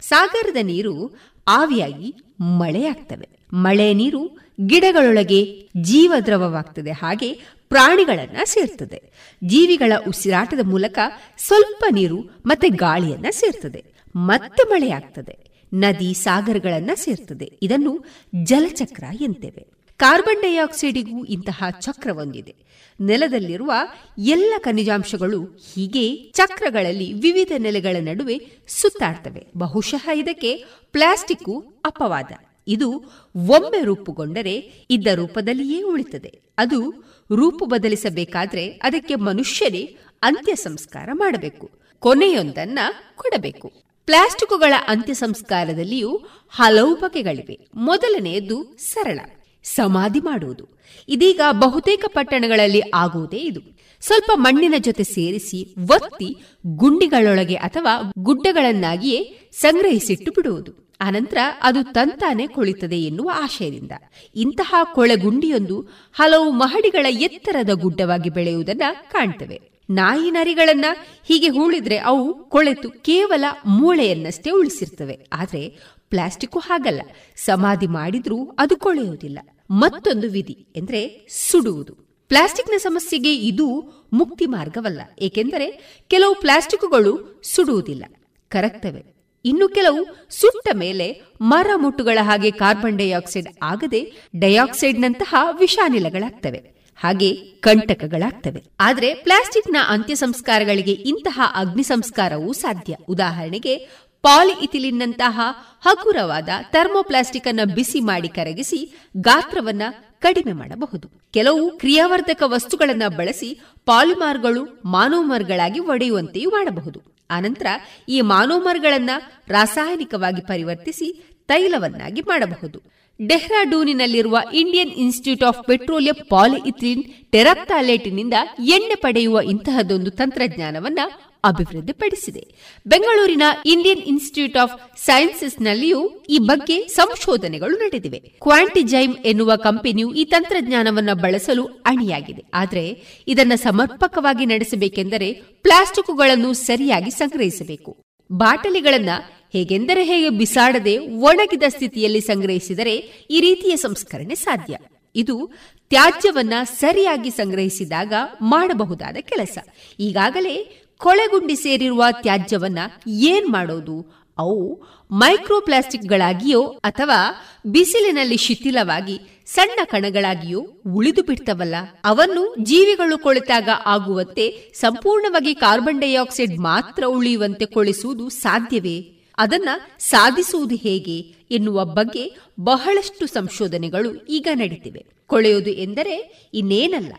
ಸಾಗರದ ನೀರು ಆವಿಯಾಗಿ ಮಳೆಯಾಗ್ತವೆ. ಮಳೆ ನೀರು ಗಿಡಗಳೊಳಗೆ ಜೀವದ್ರವವಾಗ್ತದೆ. ಹಾಗೆ ಪ್ರಾಣಿಗಳನ್ನ ಸೇರ್ತದೆ. ಜೀವಿಗಳ ಉಸಿರಾಟದ ಮೂಲಕ ಸ್ವಲ್ಪ ನೀರು ಮತ್ತೆ ಗಾಳಿಯನ್ನ ಸೇರ್ತದೆ. ಮತ್ತೆ ಮಳೆಯಾಗ್ತದೆ. ನದಿ ಸಾಗರಗಳನ್ನು ಸೇರ್ತದೆ. ಇದನ್ನು ಜಲಚಕ್ರ ಎಂತೇವೆ. ಕಾರ್ಬನ್ ಡೈಆಕ್ಸೈಡಿಗೂ ಇಂತಹ ಚಕ್ರವೊಂದಿದೆ ನೆಲದಲ್ಲಿರುವ ಎಲ್ಲ ಖನಿಜಾಂಶಗಳು ಹೀಗೆ ಚಕ್ರಗಳಲ್ಲಿ ವಿವಿಧ ನೆಲೆಗಳ ನಡುವೆ ಸುತ್ತಾಡ್ತವೆ. ಬಹುಶಃ ಇದಕ್ಕೆ ಪ್ಲಾಸ್ಟಿಕ್ ಅಪವಾದ. ಇದು ಒಮ್ಮೆ ರೂಪುಗೊಂಡರೆ ಇದ್ದ ರೂಪದಲ್ಲಿಯೇ ಉಳಿತದೆ. ಅದು ರೂಪು ಬದಲಿಸಬೇಕಾದ್ರೆ ಅದಕ್ಕೆ ಮನುಷ್ಯರೇ ಅಂತ್ಯ ಸಂಸ್ಕಾರ ಮಾಡಬೇಕು. ಕೊನೆಯೊಂದನ್ನ ಕೊಡಬೇಕು. ಪ್ಲಾಸ್ಟಿಕ್ಗಳ ಅಂತ್ಯ ಸಂಸ್ಕಾರದಲ್ಲಿಯೂ ಹಲವು ಬಗೆಗಳಿವೆ. ಮೊದಲನೆಯದು ಸರಳ, ಸಮಾಧಿ ಮಾಡುವುದು. ಇದೀಗ ಬಹುತೇಕ ಪಟ್ಟಣಗಳಲ್ಲಿ ಆಗುವುದೇ ಇದು. ಸ್ವಲ್ಪ ಮಣ್ಣಿನ ಜೊತೆ ಸೇರಿಸಿ ಒತ್ತಿ ಗುಂಡಿಗಳೊಳಗೆ ಅಥವಾ ಗುಡ್ಡಗಳನ್ನಾಗಿಯೇ ಸಂಗ್ರಹಿಸಿಟ್ಟು ಬಿಡುವುದು. ಅನಂತರ ಅದು ತಂತಾನೆ ಕೊಳಿತದೆ ಎನ್ನುವ ಆಶಯದಿಂದ. ಇಂತಹ ಕೊಳೆಗುಂಡಿಯೊಂದು ಹಲವು ಮಹಡಿಗಳ ಎತ್ತರದ ಗುಡ್ಡವಾಗಿ ಬೆಳೆಯುವುದನ್ನು ಕಾಣ್ತವೆ. ನಾಯಿ ನರಿಗಳನ್ನ ಹೀಗೆ ಹೂಳಿದ್ರೆ ಅವು ಕೊಳೆತು ಕೇವಲ ಮೂಳೆಯನ್ನಷ್ಟೇ ಉಳಿಸಿರ್ತವೆ. ಆದ್ರೆ ಪ್ಲಾಸ್ಟಿಕ್ ಹಾಗಲ್ಲ. ಸಮಾಧಿ ಮಾಡಿದ್ರೂ ಅದು ಕೊಳೆಯುವುದಿಲ್ಲ. ಮತ್ತೊಂದು ವಿಧಿ ಎಂದ್ರೆ ಸುಡುವುದು. ಪ್ಲಾಸ್ಟಿಕ್ನ ಸಮಸ್ಯೆಗೆ ಇದು ಮುಕ್ತಿ ಮಾರ್ಗವಲ್ಲ. ಏಕೆಂದರೆ ಕೆಲವು ಪ್ಲಾಸ್ಟಿಕ್ಗಳು ಸುಡುವುದಿಲ್ಲ. ಕರಗ್ತವೆ. ಇನ್ನು ಕೆಲವು ಸುಟ್ಟ ಮೇಲೆ ಮರ ಮುಟ್ಟುಗಳ ಹಾಗೆ ಕಾರ್ಬನ್ ಡೈಆಕ್ಸೈಡ್ ಆಗದೆ ಡೈಆಕ್ಸೈಡ್ನಂತಹ ವಿಷಾನಿಲಗಳಾಗ್ತವೆ ಹಾಗೆ ಕಂಟಕಗಳಾಗ್ತವೆ. ಆದರೆ ಪ್ಲಾಸ್ಟಿಕ್ನ ಅಂತ್ಯ ಸಂಸ್ಕಾರಗಳಿಗೆ ಇಂತಹ ಅಗ್ನಿ ಸಂಸ್ಕಾರವೂ ಸಾಧ್ಯ. ಉದಾಹರಣೆಗೆ, ಪಾಲಿಇಥಿಲಿನ್ನಂತಹ ಹಗುರವಾದ ಥರ್ಮೋಪ್ಲಾಸ್ಟಿಕ್ ಅನ್ನು ಬಿಸಿ ಮಾಡಿ ಕರಗಿಸಿ ಗಾತ್ರವನ್ನ ಕಡಿಮೆ ಮಾಡಬಹುದು. ಕೆಲವು ಕ್ರಿಯಾವರ್ಧಕ ವಸ್ತುಗಳನ್ನು ಬಳಸಿ ಪಾಲಿಮಾರ್ಗಳು ಮಾನೋಮರ್ಗಳಾಗಿ ಒಡೆಯುವಂತೆಯೂ ಮಾಡಬಹುದು. ಆನಂತರ ಈ ಮಾನೋಮರ್ಗಳನ್ನ ರಾಸಾಯನಿಕವಾಗಿ ಪರಿವರ್ತಿಸಿ ತೈಲವನ್ನಾಗಿ ಮಾಡಬಹುದು. ಡೆಹ್ರಾಡೂನಿನಲ್ಲಿರುವ Indian Institute of Petroleum polyethylene ಟೆರಪ್ತಾಲೇಟಿನಿಂದ ಎಣ್ಣೆ ಪಡೆಯುವ ಇಂತಹದೊಂದು ತಂತ್ರಜ್ಞಾನವನ್ನು ಅಭಿವೃದ್ಧಿಪಡಿಸಿದೆ. ಬೆಂಗಳೂರಿನ ಇಂಡಿಯನ್ ಇನ್ಸ್ಟಿಟ್ಯೂಟ್ ಆಫ್ ಸೈನ್ಸಸ್ನಲ್ಲಿಯೂ ಈ ಬಗ್ಗೆ ಸಂಶೋಧನೆಗಳು ನಡೆದಿವೆ. ಕ್ವಾಂಟಿಜೈಮ್ ಎನ್ನುವ ಕಂಪನಿಯು ಈ ತಂತ್ರಜ್ಞಾನವನ್ನು ಬಳಸಲು ಅಣಿಯಾಗಿದೆ. ಆದರೆ ಇದನ್ನು ಸಮರ್ಪಕವಾಗಿ ನಡೆಸಬೇಕೆಂದರೆ ಪ್ಲಾಸ್ಟಿಕ್ಗಳನ್ನು ಸರಿಯಾಗಿ ಸಂಗ್ರಹಿಸಬೇಕು. ಬಾಟಲಿಗಳನ್ನ ಹೇಗೆಂದರೆ ಹೇಗೆ ಬಿಸಾಡದೆ ಒಣಗಿದ ಸ್ಥಿತಿಯಲ್ಲಿ ಸಂಗ್ರಹಿಸಿದರೆ ಈ ರೀತಿಯ ಸಂಸ್ಕರಣೆ ಸಾಧ್ಯ. ಇದು ತ್ಯಾಜ್ಯವನ್ನ ಸರಿಯಾಗಿ ಸಂಗ್ರಹಿಸಿದಾಗ ಮಾಡಬಹುದಾದ ಕೆಲಸ. ಈಗಾಗಲೇ ಕೊಳೆಗುಂಡಿ ಸೇರಿರುವ ತ್ಯಾಜ್ಯವನ್ನ ಏನ್ ಮಾಡೋದು? ಅವು ಮೈಕ್ರೋಪ್ಲಾಸ್ಟಿಕ್ಗಳಾಗಿಯೋ ಅಥವಾ ಬಿಸಿಲಿನಲ್ಲಿ ಶಿಥಿಲವಾಗಿ ಸಣ್ಣ ಕಣಗಳಾಗಿಯೋ ಉಳಿದು ಬಿಡ್ತವಲ್ಲ. ಅವನ್ನು ಜೀವಿಗಳು ಕೊಳೆತಾಗ ಆಗುವಂತೆ ಸಂಪೂರ್ಣವಾಗಿ ಕಾರ್ಬನ್ ಡೈಆಕ್ಸೈಡ್ ಮಾತ್ರ ಉಳಿಯುವಂತೆ ಕೊಳಿಸುವುದು ಸಾಧ್ಯವೇ? ಅದನ್ನ ಸಾಧಿಸುವುದು ಹೇಗೆ ಎನ್ನುವ ಬಗ್ಗೆ ಬಹಳಷ್ಟು ಸಂಶೋಧನೆಗಳು ಈಗ ನಡೀತಿವೆ. ಕೊಳೆಯುವುದು ಎಂದರೆ ಇನ್ನೇನಲ್ಲ,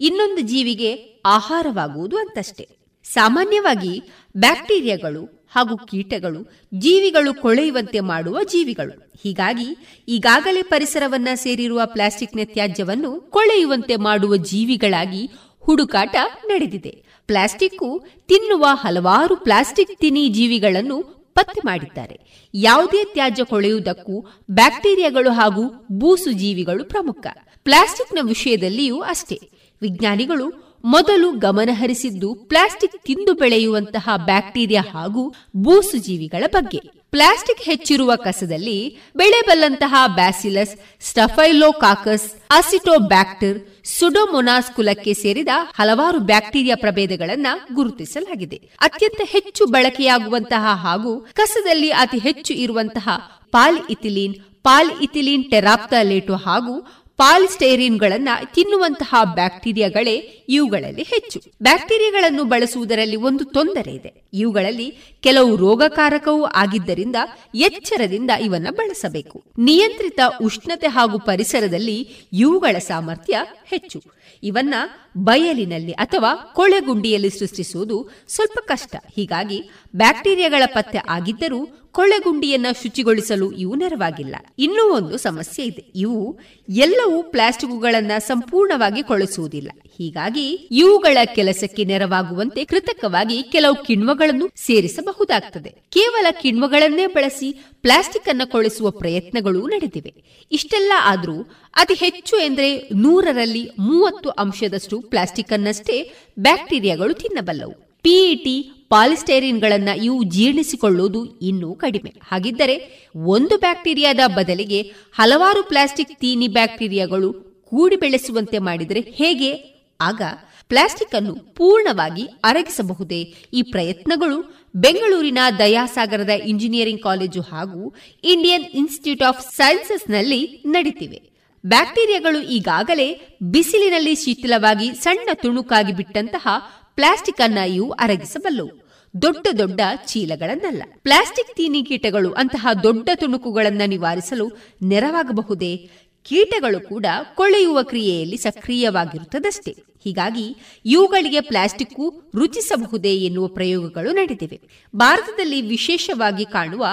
ಇನ್ನೊಂದು ಜೀವಿಗೆ ಆಹಾರವಾಗುವುದು ಅಂತಷ್ಟೇ. ಸಾಮಾನ್ಯವಾಗಿ ಬ್ಯಾಕ್ಟೀರಿಯಾಗಳು ಹಾಗೂ ಕೀಟಗಳು ಜೀವಿಗಳು ಕೊಳೆಯುವಂತೆ ಮಾಡುವ ಜೀವಿಗಳು. ಹೀಗಾಗಿ ಈಗಾಗಲೇ ಪರಿಸರವನ್ನ ಸೇರಿರುವ ಪ್ಲಾಸ್ಟಿಕ್ನ ತ್ಯಾಜ್ಯವನ್ನು ಕೊಳೆಯುವಂತೆ ಮಾಡುವ ಜೀವಿಗಳಾಗಿ ಹುಡುಕಾಟ ನಡೆದಿದೆ. ಪ್ಲಾಸ್ಟಿಕ್ ತಿನ್ನುವ ಹಲವಾರು ಪ್ಲಾಸ್ಟಿಕ್ ತಿನಿ ಜೀವಿಗಳನ್ನು ಪತ್ತೆ ಮಾಡಿದ್ದಾರೆ. ಯಾವುದೇ ತ್ಯಾಜ್ಯ ಕೊಳೆಯುವುದಕ್ಕೂ ಬ್ಯಾಕ್ಟೀರಿಯಾಗಳು ಹಾಗೂ ಬೂಸು ಜೀವಿಗಳು ಪ್ರಮುಖ. ಪ್ಲಾಸ್ಟಿಕ್ನ ವಿಷಯದಲ್ಲಿಯೂ ಅಷ್ಟೇ. ವಿಜ್ಞಾನಿಗಳು ಮೊದಲು ಗಮನಹರಿಸಿದ್ದು ಪ್ಲಾಸ್ಟಿಕ್ ತಿಂದು ಬೆಳೆಯುವಂತಹ ಬ್ಯಾಕ್ಟೀರಿಯಾ ಹಾಗೂ ಬೂಸು ಜೀವಿಗಳ ಬಗ್ಗೆ. ಪ್ಲಾಸ್ಟಿಕ್ ಹೆಚ್ಚಿರುವ ಕಸದಲ್ಲಿ ಬೆಳೆಬಲ್ಲಂತಹ ಬ್ಯಾಸಿಲಸ್, ಸ್ಟಫೈಲೋಕಾಕಸ್, ಅಸಿಟೋಬ್ಯಾಕ್ಟರ್ ಸುಡೋಮೊನಾಸ್ ಕುಲಕ್ಕೆ ಸೇರಿದ ಹಲವಾರು ಬ್ಯಾಕ್ಟೀರಿಯಾ ಪ್ರಭೇದಗಳನ್ನು ಗುರುತಿಸಲಾಗಿದೆ. ಅತ್ಯಂತ ಹೆಚ್ಚು ಬಳಕೆಯಾಗುವಂತಹ ಹಾಗೂ ಕಸದಲ್ಲಿ ಅತಿ ಹೆಚ್ಚು ಇರುವಂತಹ polyethylene polyethylene terephthalate ಹಾಗೂ ಪಾಲಿಸ್ಟೈರಿನ್ಗಳನ್ನ ತಿನ್ನುವಂತಹ ಬ್ಯಾಕ್ಟೀರಿಯಾಗಳೇ ಇವುಗಳಲ್ಲಿ ಹೆಚ್ಚು. ಬ್ಯಾಕ್ಟೀರಿಯಾಗಳನ್ನು ಬಳಸುವುದರಲ್ಲಿ ಒಂದು ತೊಂದರೆ ಇದೆ. ಇವುಗಳಲ್ಲಿ ಕೆಲವು ರೋಗಕಾರಕವೂ ಆಗಿದ್ದರಿಂದ ಎಚ್ಚರದಿಂದ ಇವನ್ನ ಬಳಸಬೇಕು. ನಿಯಂತ್ರಿತ ಉಷ್ಣತೆ ಹಾಗೂ ಪರಿಸರದಲ್ಲಿ ಇವುಗಳ ಸಾಮರ್ಥ್ಯ ಹೆಚ್ಚು. ಇವನ್ನ ಬಯಲಿನಲ್ಲಿ ಅಥವಾ ಕೊಳೆಗುಂಡಿಯಲ್ಲಿ ಸೃಷ್ಟಿಸುವುದು ಸ್ವಲ್ಪ ಕಷ್ಟ. ಹೀಗಾಗಿ ಬ್ಯಾಕ್ಟೀರಿಯಾಗಳ ಪತ್ತೆ ಆಗಿದ್ದರೂ ಕೊಳೆಗುಂಡಿಯನ್ನು ಶುಚಿಗೊಳಿಸಲು ಇವು ನೆರವಾಗಿಲ್ಲ. ಇನ್ನೂ ಒಂದು ಸಮಸ್ಯೆ ಇದೆ. ಇವು ಎಲ್ಲವೂ ಪ್ಲಾಸ್ಟಿಕ್ಗಳನ್ನು ಸಂಪೂರ್ಣವಾಗಿ ಕೊಳಿಸುವುದಿಲ್ಲ. ಹೀಗಾಗಿ ಇವುಗಳ ಕೆಲಸಕ್ಕೆ ನೆರವಾಗುವಂತೆ ಕೃತಕವಾಗಿ ಕೆಲವು ಕಿಣ್ವಗಳನ್ನು ಸೇರಿಸಬಹುದಾಗ್ತದೆ. ಕೇವಲ ಕಿಣ್ವಗಳನ್ನೇ ಬಳಸಿ ಪ್ಲಾಸ್ಟಿಕ್ ಅನ್ನು ಕೊಳಿಸುವ ಪ್ರಯತ್ನಗಳು ನಡೆದಿವೆ. ಇಷ್ಟೆಲ್ಲ ಆದರೂ ಅತಿ ಹೆಚ್ಚು ಎಂದರೆ ನೂರರಲ್ಲಿ ಮೂವತ್ತು ಅಂಶದಷ್ಟು ಪ್ಲಾಸ್ಟಿಕ್ ಅನ್ನಷ್ಟೇ ಬ್ಯಾಕ್ಟೀರಿಯಾಗಳು ತಿನ್ನಬಲ್ಲವು. ಪಿಇಟಿ ಪಾಲಿಸ್ಟೈರಿನ್ಗಳನ್ನು ಇವು ಜೀರ್ಣಿಸಿಕೊಳ್ಳುವುದು ಇನ್ನೂ ಕಡಿಮೆ. ಹಾಗಿದ್ದರೆ ಒಂದು ಬ್ಯಾಕ್ಟೀರಿಯಾದ ಬದಲಿಗೆ ಹಲವಾರು ಪ್ಲಾಸ್ಟಿಕ್ ತೀನಿ ಬ್ಯಾಕ್ಟೀರಿಯಾಗಳು ಕೂಡಿ ಬೆಳೆಸುವಂತೆ ಮಾಡಿದರೆ ಹೇಗೆ? ಆಗ ಪ್ಲಾಸ್ಟಿಕ್ ಅನ್ನು ಪೂರ್ಣವಾಗಿ ಅರಗಿಸಬಹುದೇ? ಈ ಪ್ರಯತ್ನಗಳು ಬೆಂಗಳೂರಿನ ದಯಾಸಾಗರದ ಇಂಜಿನಿಯರಿಂಗ್ ಕಾಲೇಜು ಹಾಗೂ ಇಂಡಿಯನ್ ಇನ್ಸ್ಟಿಟ್ಯೂಟ್ ಆಫ್ ಸೈನ್ಸಸ್ನಲ್ಲಿ ನಡೀತಿವೆ. ಬ್ಯಾಕ್ಟೀರಿಯಾಗಳು ಈಗಾಗಲೇ ಬಿಸಿಲಿನಲ್ಲಿ ಶಿಥಿಲವಾಗಿ ಸಣ್ಣ ತುಣುಕಾಗಿ ಬಿಟ್ಟಂತಹ ಪ್ಲಾಸ್ಟಿಕ್ ಅನ್ನ ಇವು ಅರಗಿಸಬಲ್ಲವು ದೊಡ್ಡ ದೊಡ್ಡ ಚೀಲಗಳನ್ನಲ್ಲ. ಪ್ಲಾಸ್ಟಿಕ್ ತೀನಿ ಕೀಟಗಳು ಅಂತಹ ದೊಡ್ಡ ತುಣುಕುಗಳನ್ನು ನಿವಾರಿಸಲು ನೆರವಾಗಬಹುದೇ? ಕೀಟಗಳು ಕೂಡ ಕೊಳೆಯುವ ಕ್ರಿಯೆಯಲ್ಲಿ ಸಕ್ರಿಯವಾಗಿರುತ್ತದಷ್ಟೇ. ಹೀಗಾಗಿ ಇವುಗಳಿಗೆ ಪ್ಲಾಸ್ಟಿಕ್ಕು ರುಚಿಸಬಹುದೇ ಎನ್ನುವ ಪ್ರಯೋಗಗಳು ನಡೆದಿವೆ. ಭಾರತದಲ್ಲಿ ವಿಶೇಷವಾಗಿ ಕಾಣುವ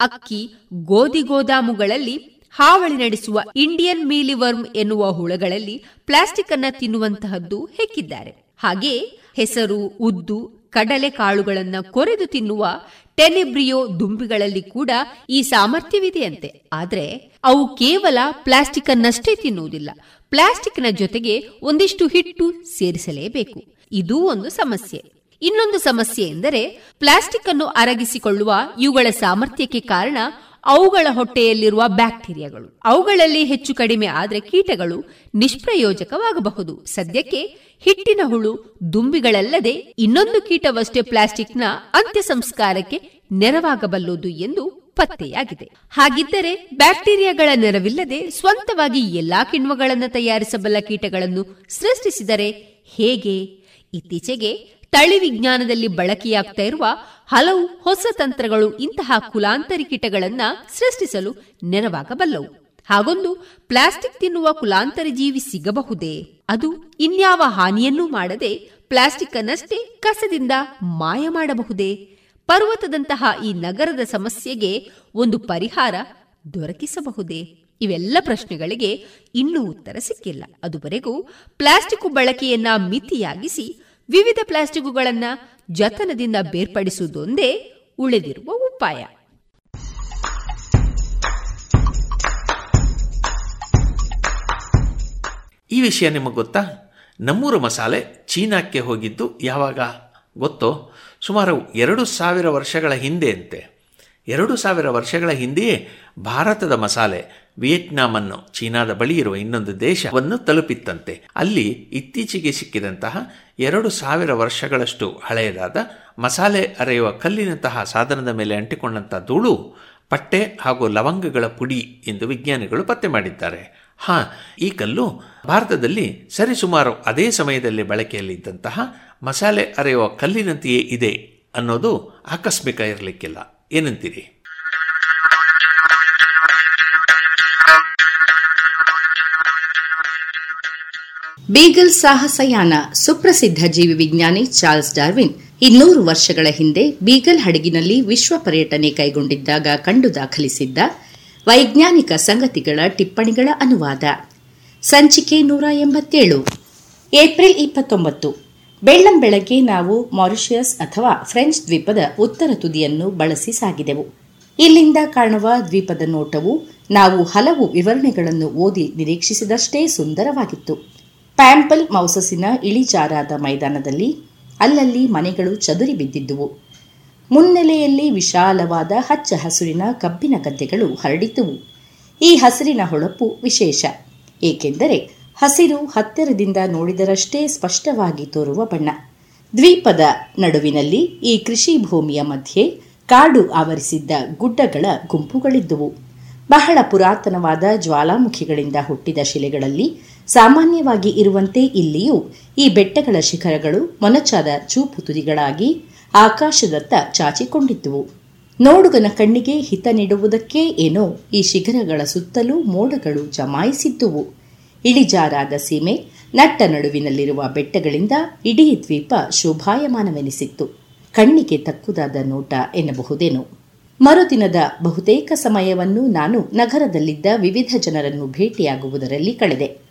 ಅಕ್ಕಿ ಗೋಧಿ ಗೋದಾಮುಗಳಲ್ಲಿ ಹಾವಳಿ ನಡೆಸುವ ಇಂಡಿಯನ್ ಮೀಲಿವರ್ಮ್ ಎನ್ನುವ ಹುಳಗಳಲ್ಲಿ ಪ್ಲಾಸ್ಟಿಕ್ ಅನ್ನ ತಿನ್ನುವಂತಹದ್ದು ಹೆಕ್ಕಿದ್ದಾರೆ. ಹಾಗೆ ಹೆಸರು, ಉದ್ದು, ಕಡಲೆ ಕಾಳುಗಳನ್ನ ಕೊರೆದು ತಿನ್ನುವ ಟೆನೆಬ್ರಿಯೋ ದುಂಬಿಗಳಲ್ಲಿ ಕೂಡ ಈ ಸಾಮರ್ಥ್ಯವಿದೆಯಂತೆ. ಆದರೆ ಅವು ಕೇವಲ ಪ್ಲಾಸ್ಟಿಕ್ ಅನ್ನಷ್ಟೇ ತಿನ್ನುವುದಿಲ್ಲ. ಪ್ಲಾಸ್ಟಿಕ್ನ ಜೊತೆಗೆ ಒಂದಿಷ್ಟು ಹಿಟ್ಟು ಸೇರಿಸಲೇಬೇಕು. ಇದೂ ಒಂದು ಸಮಸ್ಯೆ. ಇನ್ನೊಂದು ಸಮಸ್ಯೆ ಎಂದರೆ ಪ್ಲಾಸ್ಟಿಕ್ ಅನ್ನು ಅರಗಿಸಿಕೊಳ್ಳುವ ಇವುಗಳ ಸಾಮರ್ಥ್ಯಕ್ಕೆ ಕಾರಣ ಅವುಗಳ ಹೊಟ್ಟೆಯಲ್ಲಿರುವ ಬ್ಯಾಕ್ಟೀರಿಯಾಗಳು. ಅವುಗಳಲ್ಲಿ ಹೆಚ್ಚು ಕಡಿಮೆ ಆದರೆ ಕೀಟಗಳು ನಿಷ್ಪ್ರಯೋಜಕವಾಗಬಹುದು. ಸದ್ಯಕ್ಕೆ ಹಿಟ್ಟಿನ ಹುಳು, ದುಂಬಿಗಳಲ್ಲದೆ ಇನ್ನೊಂದು ಕೀಟವಷ್ಟೇ ಪ್ಲಾಸ್ಟಿಕ್ನ ಅಂತ್ಯ ಸಂಸ್ಕಾರಕ್ಕೆ ನೆರವಾಗಬಲ್ಲುದು ಎಂದು ಪತ್ತೆಯಾಗಿದೆ. ಹಾಗಿದ್ದರೆ ಬ್ಯಾಕ್ಟೀರಿಯಾಗಳ ನೆರವಿಲ್ಲದೆ ಸ್ವಂತವಾಗಿ ಎಲ್ಲಾ ಕಿಣ್ವಗಳನ್ನು ತಯಾರಿಸಬಲ್ಲ ಕೀಟಗಳನ್ನು ಸೃಷ್ಟಿಸಿದರೆ ಹೇಗೆ? ಇತ್ತೀಚೆಗೆ ತಳಿ ವಿಜ್ಞಾನದಲ್ಲಿ ಬಳಕೆಯಾಗ್ತಾ ಇರುವ ಹಲವು ಹೊಸ ತಂತ್ರಗಳು ಇಂತಹ ಕುಲಾಂತರಿ ಕೀಟಗಳನ್ನ ಸೃಷ್ಟಿಸಲು ನೆರವಾಗಬಲ್ಲವು. ಹಾಗೊಂದು ಪ್ಲಾಸ್ಟಿಕ್ ತಿನ್ನುವ ಕುಲಾಂತರಿ ಜೀವಿ ಸಿಗಬಹುದೇ? ಅದು ಇನ್ಯಾವ ಹಾನಿಯನ್ನೂ ಮಾಡದೆ ಪ್ಲಾಸ್ಟಿಕ್ ಅನ್ನಷ್ಟೇ ಕಸದಿಂದ ಮಾಯ ಮಾಡಬಹುದೇ? ಪರ್ವತದಂತಹ ಈ ನಗರದ ಸಮಸ್ಯೆಗೆ ಒಂದು ಪರಿಹಾರ ದೊರಕಿಸಬಹುದೇ? ಇವೆಲ್ಲ ಪ್ರಶ್ನೆಗಳಿಗೆ ಇನ್ನೂ ಉತ್ತರ ಸಿಕ್ಕಿಲ್ಲ. ಅದುವರೆಗೂ ಪ್ಲಾಸ್ಟಿಕ್ ಬಳಕೆಯನ್ನ ಮಿತಿಯಾಗಿಸಿ ವಿವಿಧ ಪ್ಲಾಸ್ಟಿಕ್ಗಳನ್ನ ಜತನದಿಂದ ಬೇರ್ಪಡಿಸುವುದೊಂದೇ ಉಳಿದಿರುವ ಉಪಾಯ. ಈ ವಿಷಯ ನಿಮಗೆ ಗೊತ್ತಾ? ನಮ್ಮೂರ ಮಸಾಲೆ ಚೀನಾಕ್ಕೆ ಹೋಗಿದ್ದು ಯಾವಾಗ? ಗೊತ್ತೋ? ಸುಮಾರು ಎರಡು ಸಾವಿರ ವರ್ಷಗಳ ಹಿಂದೆ ಅಂತೆ ಎರಡು ಸಾವಿರ ವರ್ಷಗಳ ಹಿಂದೆಯೇ ಭಾರತದ ಮಸಾಲೆ ವಿಯೆಟ್ನಾಮನ್ನು ಚೀನಾದ ಬಳಿ ಇರುವ ಇನ್ನೊಂದು ದೇಶವನ್ನು ತಲುಪಿತ್ತಂತೆ. ಅಲ್ಲಿ ಇತ್ತೀಚೆಗೆ ಸಿಕ್ಕಿದಂತಹ ಎರಡು ಸಾವಿರ ವರ್ಷಗಳಷ್ಟು ಹಳೆಯದಾದ ಮಸಾಲೆ ಅರೆಯುವ ಕಲ್ಲಿನಂತಹ ಸಾಧನದ ಮೇಲೆ ಅಂಟಿಕೊಂಡಂತಹ ಧೂಳು, ಪಟ್ಟೆ ಹಾಗೂ ಲವಂಗಗಳ ಪುಡಿ ಎಂದು ವಿಜ್ಞಾನಿಗಳು ಪತ್ತೆ ಮಾಡಿದ್ದಾರೆ. ಹಾ, ಈ ಕಲ್ಲು ಭಾರತದಲ್ಲಿ ಸರಿಸುಮಾರು ಅದೇ ಸಮಯದಲ್ಲಿ ಬಳಕೆಯಲ್ಲಿದ್ದಂತಹ ಮಸಾಲೆ ಅರೆಯುವ ಕಲ್ಲಿನಂತೆಯೇ ಇದೆ ಅನ್ನೋದು ಆಕಸ್ಮಿಕ ಇರಲಿಕ್ಕಿಲ್ಲ. ಏನಂತೀರಿ? ಬೀಗಲ್ ಸಾಹಸಯಾನ ಸುಪ್ರಸಿದ್ಧ ಜೀವಿ ವಿಜ್ಞಾನಿ ಚಾರ್ಲ್ಸ್ ಡಾರ್ವಿನ್ ಇನ್ನೂರು ವರ್ಷಗಳ ಹಿಂದೆ ಬೀಗಲ್ ಹಡಗಿನಲ್ಲಿ ವಿಶ್ವ ಪರ್ಯಟನೆ ಕೈಗೊಂಡಿದ್ದಾಗ ಕಂಡು ದಾಖಲಿಸಿದ್ದ ವೈಜ್ಞಾನಿಕ ಸಂಗತಿಗಳ ಟಿಪ್ಪಣಿಗಳ ಅನುವಾದ. ಸಂಚಿಕೆ ನೂರ ಎಂಬತ್ತೇಳು. ಏಪ್ರಿಲ್ ಇಪ್ಪತ್ತೊಂಬತ್ತು. ಬೆಳ್ಳಂ ಬೆಳಗ್ಗೆ ನಾವು ಮಾರಿಷಿಯಸ್ ಅಥವಾ ಫ್ರೆಂಚ್ ದ್ವೀಪದ ಉತ್ತರ ತುದಿಯನ್ನು ಬಳಸಿ ಸಾಗಿದೆವು. ಇಲ್ಲಿಂದ ಕಾಣುವ ದ್ವೀಪದ ನೋಟವು ನಾವು ಹಲವು ವಿವರಣೆಗಳನ್ನು ಓದಿ ನಿರೀಕ್ಷಿಸಿದಷ್ಟೇ ಸುಂದರವಾಗಿತ್ತು. ಪ್ಯಾಂಪಲ್ ಮೌಸಸಿನ ಇಳಿಜಾರಾದ ಮೈದಾನದಲ್ಲಿ ಅಲ್ಲಲ್ಲಿ ಮನೆಗಳು ಚದುರಿ ಬಿದ್ದಿದ್ದುವು. ಮುನ್ನೆಲೆಯಲ್ಲಿ ವಿಶಾಲವಾದ ಹಚ್ಚ ಹಸುರಿನ ಕಬ್ಬಿನ ಗದ್ದೆಗಳು ಹರಡಿದ್ದುವು. ಈ ಹಸಿರಿನ ಹೊಳಪು ವಿಶೇಷ. ಏಕೆಂದರೆ ಹಸಿರು ಹತ್ತಿರದಿಂದ ನೋಡಿದರಷ್ಟೇ ಸ್ಪಷ್ಟವಾಗಿ ತೋರುವ ಬಣ್ಣ. ದ್ವೀಪದ ನಡುವಿನಲ್ಲಿ ಈ ಕೃಷಿ ಭೂಮಿಯ ಮಧ್ಯೆ ಕಾಡು ಆವರಿಸಿದ್ದ ಗುಡ್ಡಗಳ ಗುಂಪುಗಳಿದ್ದುವು. ಬಹಳ ಪುರಾತನವಾದ ಜ್ವಾಲಾಮುಖಿಗಳಿಂದ ಹುಟ್ಟಿದ ಶಿಲೆಗಳಲ್ಲಿ ಸಾಮಾನ್ಯವಾಗಿ ಇರುವಂತೆ ಇಲ್ಲಿಯೂ ಈ ಬೆಟ್ಟಗಳ ಶಿಖರಗಳು ಮೊನಚಾದ ಚೂಪು ತುದಿಗಳಾಗಿ ಆಕಾಶದತ್ತ ಚಾಚಿಕೊಂಡಿದ್ದುವು. ನೋಡುಗನ ಕಣ್ಣಿಗೆ ಹಿತ ನೀಡುವುದಕ್ಕೇ ಏನೋ ಈ ಶಿಖರಗಳ ಸುತ್ತಲೂ ಮೋಡಗಳು ಜಮಾಯಿಸಿದ್ದುವು. ಇಳಿಜಾರಾದ ಸೀಮೆ ನಟ್ಟ ನಡುವಿನಲ್ಲಿರುವ ಬೆಟ್ಟಗಳಿಂದ ಇಡೀ ದ್ವೀಪ ಶೋಭಾಯಮಾನವೆನಿಸಿತ್ತು. ಕಣ್ಣಿಗೆ ತಕ್ಕುದಾದ ನೋಟ ಎನ್ನಬಹುದೇನು. ಮರುದಿನದ ಬಹುತೇಕ ಸಮಯವನ್ನು ನಾನು ನಗರದಲ್ಲಿದ್ದ ವಿವಿಧ ಜನರನ್ನು ಭೇಟಿಯಾಗುವುದರಲ್ಲಿ ಕಳೆದೆ.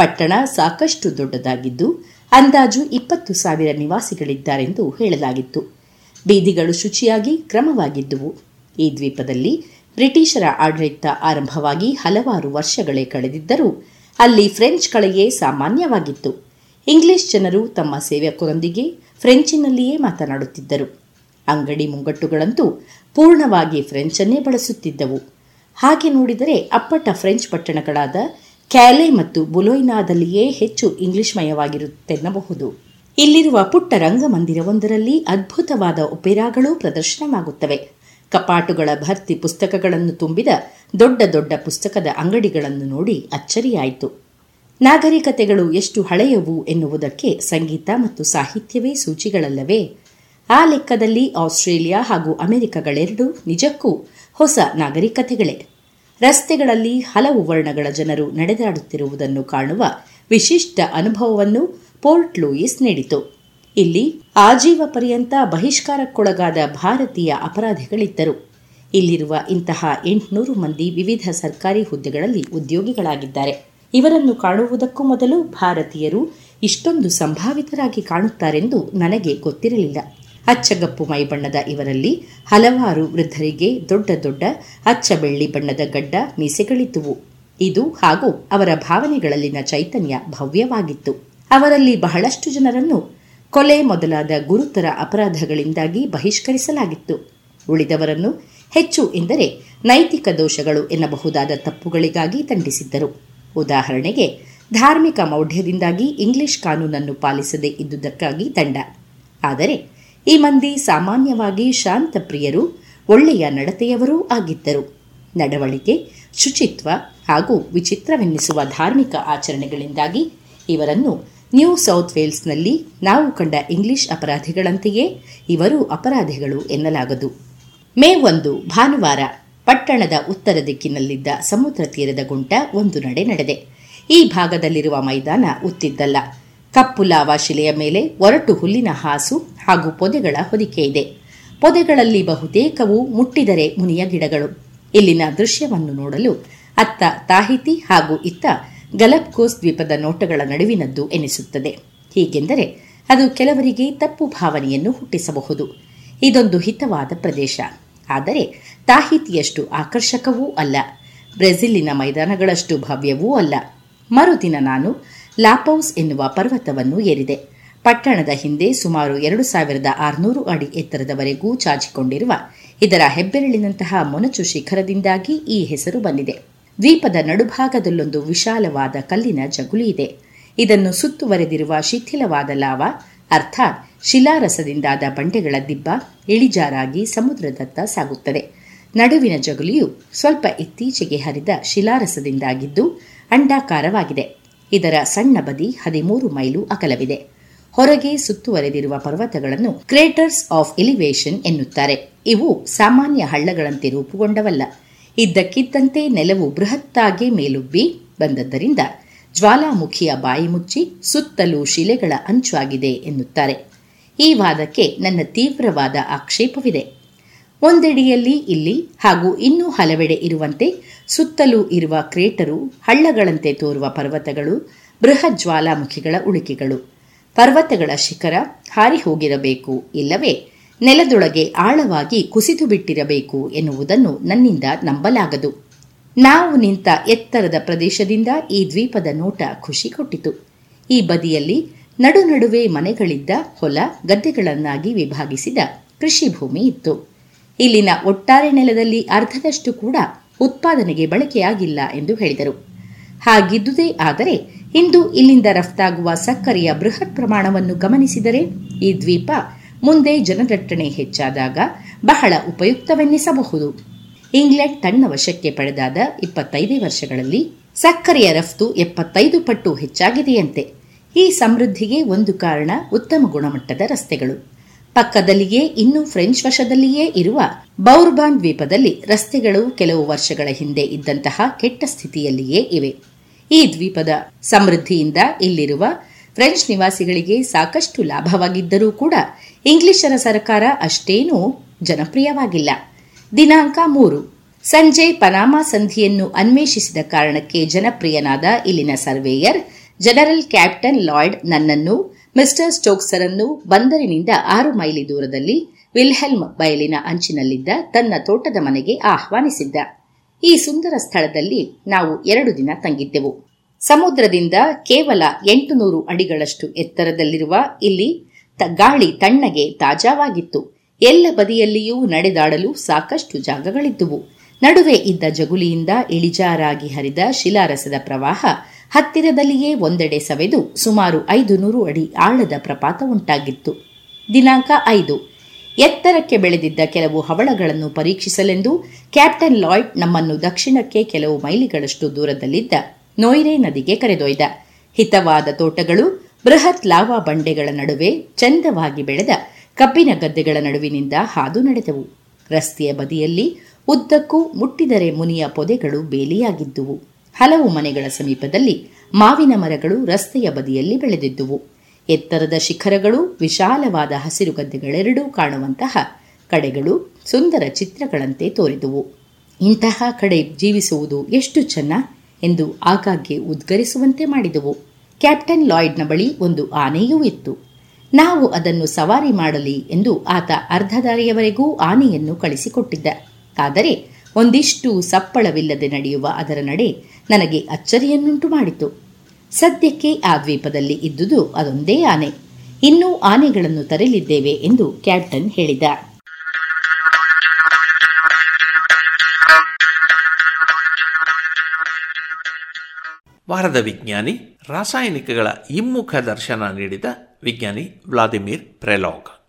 ಪಟ್ಟಣ ಸಾಕಷ್ಟು ದೊಡ್ಡದಾಗಿದ್ದು, ಅಂದಾಜು ಇಪ್ಪತ್ತು ಸಾವಿರ ನಿವಾಸಿಗಳಿದ್ದಾರೆಂದು ಹೇಳಲಾಗಿತ್ತು. ಬೀದಿಗಳು ಶುಚಿಯಾಗಿ ಕ್ರಮವಾಗಿದ್ದುವು. ಈ ದ್ವೀಪದಲ್ಲಿ ಬ್ರಿಟಿಷರ ಆಡಳಿತ ಆರಂಭವಾಗಿ ಹಲವಾರು ವರ್ಷಗಳೇ ಕಳೆದಿದ್ದರೂ, ಅಲ್ಲಿ ಫ್ರೆಂಚ್ ಕಳೆಯೇ ಸಾಮಾನ್ಯವಾಗಿತ್ತು. ಇಂಗ್ಲಿಷ್ ಜನರು ತಮ್ಮ ಸೇವಕರೊಂದಿಗೆ ಫ್ರೆಂಚಿನಲ್ಲಿಯೇ ಮಾತನಾಡುತ್ತಿದ್ದರು. ಅಂಗಡಿ ಮುಂಗಟ್ಟುಗಳಂತೂ ಪೂರ್ಣವಾಗಿ ಫ್ರೆಂಚನ್ನೇ ಬಳಸುತ್ತಿದ್ದವು. ಹಾಗೆ ನೋಡಿದರೆ ಅಪ್ಪಟ ಫ್ರೆಂಚ್ ಪಟ್ಟಣಗಳಾದ ಕ್ಯಾಲೆ ಮತ್ತು ಬುಲೋಯ್ನಾದಲ್ಲಿಯೇ ಹೆಚ್ಚು ಇಂಗ್ಲಿಷ್ಮಯವಾಗಿರುತ್ತೆನ್ನಬಹುದು. ಇಲ್ಲಿರುವ ಪುಟ್ಟ ರಂಗಮಂದಿರವೊಂದರಲ್ಲಿ ಅದ್ಭುತವಾದ ಒಪೆರಾಗಳೂ ಪ್ರದರ್ಶನವಾಗುತ್ತವೆ. ಕಪಾಟುಗಳ ಭರ್ತಿ ಪುಸ್ತಕಗಳನ್ನು ತುಂಬಿದ ದೊಡ್ಡ ದೊಡ್ಡ ಪುಸ್ತಕದ ಅಂಗಡಿಗಳನ್ನು ನೋಡಿ ಅಚ್ಚರಿಯಾಯಿತು. ನಾಗರಿಕತೆಗಳು ಎಷ್ಟು ಹಳೆಯವು ಎನ್ನುವುದಕ್ಕೆ ಸಂಗೀತ ಮತ್ತು ಸಾಹಿತ್ಯವೇ ಸೂಚಿಗಳಲ್ಲವೇ? ಆ ಲೆಕ್ಕದಲ್ಲಿ ಆಸ್ಟ್ರೇಲಿಯಾ ಹಾಗೂ ಅಮೆರಿಕಗಳೆರಡೂ ನಿಜಕ್ಕೂ ಹೊಸ ನಾಗರಿಕತೆಗಳೇ. ರಸ್ತೆಗಳಲ್ಲಿ ಹಲವು ವರ್ಣಗಳ ಜನರು ನಡೆದಾಡುತ್ತಿರುವುದನ್ನು ಕಾಣುವ ವಿಶಿಷ್ಟ ಅನುಭವವನ್ನು ಪೋರ್ಟ್ ಲೂಯಿಸ್ ನೀಡಿತು. ಇಲ್ಲಿ ಆಜೀವ ಪರ್ಯಂತ ಬಹಿಷ್ಕಾರಕ್ಕೊಳಗಾದ ಭಾರತೀಯ ಅಪರಾಧಿಗಳಿದ್ದರು. ಇಲ್ಲಿರುವ ಇಂತಹ ಎಂಟುನೂರು ಮಂದಿ ವಿವಿಧ ಸರ್ಕಾರಿ ಹುದ್ದೆಗಳಲ್ಲಿ ಉದ್ಯೋಗಿಗಳಾಗಿದ್ದಾರೆ. ಇವರನ್ನು ಕಾಣುವುದಕ್ಕೂ ಮೊದಲು ಭಾರತೀಯರು ಇಷ್ಟೊಂದು ಸಂಭಾವಿತರಾಗಿ ಕಾಣುತ್ತಾರೆಂದು ನನಗೆ ಗೊತ್ತಿರಲಿಲ್ಲ. ಅಚ್ಚಗಪ್ಪು ಮೈಬಣ್ಣದ ಇವರಲ್ಲಿ ಹಲವಾರು ವೃದ್ಧರಿಗೆ ದೊಡ್ಡ ದೊಡ್ಡ ಅಚ್ಚ ಬೆಳ್ಳಿ ಬಣ್ಣದ ಗಡ್ಡ ಮೀಸೆಗಳಿದ್ದುವು. ಇದು ಹಾಗೂ ಅವರ ಭಾವನೆಗಳಲ್ಲಿನ ಚೈತನ್ಯ ಭವ್ಯವಾಗಿತ್ತು. ಅವರಲ್ಲಿ ಬಹಳಷ್ಟು ಜನರನ್ನು ಕೊಲೆ ಮೊದಲಾದ ಗುರುತರ ಅಪರಾಧಗಳಿಂದಾಗಿ ಬಹಿಷ್ಕರಿಸಲಾಗಿತ್ತು. ಉಳಿದವರನ್ನು ಹೆಚ್ಚು ಎಂದರೆ ನೈತಿಕ ದೋಷಗಳು ಎನ್ನಬಹುದಾದ ತಪ್ಪುಗಳಿಗಾಗಿ ದಂಡಿಸಿದ್ದರು. ಉದಾಹರಣೆಗೆ, ಧಾರ್ಮಿಕ ಮೌಢ್ಯದಿಂದಾಗಿ ಇಂಗ್ಲಿಷ್ ಕಾನೂನನ್ನು ಪಾಲಿಸದೇ ಇದ್ದುದಕ್ಕಾಗಿ ದಂಡ. ಆದರೆ ಈ ಮಂದಿ ಸಾಮಾನ್ಯವಾಗಿ ಶಾಂತ ಪ್ರಿಯರು ಒಳ್ಳೆಯ ನಡತೆಯವರೂ ಆಗಿದ್ದರು. ನಡವಳಿಕೆ, ಶುಚಿತ್ವ ಹಾಗೂ ವಿಚಿತ್ರವೆನ್ನಿಸುವ ಧಾರ್ಮಿಕ ಆಚರಣೆಗಳಿಂದಾಗಿ ಇವರನ್ನು ನ್ಯೂ ಸೌತ್ ವೇಲ್ಸ್ನಲ್ಲಿ ನಾವು ಕಂಡ ಇಂಗ್ಲಿಷ್ ಅಪರಾಧಿಗಳಂತೆಯೇ ಇವರು ಅಪರಾಧಿಗಳು ಎನ್ನಲಾಗದು. ಮೇ ಒಂದು, ಭಾನುವಾರ, ಪಟ್ಟಣದ ಉತ್ತರ ದಿಕ್ಕಿನಲ್ಲಿದ್ದ ಸಮುದ್ರ ತೀರದ ಗುಂಟ ಒಂದು ನಡೆ ನಡೆದೆ. ಈ ಭಾಗದಲ್ಲಿರುವ ಮೈದಾನ ಉತ್ತಿದ್ದಲ್ಲ. ಕಪ್ಪು ಲಾವಾ ಶಿಲೆಯ ಮೇಲೆ ಒರಟು ಹುಲ್ಲಿನ ಹಾಸು ಹಾಗೂ ಪೊದೆಗಳ ಹೊದಿಕೆ ಇದೆ. ಪೊದೆಗಳಲ್ಲಿ ಬಹುತೇಕವು ಮುಟ್ಟಿದರೆ ಮುನಿಯ ಗಿಡಗಳು. ಇಲ್ಲಿನ ದೃಶ್ಯವನ್ನು ನೋಡಲು ಅತ್ತ ತಾಹಿತಿ ಹಾಗೂ ಇತ್ತ ಗಲಪ್ಕೋಸ್ ದ್ವೀಪದ ನೋಟಗಳ ನಡುವಿನದ್ದು ಎನಿಸುತ್ತದೆ. ಹೀಗೆಂದರೆ ಅದು ಕೆಲವರಿಗೆ ತಪ್ಪು ಭಾವನೆಯನ್ನು ಹುಟ್ಟಿಸಬಹುದು. ಇದೊಂದು ಹಿತವಾದ ಪ್ರದೇಶ. ಆದರೆ ತಾಹಿತಿಯಷ್ಟು ಆಕರ್ಷಕವೂ ಅಲ್ಲ. ಬ್ರೆಜಿಲಿನ ಮೈದಾನಗಳಷ್ಟು ಭವ್ಯವೂ ಅಲ್ಲ. ಮರುದಿನ ನಾನು ಲಾಪೌಸ್ ಎನ್ನುವ ಪರ್ವತವನ್ನು ಏರಿದೆ. ಪಟ್ಟಣದ ಹಿಂದೆ ಸುಮಾರು ಎರಡು ಸಾವಿರದ ಆರುನೂರು ಅಡಿ ಎತ್ತರದವರೆಗೂ ಚಾಚಿಕೊಂಡಿರುವ ಇದರ ಹೆಬ್ಬೆರಳಿನಂತಹ ಮೊನಚು ಶಿಖರದಿಂದಾಗಿ ಈ ಹೆಸರು ಬಂದಿದೆ. ದ್ವೀಪದ ನಡುಭಾಗದಲ್ಲೊಂದು ವಿಶಾಲವಾದ ಕಲ್ಲಿನ ಜಗುಲಿ ಇದೆ. ಇದನ್ನು ಸುತ್ತುವರೆದಿರುವ ಶಿಥಿಲವಾದ ಲಾವ, ಅರ್ಥಾತ್ ಶಿಲಾರಸದಿಂದಾದ ಬಂಡೆಗಳ ದಿಬ್ಬ, ಇಳಿಜಾರಾಗಿ ಸಮುದ್ರದತ್ತ ಸಾಗುತ್ತದೆ. ನಡುವಿನ ಜಗುಲಿಯು ಸ್ವಲ್ಪ ಇತ್ತೀಚೆಗೆ ಹರಿದ ಶಿಲಾರಸದಿಂದಾಗಿದ್ದು ಅಂಡಾಕಾರವಾಗಿದೆ. ಇದರ ಸಣ್ಣ ಬದಿ ಹದಿಮೂರು ಮೈಲು ಅಗಲವಿದೆ. ಹೊರಗೆ ಸುತ್ತುವರೆದಿರುವ ಪರ್ವತಗಳನ್ನು ಕ್ರೇಟರ್ಸ್ ಆಫ್ ಎಲಿವೇಶನ್ ಎನ್ನುತ್ತಾರೆ. ಇವು ಸಾಮಾನ್ಯ ಹಳ್ಳಗಳಂತೆ ರೂಪುಗೊಂಡವಲ್ಲ. ಇದ್ದಕ್ಕಿದ್ದಂತೆ ನೆಲವು ಬೃಹತ್ತಾಗಿ ಮೇಲುಬ್ಬಿ ಬಂದದ್ದರಿಂದ ಜ್ವಾಲಾಮುಖಿಯ ಬಾಯಿ ಮುಚ್ಚಿ ಸುತ್ತಲೂ ಶಿಲೆಗಳ ಅಂಚಾಗಿದೆ ಎನ್ನುತ್ತಾರೆ. ಈ ವಾದಕ್ಕೆ ನನ್ನ ತೀವ್ರವಾದ ಆಕ್ಷೇಪವಿದೆ. ಒಂದೆಡೆಯಲ್ಲಿ ಇಲ್ಲಿ ಹಾಗೂ ಇನ್ನೂ ಹಲವೆಡೆ ಇರುವಂತೆ ಸುತ್ತಲೂ ಇರುವ ಕ್ರೇಟರು ಹಳ್ಳಗಳಂತೆ ತೋರುವ ಪರ್ವತಗಳು ಬೃಹತ್ ಜ್ವಾಲಾಮುಖಿಗಳ ಉಳಿಕೆಗಳು. ಪರ್ವತಗಳ ಶಿಖರ ಹಾರಿ ಹೋಗಿರಬೇಕು ಇಲ್ಲವೇ ನೆಲದೊಳಗೆ ಆಳವಾಗಿ ಕುಸಿದು ಬಿಟ್ಟಿರಬೇಕು ಎನ್ನುವುದನ್ನು ನನ್ನಿಂದ ನಂಬಲಾಗದು. ನಾವು ನಿಂತ ಎತ್ತರದ ಪ್ರದೇಶದಿಂದ ಈ ದ್ವೀಪದ ನೋಟ ಖುಷಿ ಕೊಟ್ಟಿತು. ಈ ಬದಿಯಲ್ಲಿ ನಡು ನಡುವೆ ಮನೆಗಳಿದ್ದ ಹೊಲ ಗದ್ದೆಗಳನ್ನಾಗಿ ವಿಭಾಗಿಸಿದ ಕೃಷಿ ಭೂಮಿ ಇತ್ತು. ಇಲ್ಲಿನ ಒಟ್ಟಾರೆ ನೆಲದಲ್ಲಿ ಅರ್ಧದಷ್ಟು ಕೂಡ ಉತ್ಪಾದನೆಗೆ ಬಳಕೆಯಾಗಿಲ್ಲ ಎಂದು ಹೇಳಿದರು. ಹಾಗಿದ್ದುದೇ ಆದರೆ ಇಂದು ಇಲ್ಲಿಂದ ರಫ್ತಾಗುವ ಸಕ್ಕರೆಯ ಬೃಹತ್ ಪ್ರಮಾಣವನ್ನು ಗಮನಿಸಿದರೆ ಈ ದ್ವೀಪ ಮುಂದೆ ಜನದಟ್ಟಣೆ ಹೆಚ್ಚಾದಾಗ ಬಹಳ ಉಪಯುಕ್ತವೆನ್ನಿಸಬಹುದು. ಇಂಗ್ಲೆಂಡ್ ತನ್ನ ವಶಕ್ಕೆ ಪಡೆದಾದ ಇಪ್ಪತ್ತೈದೇ ವರ್ಷಗಳಲ್ಲಿ ಸಕ್ಕರೆಯ ರಫ್ತು ಎಪ್ಪತ್ತೈದು ಪಟ್ಟು ಹೆಚ್ಚಾಗಿದೆಯಂತೆ. ಈ ಸಮೃದ್ಧಿಗೆ ಒಂದು ಕಾರಣ ಉತ್ತಮ ಗುಣಮಟ್ಟದ ರಸ್ತೆಗಳು. ಪಕ್ಕದಲ್ಲಿಯೇ ಇನ್ನೂ ಫ್ರೆಂಚ್ ವಶದಲ್ಲಿಯೇ ಇರುವ ಬೌರ್ಬಾನ್ ದ್ವೀಪದಲ್ಲಿ ರಸ್ತೆಗಳು ಕೆಲವು ವರ್ಷಗಳ ಹಿಂದೆ ಇದ್ದಂತಹ ಕೆಟ್ಟ ಸ್ಥಿತಿಯಲ್ಲಿಯೇ ಇವೆ. ಈ ದ್ವೀಪದ ಸಮೃದ್ಧಿಯಿಂದ ಇಲ್ಲಿರುವ ಫ್ರೆಂಚ್ ನಿವಾಸಿಗಳಿಗೆ ಸಾಕಷ್ಟು ಲಾಭವಾಗಿದ್ದರೂ ಕೂಡ ಇಂಗ್ಲಿಷರ ಸರ್ಕಾರ ಅಷ್ಟೇನೂ ಜನಪ್ರಿಯವಾಗಿಲ್ಲ. ದಿನಾಂಕ ಮೂರು. ಸಂಜೆ ಪನಾಮಾ ಸಂಧಿಯನ್ನು ಅನ್ವೇಷಿಸಿದ ಕಾರಣಕ್ಕೆ ಜನಪ್ರಿಯನಾದ ಇಲ್ಲಿನ ಸರ್ವೇಯರ್, ಜನರಲ್ ಕ್ಯಾಪ್ಟನ್ ಲಾಯ್ಡ್ ನನ್ನನ್ನು, ಮಿಸ್ಟರ್ ಸ್ಟೋಕ್ಸರನ್ನು ಬಂದರಿನಿಂದ ಆರು ಮೈಲಿ ದೂರದಲ್ಲಿ ವಿಲ್ಹೆಲ್ಮ್ ಬಯಲಿನ ಅಂಚಿನಲ್ಲಿದ್ದ ತನ್ನ ತೋಟದ ಮನೆಗೆ ಆಹ್ವಾನಿಸಿದ್ದ. ಈ ಸುಂದರ ಸ್ಥಳದಲ್ಲಿ ನಾವು ಎರಡು ದಿನ ತಂಗಿದ್ದೆವು. ಸಮುದ್ರದಿಂದ ಕೇವಲ ಎಂಟು ನೂರು ಅಡಿಗಳಷ್ಟು ಎತ್ತರದಲ್ಲಿರುವ ಇಲ್ಲಿ ಗಾಳಿ ತಣ್ಣಗೆ ತಾಜಾವಾಗಿತ್ತು. ಎಲ್ಲ ಬದಿಯಲ್ಲಿಯೂ ನಡೆದಾಡಲು ಸಾಕಷ್ಟು ಜಾಗಗಳಿದ್ದುವು. ನಡುವೆ ಇದ್ದ ಜಗುಲಿಯಿಂದ ಇಳಿಜಾರಾಗಿ ಹರಿದ ಶಿಲಾರಸದ ಪ್ರವಾಹ ಹತ್ತಿರದಲ್ಲಿಯೇ ಒಂದೆಡೆ ಸವೆದು ಸುಮಾರು ಐದು ನೂರು ಅಡಿ ಆಳದ ಪ್ರಪಾತ ಉಂಟಾಗಿತ್ತು. ದಿನಾಂಕ ಐದು. ಎತ್ತರಕ್ಕೆ ಬೆಳೆದಿದ್ದ ಕೆಲವು ಹವಳಗಳನ್ನು ಪರೀಕ್ಷಿಸಲೆಂದು ಕ್ಯಾಪ್ಟನ್ ಲಾಯ್ಡ್ ನಮ್ಮನ್ನು ದಕ್ಷಿಣಕ್ಕೆ ಕೆಲವು ಮೈಲಿಗಳಷ್ಟು ದೂರದಲ್ಲಿದ್ದ ನೋಯ್ರೆ ನದಿಗೆ ಕರೆದೊಯ್ದ. ಹಿತವಾದ ತೋಟಗಳು, ಬೃಹತ್ ಲಾವಾ ಬಂಡೆಗಳ ನಡುವೆ ಚಂದವಾಗಿ ಬೆಳೆದ ಕಬ್ಬಿನ ಗದ್ದೆಗಳ ನಡುವಿನಿಂದ ಹಾದು ನಡೆದವು. ರಸ್ತೆಯ ಬದಿಯಲ್ಲಿ ಉದ್ದಕ್ಕೂ ಮುಟ್ಟಿದರೆ ಮುನಿಯ ಪೊದೆಗಳು ಬೇಲಿಯಾಗಿದ್ದುವು. ಹಲವು ಮನೆಗಳ ಸಮೀಪದಲ್ಲಿ ಮಾವಿನ ಮರಗಳು ರಸ್ತೆಯ ಬದಿಯಲ್ಲಿ ಬೆಳೆದಿದ್ದುವು. ಎತ್ತರದ ಶಿಖರಗಳು, ವಿಶಾಲವಾದ ಹಸಿರು ಗದ್ದೆಗಳೆರಡೂ ಕಾಣುವಂತಹ ಕಡೆಗಳು ಸುಂದರ ಚಿತ್ರಗಳಂತೆ ತೋರಿದುವು. ಇಂತಹ ಕಡೆ ಜೀವಿಸುವುದು ಎಷ್ಟು ಚೆನ್ನ ಎಂದು ಆಗಾಗ್ಗೆ ಉದ್ಗರಿಸುವಂತೆ ಮಾಡಿದವು. ಕ್ಯಾಪ್ಟನ್ ಲಾಯ್ಡ್ನ ಬಳಿ ಒಂದು ಆನೆಯೂ ಇತ್ತು. ನಾವು ಅದನ್ನು ಸವಾರಿ ಮಾಡಲಿ ಎಂದು ಆತ ಅರ್ಧ ದಾರಿಯವರೆಗೂ ಆನೆಯನ್ನು ಕಳಿಸಿಕೊಟ್ಟಿದ್ದ. ಆದರೆ ಒಂದಿಷ್ಟು ಸಪ್ಪಳವಿಲ್ಲದೆ ನಡೆಯುವ ಅದರ ನಡೆ ನನಗೆ ಅಚ್ಚರಿಯನ್ನುಂಟು ಮಾಡಿತು ಸದ್ಯಕ್ಕೆ ಆ ದ್ವೀಪದಲ್ಲಿ ಇದ್ದುದು ಅದೊಂದೇ ಆನೆ. ಇನ್ನೂ ಆನೆಗಳನ್ನು ತರಲಿದ್ದೇವೆ ಎಂದು ಕ್ಯಾಪ್ಟನ್ ಹೇಳಿದ. ವಾರದ ವಿಜ್ಞಾನಿ, ರಾಸಾಯನಿಕಗಳ ಇಮ್ಮುಖ ದರ್ಶನ ನೀಡಿದ ವಿಜ್ಞಾನಿ ವ್ಲಾದಿಮಿರ್ ಪ್ರೆಲಾಗ್.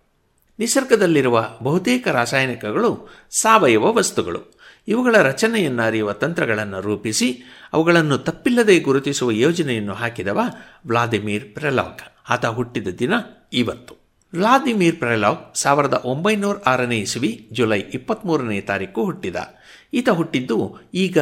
ನಿಸರ್ಗದಲ್ಲಿರುವ ಬಹುತೇಕ ರಾಸಾಯನಿಕಗಳು ಸಾವಯವ ವಸ್ತುಗಳು. ಇವುಗಳ ರಚನೆಯನ್ನು ಅರಿಯುವ ತಂತ್ರಗಳನ್ನು ರೂಪಿಸಿ ಅವುಗಳನ್ನು ತಪ್ಪಿಲ್ಲದೆ ಗುರುತಿಸುವ ಯೋಜನೆಯನ್ನು ಹಾಕಿದವ ವ್ಲಾದಿಮಿರ್ ಪ್ರೆಲಾಗ್. ಆತ ಹುಟ್ಟಿದ ದಿನ ಇವತ್ತು. ವ್ಲಾದಿಮಿರ್ ಪ್ರೆಲಾಗ್ ಸಾವಿರದ ಒಂಬೈನೂರ ಆರನೇ ಇಸವಿ ಜುಲೈ ಇಪ್ಪತ್ತ್ಮೂರನೇ ತಾರೀಕು ಹುಟ್ಟಿದ. ಈತ ಹುಟ್ಟಿದ್ದು ಈಗ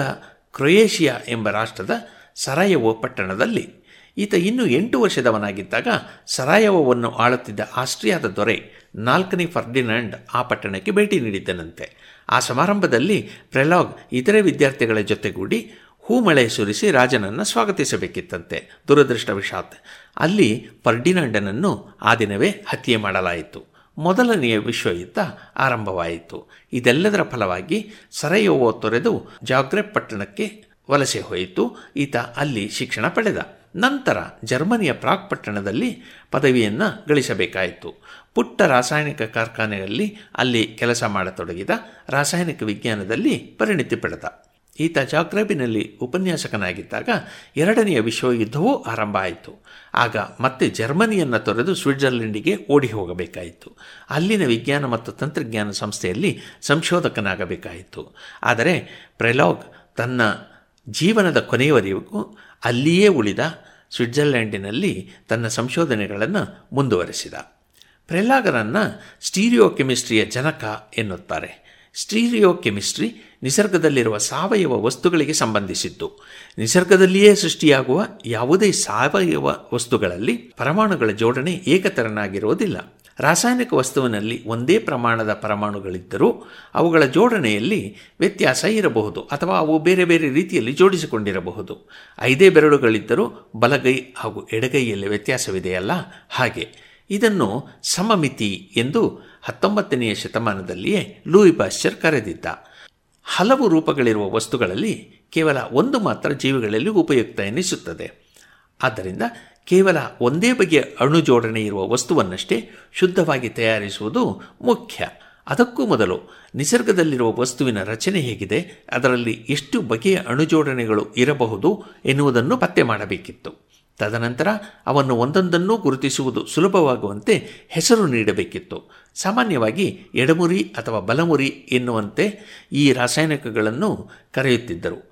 ಕ್ರೊಯೇಷಿಯಾ ಎಂಬ ರಾಷ್ಟ್ರದ ಸರಾಯವೋ ಪಟ್ಟಣದಲ್ಲಿ. ಈತ ಇನ್ನೂ ಎಂಟು ವರ್ಷದವನಾಗಿದ್ದಾಗ ಸರಾಯವವನ್ನು ಆಳುತ್ತಿದ್ದ ಆಸ್ಟ್ರಿಯಾದ ದೊರೆ ನಾಲ್ಕನೇ ಫರ್ಡಿನಾಂಡ್ ಆ ಪಟ್ಟಣಕ್ಕೆ ಭೇಟಿ ನೀಡಿದ್ದನಂತೆ. ಆ ಸಮಾರಂಭದಲ್ಲಿ ಪ್ರೆಲಾಗ್ ಇತರೆ ವಿದ್ಯಾರ್ಥಿಗಳ ಜೊತೆಗೂಡಿ ಹೂಮಳೆ ಸುರಿಸಿ ರಾಜನನ್ನು ಸ್ವಾಗತಿಸಬೇಕಿತ್ತಂತೆ. ದುರದೃಷ್ಟವಶಾತ್ ಅಲ್ಲಿ ಪರ್ಡಿನಾಂಡನನ್ನು ಆ ದಿನವೇ ಹತ್ಯೆ ಮಾಡಲಾಯಿತು. ಮೊದಲನೆಯ ವಿಶ್ವಯುದ್ಧ ಆರಂಭವಾಯಿತು. ಇದೆಲ್ಲದರ ಫಲವಾಗಿ ಸರಯೋವೋ ತೊರೆದು ಜಾಗ್ರೆಬ್ ಪಟ್ಟಣಕ್ಕೆ ವಲಸೆ ಹೋಯಿತು. ಈತ ಅಲ್ಲಿ ಶಿಕ್ಷಣ ಪಡೆದ. ನಂತರ ಜರ್ಮನಿಯ ಪ್ರಾಕ್ ಪಟ್ಟಣದಲ್ಲಿ ಪದವಿಯನ್ನು ಗಳಿಸಬೇಕಾಯಿತು. ಪುಟ್ಟ ರಾಸಾಯನಿಕ ಕಾರ್ಖಾನೆಯಲ್ಲಿ ಅಲ್ಲಿ ಕೆಲಸ ಮಾಡತೊಡಗಿದ ರಾಸಾಯನಿಕ ವಿಜ್ಞಾನದಲ್ಲಿ ಪರಿಣಿತಿ ಪಡೆದ. ಈತ ಜಾಗ್ರಬಿನಲ್ಲಿ ಉಪನ್ಯಾಸಕನಾಗಿದ್ದಾಗ ಎರಡನೆಯ ವಿಶ್ವಯುದ್ಧವೂ ಆರಂಭ ಆಯಿತು. ಆಗ ಮತ್ತೆ ಜರ್ಮನಿಯನ್ನು ತೊರೆದು ಸ್ವಿಟ್ಜರ್ಲೆಂಡಿಗೆ ಓಡಿ ಹೋಗಬೇಕಾಯಿತು. ಅಲ್ಲಿನ ವಿಜ್ಞಾನ ಮತ್ತು ತಂತ್ರಜ್ಞಾನ ಸಂಸ್ಥೆಯಲ್ಲಿ ಸಂಶೋಧಕನಾಗಬೇಕಾಯಿತು. ಆದರೆ ಪ್ರೆಲಾಗ್ ತನ್ನ ಜೀವನದ ಕೊನೆಯವರೆಗೂ ಅಲ್ಲಿಯೇ ಉಳಿದ ಸ್ವಿಟ್ಜರ್ಲ್ಯಾಂಡಿನಲ್ಲಿ ತನ್ನ ಸಂಶೋಧನೆಗಳನ್ನು ಮುಂದುವರೆಸಿದ. ಪ್ರೆಲಾಗರನ್ನು ಸ್ಟೀರಿಯೋ ಕೆಮಿಸ್ಟ್ರಿಯ ಜನಕ ಎನ್ನುತ್ತಾರೆ. ಸ್ಟೀರಿಯೋ ಕೆಮಿಸ್ಟ್ರಿ ನಿಸರ್ಗದಲ್ಲಿರುವ ಸಾವಯವ ವಸ್ತುಗಳಿಗೆ ಸಂಬಂಧಿಸಿದ್ದು. ನಿಸರ್ಗದಲ್ಲಿಯೇ ಸೃಷ್ಟಿಯಾಗುವ ಯಾವುದೇ ಸಾವಯವ ವಸ್ತುಗಳಲ್ಲಿ ಪರಮಾಣುಗಳ ಜೋಡಣೆ ಏಕತರನಾಗಿರುವುದಿಲ್ಲ. ರಾಸಾಯನಿಕ ವಸ್ತುವಿನಲ್ಲಿ ಒಂದೇ ಪ್ರಮಾಣದ ಪರಮಾಣುಗಳಿದ್ದರೂ ಅವುಗಳ ಜೋಡಣೆಯಲ್ಲಿ ವ್ಯತ್ಯಾಸ ಇರಬಹುದು ಅಥವಾ ಅವು ಬೇರೆ ಬೇರೆ ರೀತಿಯಲ್ಲಿ ಜೋಡಿಸಿಕೊಂಡಿರಬಹುದು. ಐದೇ ಬೆರಳುಗಳಿದ್ದರೂ ಬಲಗೈ ಹಾಗೂ ಎಡಗೈಯಲ್ಲಿ ವ್ಯತ್ಯಾಸವಿದೆಯಲ್ಲ ಹಾಗೆ. ಇದನ್ನು ಸಮಮಿತಿ ಎಂದು ಹತ್ತೊಂಬತ್ತನೆಯ ಶತಮಾನದಲ್ಲಿಯೇ ಲೂಯಿ ಪಾಶ್ಚರ್ ಕರೆದಿದ್ದ. ಹಲವು ರೂಪಗಳಿರುವ ವಸ್ತುಗಳಲ್ಲಿ ಕೇವಲ ಒಂದು ಮಾತ್ರ ಜೀವಿಗಳಲ್ಲಿ ಉಪಯುಕ್ತ ಎನಿಸುತ್ತದೆ. ಆದ್ದರಿಂದ ಕೇವಲ ಒಂದೇ ಬಗೆಯ ಅಣು ಜೋಡಣೆ ಇರುವ ವಸ್ತುವನ್ನಷ್ಟೇ ಶುದ್ಧವಾಗಿ ತಯಾರಿಸುವುದು ಮುಖ್ಯ. ಅದಕ್ಕೂ ಮೊದಲು ನಿಸರ್ಗದಲ್ಲಿರುವ ವಸ್ತುವಿನ ರಚನೆ ಹೇಗಿದೆ, ಅದರಲ್ಲಿ ಎಷ್ಟು ಬಗೆಯ ಅಣುಜೋಡಣೆಗಳು ಇರಬಹುದು ಎನ್ನುವುದನ್ನು ಪತ್ತೆ ಮಾಡಬೇಕಿತ್ತು. ತದನಂತರ ಅವನ್ನು ಒಂದೊಂದನ್ನೂ ಗುರುತಿಸುವುದು ಸುಲಭವಾಗುವಂತೆ ಹೆಸರು ನೀಡಬೇಕಿತ್ತು. ಸಾಮಾನ್ಯವಾಗಿ ಎಡಮುರಿ ಅಥವಾ ಬಲಮುರಿ ಎನ್ನುವಂತೆ ಈ ರಾಸಾಯನಿಕಗಳನ್ನು ಕರೆಯುತ್ತಿದ್ದರು.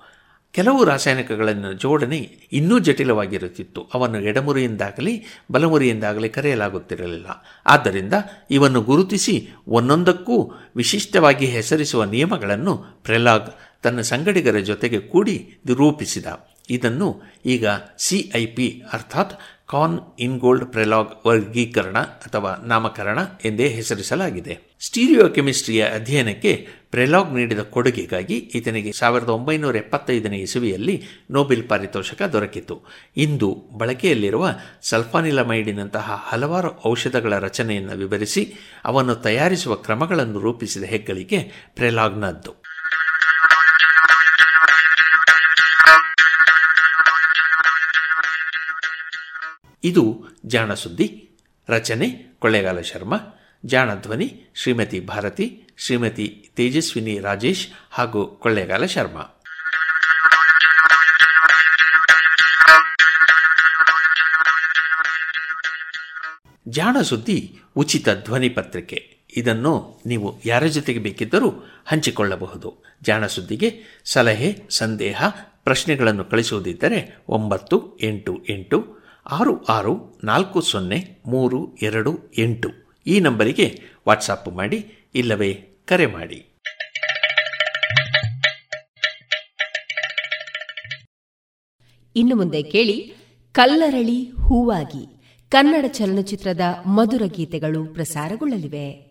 ಕೆಲವು ರಾಸಾಯನಿಕಗಳನ್ನು ಜೋಡಣೆ ಇನ್ನೂ ಜಟಿಲವಾಗಿರುತ್ತಿತ್ತು. ಅವನ್ನು ಎಡಮುರಿಯಿಂದಾಗಲಿ, ಬಲಮುರಿಯಿಂದಾಗಲಿ ಕರೆಯಲಾಗುತ್ತಿರಲಿಲ್ಲ. ಆದ್ದರಿಂದ ಇವನ್ನು ಗುರುತಿಸಿ ಒಂದೊಂದಕ್ಕೂ ವಿಶಿಷ್ಟವಾಗಿ ಹೆಸರಿಸುವ ನಿಯಮಗಳನ್ನು ಪ್ರೆಲಾಗ್ ತನ್ನ ಸಂಗಡಿಗರ ಜೊತೆಗೆ ಕೂಡಿ ರೂಪಿಸಿದ ಇದನ್ನು ಈಗ ಸಿಐಪಿ ಅರ್ಥಾತ್ ಕಾನ್ ಇನ್ಗೋಲ್ಡ್ ಪ್ರೆಲಾಗ್ ವರ್ಗೀಕರಣ ಅಥವಾ ನಾಮಕರಣ ಎಂದೇ ಹೆಸರಿಸಲಾಗಿದೆ. ಸ್ಟೀರಿಯೋ ಕೆಮಿಸ್ಟ್ರಿಯ ಅಧ್ಯಯನಕ್ಕೆ ಪ್ರೆಲಾಗ್ ನೀಡಿದ ಕೊಡುಗೆಗಾಗಿ ಈತನಿಗೆ ಸಾವಿರದ ಒಂಬೈನೂರ ಎಪ್ಪತ್ತೈದನೇ ಇಸುವಿಯಲ್ಲಿ ನೊಬೆಲ್ ಪಾರಿತೋಷಕ ದೊರಕಿತು. ಇಂದು ಬಳಕೆಯಲ್ಲಿರುವ ಸಲ್ಫಾನಿಲಮೈಡಿನಂತಹ ಹಲವಾರು ಔಷಧಗಳ ರಚನೆಯನ್ನು ವಿವರಿಸಿ ಅವನ್ನು ತಯಾರಿಸುವ ಕ್ರಮಗಳನ್ನು ರೂಪಿಸಿದ ಹೆಗ್ಗಳಿಕೆ ಪ್ರೆಲಾಗ್ನದ್ದು. ಇದು ಜಾಣಸುದ್ದಿ, ರಚನೆ, ಕೊಳ್ಳೇಗಾಲ ಶರ್ಮಾ. ಜಾಣ ಧ್ವನಿ ಶ್ರೀಮತಿ ಭಾರತಿ, ಶ್ರೀಮತಿ ತೇಜಸ್ವಿನಿ ರಾಜೇಶ್ ಹಾಗೂ ಕೊಳ್ಳೇಗಾಲ ಶರ್ಮಾ. ಜಾಣ ಸುದ್ದಿ, ಉಚಿತ ಧ್ವನಿ ಪತ್ರಿಕೆ. ಇದನ್ನು ನೀವು ಯಾರ ಜೊತೆಗೆ ಬೇಕಿದ್ದರೂ ಹಂಚಿಕೊಳ್ಳಬಹುದು. ಜಾಣ ಸುದ್ದಿಗೆ ಸಲಹೆ, ಸಂದೇಹ, ಪ್ರಶ್ನೆಗಳನ್ನು ಕಳಿಸುವುದಿದ್ದರೆ ಒಂಬತ್ತು ಎಂಟು ಎಂಟು, ಆರು ಆರು ನಾಲ್ಕು ಸೊನ್ನೆ ಮೂರು ಎರಡು ಎಂಟು. ಈ ನಂಬರಿಗೆ ವಾಟ್ಸಪ್ ಮಾಡಿ ಇಲ್ಲವೇ ಕರೆ ಮಾಡಿ. ಇನ್ನು ಮುಂದೆ ಕೇಳಿ ಕಲ್ಲರಳಿ ಹೂವಾಗಿ ಕನ್ನಡ ಚಲನಚಿತ್ರದ ಮಧುರ ಗೀತೆಗಳು ಪ್ರಸಾರಗೊಳ್ಳಲಿವೆ.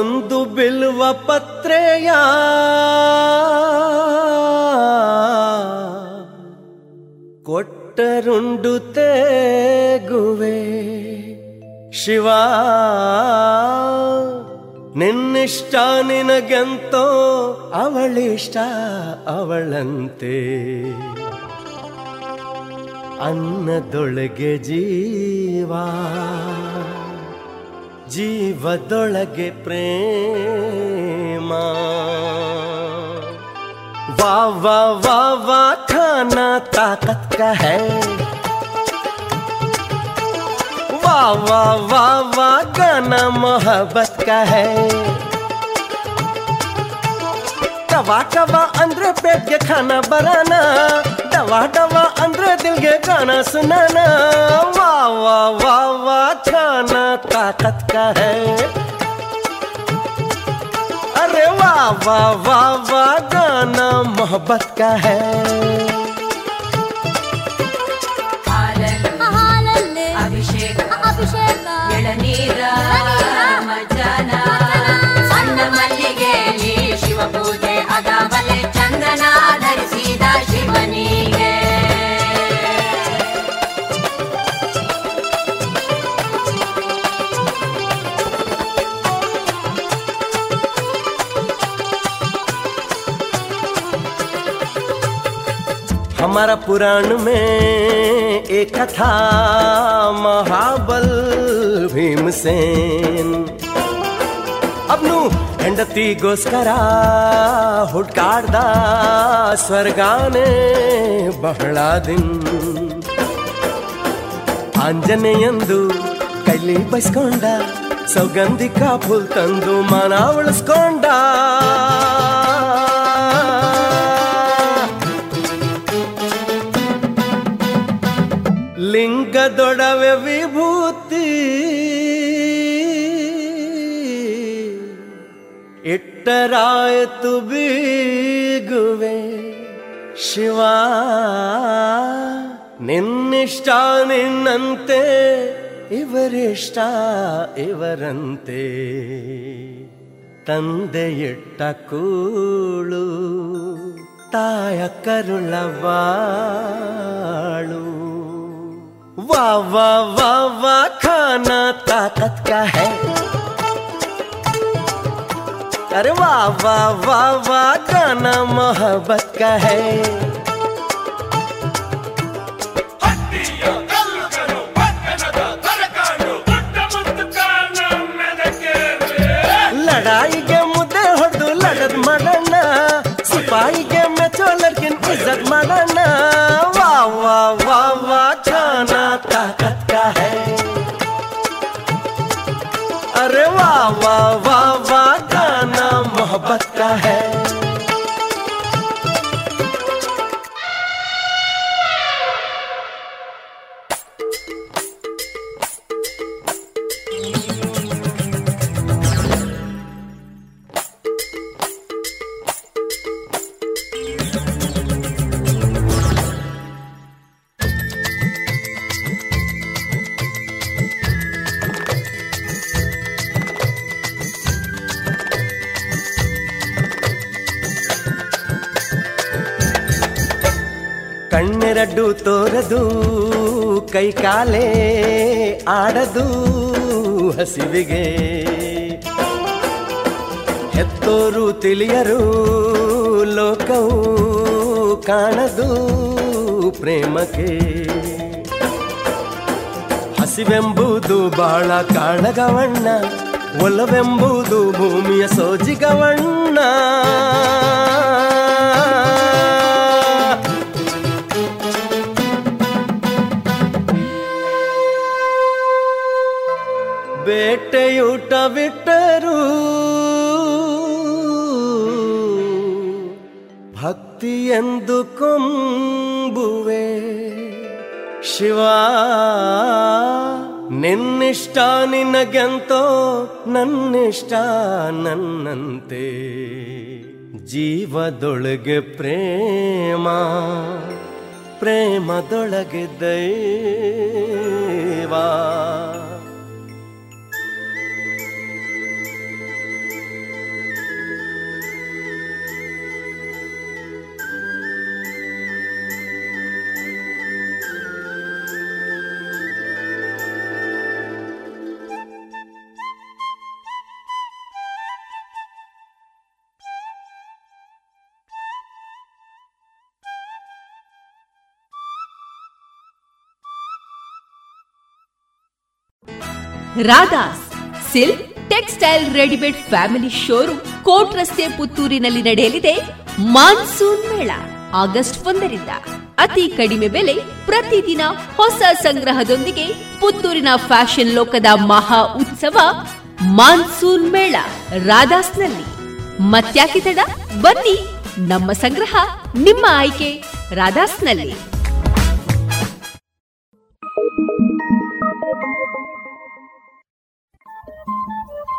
ಒಂದು ಬಿಲ್ವ ಪತ್ರೆಯ ಕೊಟ್ಟರುಂಡು ತೇಗುವೆ. ಶಿವ ನಿನ್ನಿಷ್ಟ ನಿನಗೆಂತೋ ಅವಳಿಷ್ಟ ಅವಳಂತೆ. ಅನ್ನದೊಳಗೆ ಜೀವಾ. ಜೀವದೊಳಗೆ ಪ್ರೇಮ ವಾ ವಾ ವಾ ವಾ ಖಾನಾ ತಾಕತ್ का है ವಾ ವಾ ವಾ ವಾ गाना मोहब्बत का है ಕವಾ ಕವಾ ಅಂದ್ರೆ ಪೇಟ್ಗೆ ಖಾನ ಬರಾನ ಡವಾ ಡವಾ ಅಂದ್ರೆ ದಿಲ್ಗೆ ಗಾನ ಸುನಾನ ವಾ ವಾ ವಾ ವಾ ಖಾನ ತಾಕತ್ का है अरे वाह वाह वाह वाह गाना मोहब्बत का है ಅಭಿಷೇಕ ಅಭಿಷೇಕ ಎಳನೀರ ಮಜ್ಜನ ಸಣ್ಣ ಮಲ್ಲಿಗೆಯಲ್ಲಿ ಶಿವ ಪೂಜೆ हमारा पुराण में एक कथा महाबल ಭೀಮಸೇನ್ ಅವನು ಹೆಂಡತಿಗೋಸ್ಕರ ಹುಡ್ಕಾಡ್ದ ಸ್ವರ್ಗಾನೇ ಬಹಳ ದಿನ ಆಂಜನೇಯಂದು ಕೈಲಿ ಬಸ್ಕೊಂಡ ಸೌಗಂಧಿಕ ಫುಲ್ ತಂದು ಮನ ಉಳಿಸ್ಕೊಂಡ ಲಿಂಗದೊಡವೆ ವಿಭೂತಿ. ಇಟ್ಟರಾಯತು ಬೀಗುವೆ ಶಿವ. ನಿನ್ನಿಷ್ಟ ನಿನ್ನಂತೆ ಇವರಿಷ್ಟ ಇವರಂತೆ. ತಂದೆಯಿಟ್ಟ ಕೂಳು ತಾಯ ಕರುಳ वाह वाह वाह वाह, खाना ताकत का है। अरे वाह वाह वाह वाह, खाना मोहब्बत का है। वाह वाह वाह वाह गाना मोहब्बत का है। ಕಣ್ಣೆರಡು ತೋರದು, ಕೈ ಕಾಲೇ ಆಡದು ಹಸಿವಿಗೆ. ಹೆತ್ತೋರು ತಿಳಿಯರು, ಲೋಕವು ಕಾಣದು ಪ್ರೇಮಕ್ಕೆ. ಹಸಿವೆಂಬುದು ಬಾಳ ಕಾಣಗವಣ್ಣ ಒಲವೆಂಬುದು ಭೂಮಿಯ ಸೋಜಿಗವಣ್ಣ. ಎಂದು ಕೊಂಬುವೆ. ಶಿವ ನಿನ್ನಿಷ್ಟ ನಿನಗೆಂತೋ ನನ್ನಿಷ್ಟ ನನ್ನಂತೆ. ಜೀವದೊಳಗೆ ಪ್ರೇಮ ಪ್ರೇಮದೊಳಗೆ ದೈವ. Radha's, silk textile readymade family showroom court ರಸ್ತೆ ಪುತ್ತೂರಿನಲ್ಲಿ ನಡೆಯಲಿದೆ ಮಾನ್ಸೂನ್ ಮೇಳ, ಆಗಸ್ಟ್ ಒಂದರಿಂದ. ಅತಿ ಕಡಿಮೆ ಬೆಲೆ ಪ್ರತಿದಿನ ಹೊಸ ಸಂಗ್ರಹದೊಂದಿಗೆ ಪುತ್ತೂರಿನ ಫ್ಯಾಷನ್ ಲೋಕದ ಮಹಾ ಉತ್ಸವ ಮಾನ್ಸೂನ್ ಮೇಳ ರಾಧಾಸ್ನಲ್ಲಿ. ಮತ್ಯಾಕೆ ತಡ? ಬನ್ನಿ, ನಮ್ಮ ಸಂಗ್ರಹ ನಿಮ್ಮ ಆಯ್ಕೆ ರಾಧಾಸ್ನಲ್ಲಿ.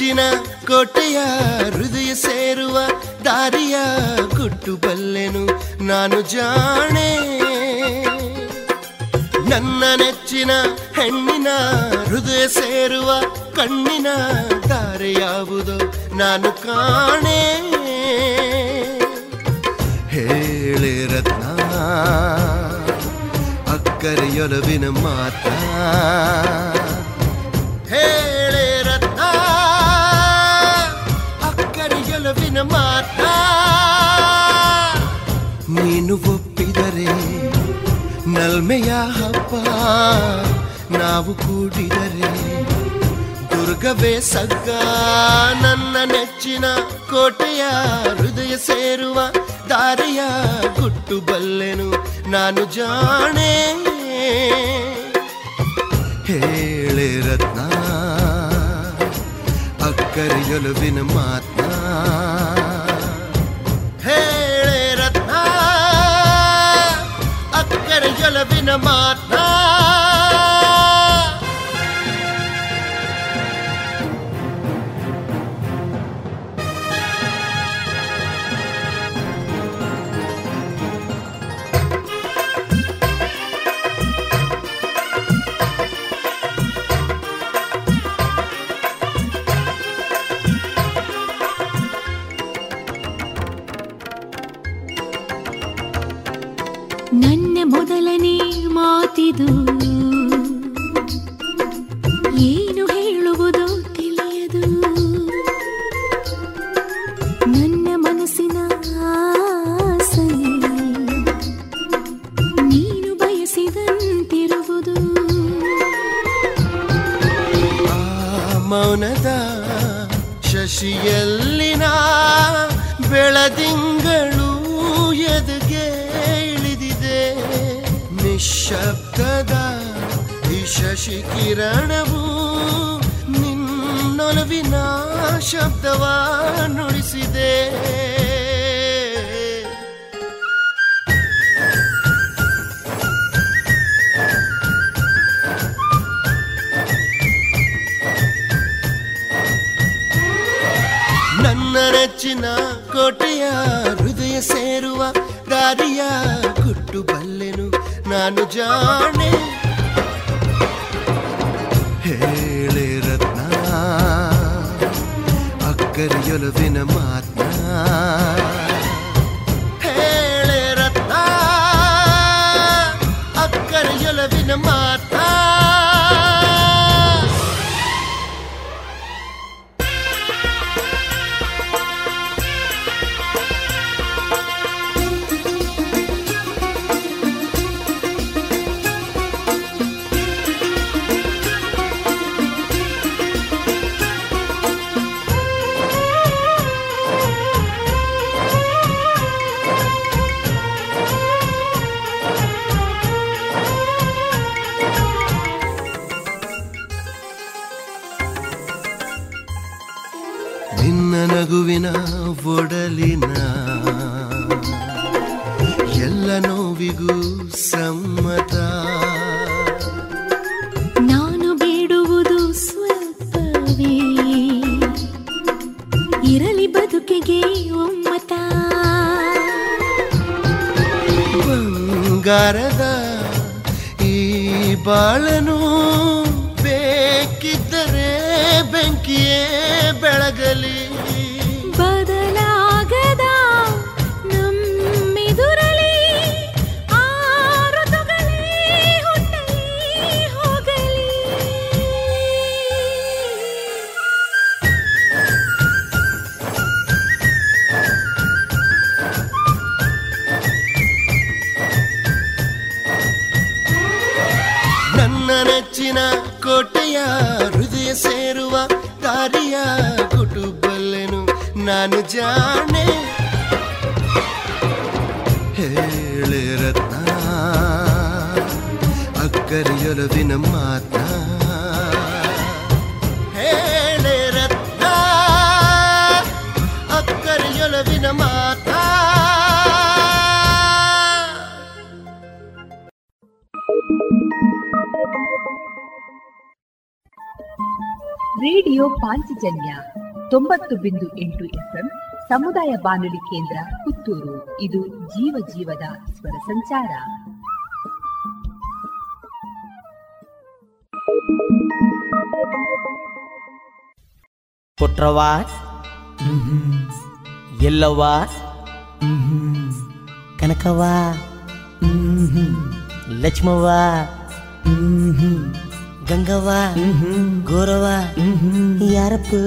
ನೆಚ್ಚಿನ ಕೋಟೆಯ ಹೃದಯ ಸೇರುವ ದಾರಿಯ ಗುಟ್ಟು ಬಲ್ಲೆನು ನಾನು ಜಾಣೆ. ನನ್ನ ನೆಚ್ಚಿನ ಹೆಣ್ಣಿನ ಹೃದಯ ಸೇರುವ ಕಣ್ಣಿನ ದಾರಿ ಯಾವುದು ನಾನು ಕಾಣೆ. ಹೇಳಿ ರತ್ನ, ಅಕ್ಕರೆಯೊಲವಿನ ಮಾತಾ ಹೇಳೆ ಅಕ್ಕರಿಯಲವಿನ ಮಾತ? ನೀನು ಒಪ್ಪಿದರೆ ನಲ್ಮೆಯ ಹಬ್ಬ ನಾವು ಕೂಡಿದರೆ ದುರ್ಗವೇ ಸಗ್ಗ, ನನ್ನ ನೆಚ್ಚಿನ ಕೋಟೆಯ ಹೃದಯ ಸೇರುವ ದಾರಿಯ ಗುಟ್ಟು ಬಲ್ಲೆನು ನಾನು ಜಾಣೆ. ಹೇಳೆ ರತ್ನ, ಅಕ್ಕರಿಯೊಲವಿನ ಮಾತ್ನ. ಅಕ್ಕರಿಯೊಲವಿನ ಮಾತ್ನ ಬಂಗಾರದ ಈ ಬಾಳನು ಬೇಕಿದ್ದರೆ ಬೆಂಕಿಯೇ ಬೆಳಗಲಿ. ಕುಟುಂಬಲ್ಲೆನು ನಾನು ಜಾಣೆ ಹೇಳೆ ರತ್ನ ಅಕ್ಕರಿಯೊಲವಿನ ಮಾತ ಹೇಳೆ ರತ್ನ ಅಕ್ಕರಿಯೊಲವಿನ ಮಾತಾ ರೇಡಿಯೋ ಪಾಂಚಜನ್ಯ ತೊಂಬತ್ತು ಬಿಂದು ಎಂಟು ಎಫ್ಎಂ ಸಮುದಾಯ ಬಾನುಲಿ ಕೇಂದ್ರ ಪುತ್ತೂರು. ಇದು ಜೀವ ಜೀವದ ಸ್ವರ ಸಂಚಾರ. ಕೊಟ್ರವಾಸ್? ಎಲ್ಲವಾಸ್? ಕನಕವ್ವ ಲಕ್ಷ್ಮವ್ವ கங்கவா கோரவா யாரப்பு?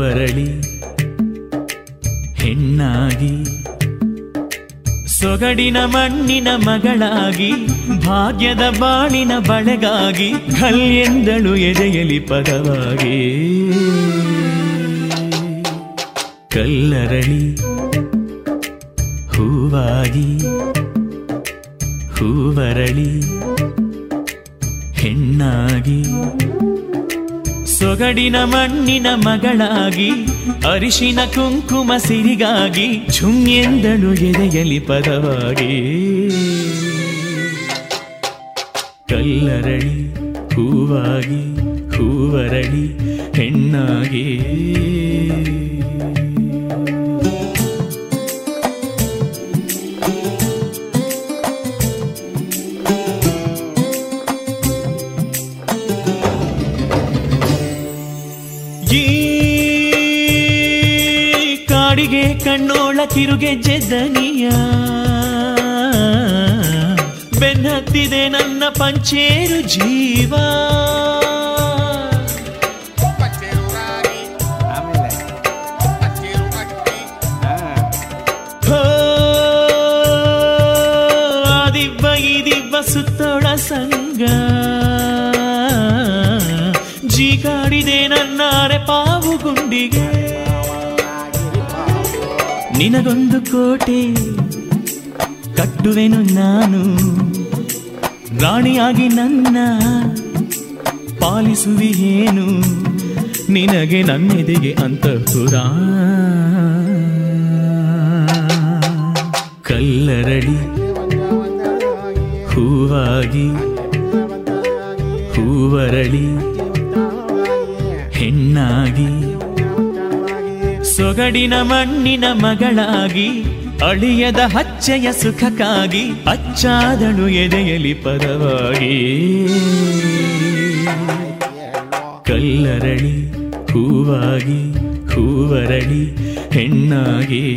ಹೂವರಳಿ ಹೆಣ್ಣಾಗಿ, ಸೊಗಡಿನ ಮಣ್ಣಿನ ಮಗಳಾಗಿ, ಭಾಗ್ಯದ ಬಾಳಿನ ಬಳೆಗಾಗಿ ಕಲ್ಯೆಂದಳು ಎದೆಯಲಿ ಪದವಾಗಿ. ಕಲ್ಲರಳಿ, ಹೂವಾಗಿ, ಹೂವರಳಿ, ಹೆಣ್ಣಾಗಿ ಸೊಗಡಿನ ಮಣ್ಣಿನ ಮಗಳಾಗಿ ಅರಿಶಿನ ಕುಂಕುಮ ಸಿರಿಗಾಗಿ ಝುಂಗೆಂದಳು ಎದೆಯಲಿ ಪದವಾಗಿ. ಕಲ್ಲರಳಿ ಹೂವಾಗಿ ಹೂವರಳಿ ಹೆಣ್ಣಾಗಿ. ಕಣ್ಣೋಳ ತಿರುಗೆಜ್ಜೆ ದನಿಯ ಬೆನ್ನತ್ತಿದೆ ನನ್ನ ಪಂಚೇರು ಜೀವ. ನಿನಗೊಂದು ಕೋಟೆ ಕಟ್ಟುವೆನು ನಾನು. ರಾಣಿಯಾಗಿ ನನ್ನ ಪಾಲಿಸುವಿಯೇನು ನಿನಗೆ ನನ್ನೆದೆಗೆ ಅಂತಃಪುರ. ಕಲ್ಲರಡಿ ಹೂವಾಗಿ ಹೂವರಳಿ ಹೆಣ್ಣಾಗಿ ಸೊಗಡಿನ ಮಣ್ಣಿನ ಮಗಳಾಗಿ ಅಳಿಯದ ಹಚ್ಚೆಯ ಸುಖಕ್ಕಾಗಿ ಅಚ್ಚಾದಳು ಎದೆಯಲಿ ಪದವಾಗಿ. ಕಲ್ಲರಳಿ ಹೂವಾಗಿ ಹೂವರಳಿ ಹೆಣ್ಣಾಗಿ.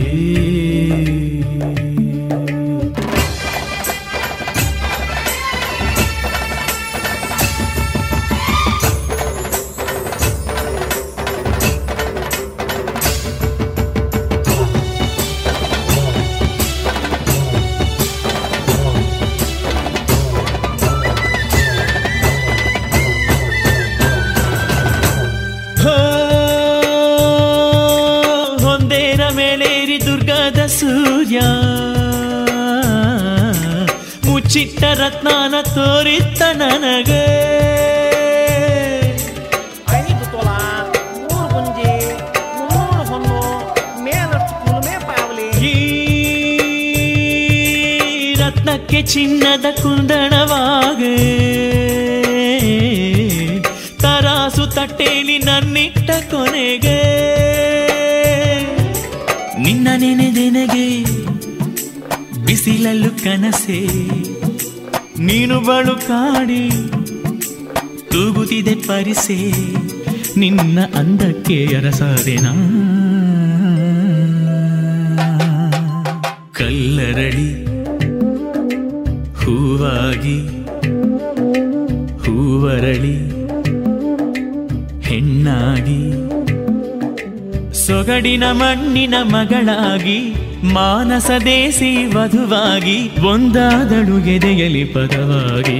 ತೂಗುತ್ತಿದೆ ನಿನ್ನ ಅಂದಕ್ಕೆ ಅರಸಾದೆನಾ ಕಲ್ಲರಳಿ ಹೂವಾಗಿ ಹೂವರಳಿ ಹೆಣ್ಣಾಗಿ ಸೊಗಡಿನ ಮಣ್ಣಿನ ಮಗಳಾಗಿ ಮಾನಸದೇಸಿ ವಧುವಾಗಿ ಒಂದಾದಳು ಎದೆಯಲಿ ಪದವಾಗಿ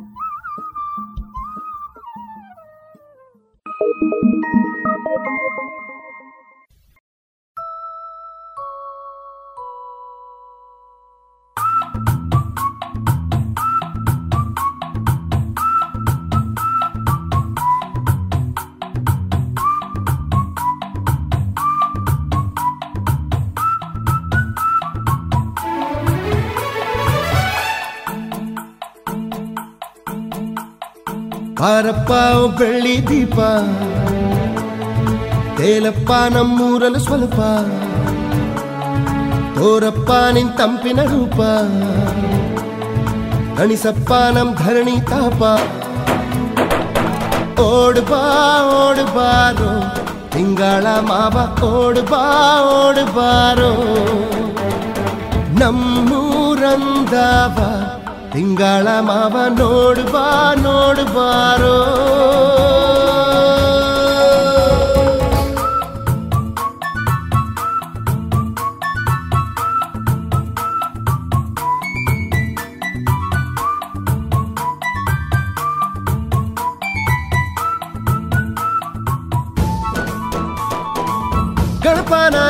ಬಾರಪ್ಪ ಬೆಳ್ಳಿ ದೀಪ. ತೇಲಪ್ಪ ನಮ್ಮೂರಲು ಸ್ವಲ್ಪ. ತೋರಪ್ಪ, ನಿನ್ ತಂಪಿನ ರೂಪ. ಗಣಿಸಪ್ಪ ನಮ್ ಧರಣಿ ತಾಪ. ಓಡ್ಬಾ ಓಡ್ಬಾರೋ ತಿಂಗಳ ಮಾವ, ಓಡ್ಬಾ ಓಡ್ಬಾರೋ ನಮ್ಮೂರಂದವ. ತಿಂಗಳ ಮಾವ ನೋಡ್ಬಾ ನೋಡ್ಬಾರೋ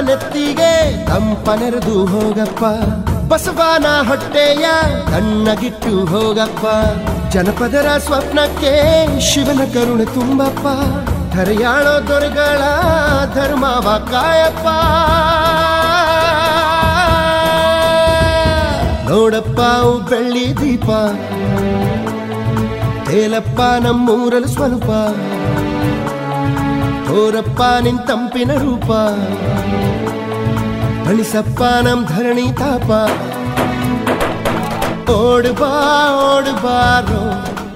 ನೆತ್ತಿಗೆ ತಂಪನೆರೆದು ಹೋಗಪ್ಪ. ಬಸವನ ಹೊಟ್ಟೆಯ ತಣ್ಣಗಿಟ್ಟು ಹೋಗಪ್ಪ. ಜನಪದರ ಸ್ವಪ್ನಕ್ಕೆ ಶಿವನ ಕರುಣೆ ತುಂಬಪ್ಪ. ಧರೆಯಾಳೋ ದೊರೆಗಳ ಧರ್ಮವ ಕಾಯಪ್ಪ. ನೋಡಪ್ಪ ಬೆಳ್ಳಿ ದೀಪ. ತೇಲಪ್ಪ ನಮ್ಮೂರಲು ಸ್ವಲ್ಪ. ಓರಪ್ಪ ನಿನ್ ತಂಪಿನ ರೂಪ. ಅಣಿಸಪ್ಪ ನಮ್ ಧರಣಿ ತಾಪ ಓಡ್ಬಾ ಓಡ್ಬಾರೋ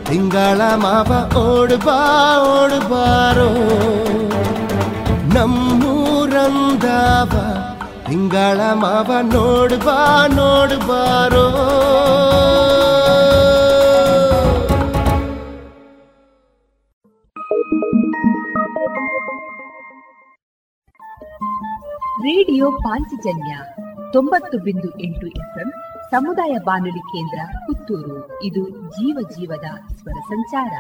ತಿಂಗಳ ಮಾವ ಓಡ್ಬಾ ಓಡ್ಬಾರೋ ನಮ್ಮೂರಂದವ ತಿಂಗಳ ಮಾವ ನೋಡ್ಬಾ ನೋಡ್ಬಾರೋ ರೇಡಿಯೋ ಪಾಂಚಜನ್ಯ ತೊಂಬತ್ತು ಬಿಂದು ಎಂಟು ಎಫ್ಎಂ ಸಮುದಾಯ ಬಾನುಲಿ ಕೇಂದ್ರ ಪುತ್ತೂರು. ಇದು ಜೀವ ಜೀವದ ಸ್ವರ ಸಂಚಾರ.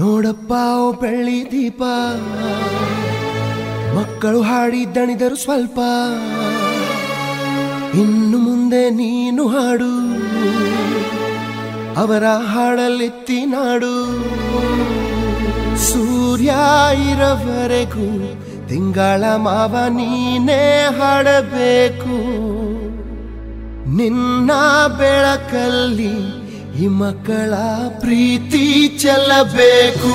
ನೋಡಪ್ಪ, ಓ ಬೆಳ್ಳಿ ದೀಪ. ಮಕ್ಕಳು ಹಾಡಿ ದಣಿದರು ಸ್ವಲ್ಪ. ಇನ್ನು ಮುಂದೆ ನೀನು ಹಾಡು. ಅವರ ಹಾಡಲೆತ್ತಿ ನಾಡು. ಸೂರ್ಯ ಇರವರೆಗೂ ತಿಂಗಳ ಮಾವ ನೀನೇ ಹಾಡಬೇಕು. ನಿನ್ನ ಬೆಳಕಲ್ಲಿ ಈ ಮಕ್ಕಳ ಪ್ರೀತಿ ಚೆಲ್ಲಬೇಕು.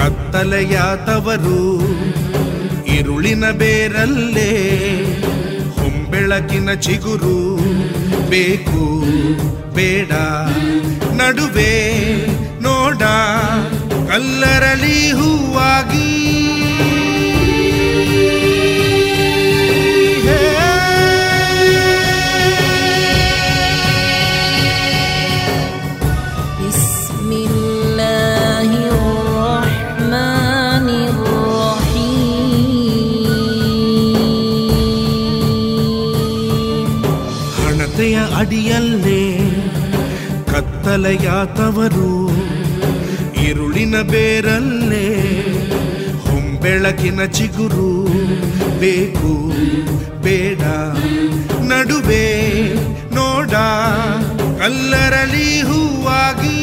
ಕತ್ತಲೆಯಾತವರು ಇರುಳಿನ ಬೇರಲ್ಲೇ ಹೊಂಬೆಳಕಿನ ಚಿಗುರು. ಬೇಕು ಬೇಡ ನಡುವೆ ನೋಡ ಕಲ್ಲರಲಿ ಹೂವಾಗಿ. ಹೇ ಕತ್ತಲೆಯ ತವರು ಇರುಳಿನ ಬೇರಲ್ಲೇ ಹೊಂಬೆಳಕಿನ ಚಿಗುರು. ಬೇಕು ಬೇಡ ನಡುವೆ ನೋಡ ಕಲ್ಲರಲಿ ಹೂವಾಗಿ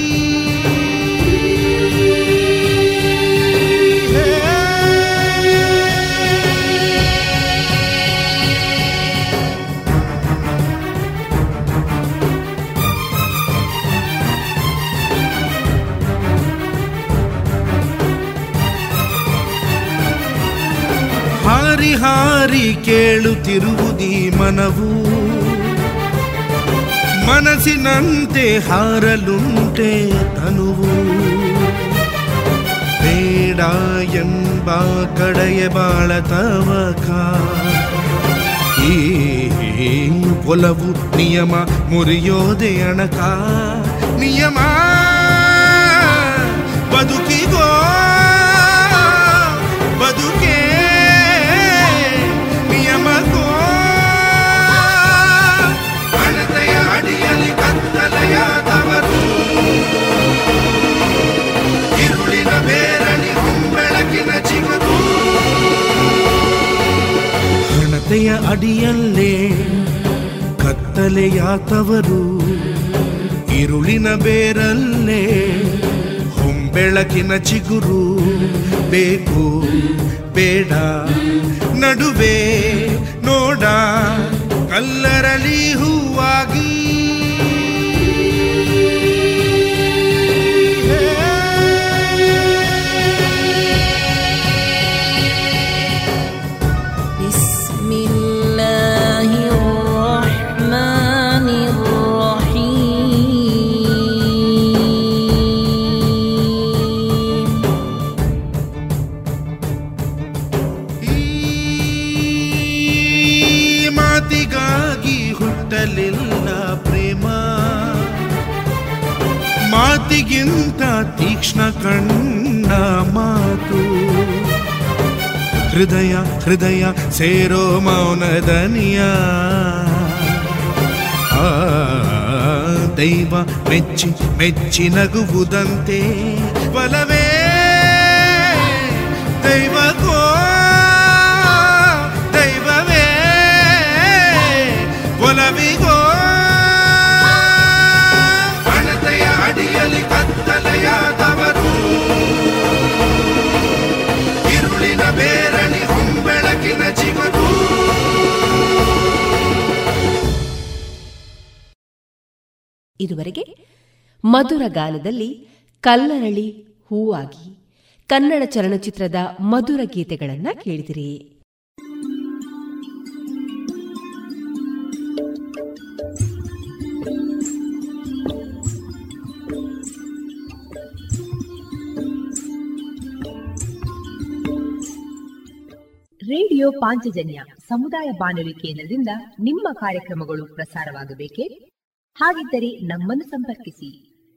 ಕೇಳುತ್ತಿರುವುದೀ ಮನವು. ಮನಸ್ಸಿನಂತೆ ಹಾರಲುಂಟೆ ತನುವು. ಬೇಡ ಎಂಬ ಕಡೆಯ ಬಾಳ ತವಕ ಈ ಒಲವು ನಿಯಮ ಮುರಿಯೋದೆ ಅಣಕ. ನಿಯಮ ಬದುಕಿಗೋ ಹಣತೆಯ ಅಡಿಯಲ್ಲೇ ಕತ್ತಲೆಯಾತವರು ಇರುಳಿನ ಬೇರಲ್ಲೇ ಹೊಂಬೆಳಕಿನ ಚಿಗುರು ಬೇಕು ಬೇಡ ನಡುವೆ ನೋಡ ಕಲ್ಲರಲಿ ಹೂವಾಗಿ ಕಣ್ಣ ಮಾತು ಹೃದಯ ಹೃದಯ ಸೇರೋ ಮೌನದನಿಯ ಆ ದೈವ ಮೆಚ್ಚಿ ಮೆಚ್ಚಿ ನಗುವುದಂತೆ ಬಲವೇ ಮಧುರ ಗಾನದಲ್ಲಿ ಕಲ್ಲರಳಿ ಹೂವಾಗಿ ಕನ್ನಡ ಚಲನಚಿತ್ರದ ಮಧುರ ಗೀತೆಗಳನ್ನ ಕೇಳಿದಿರಿ. ರೇಡಿಯೋ ಪಾಂಚಜನ್ಯ ಸಮುದಾಯ ಬಾನುಲಿ ಕೇಂದ್ರದಿಂದ ನಿಮ್ಮ ಕಾರ್ಯಕ್ರಮಗಳು ಪ್ರಸಾರವಾಗಬೇಕೆ? ಹಾಗಿದ್ದರೆ ನಮ್ಮನ್ನು ಸಂಪರ್ಕಿಸಿ.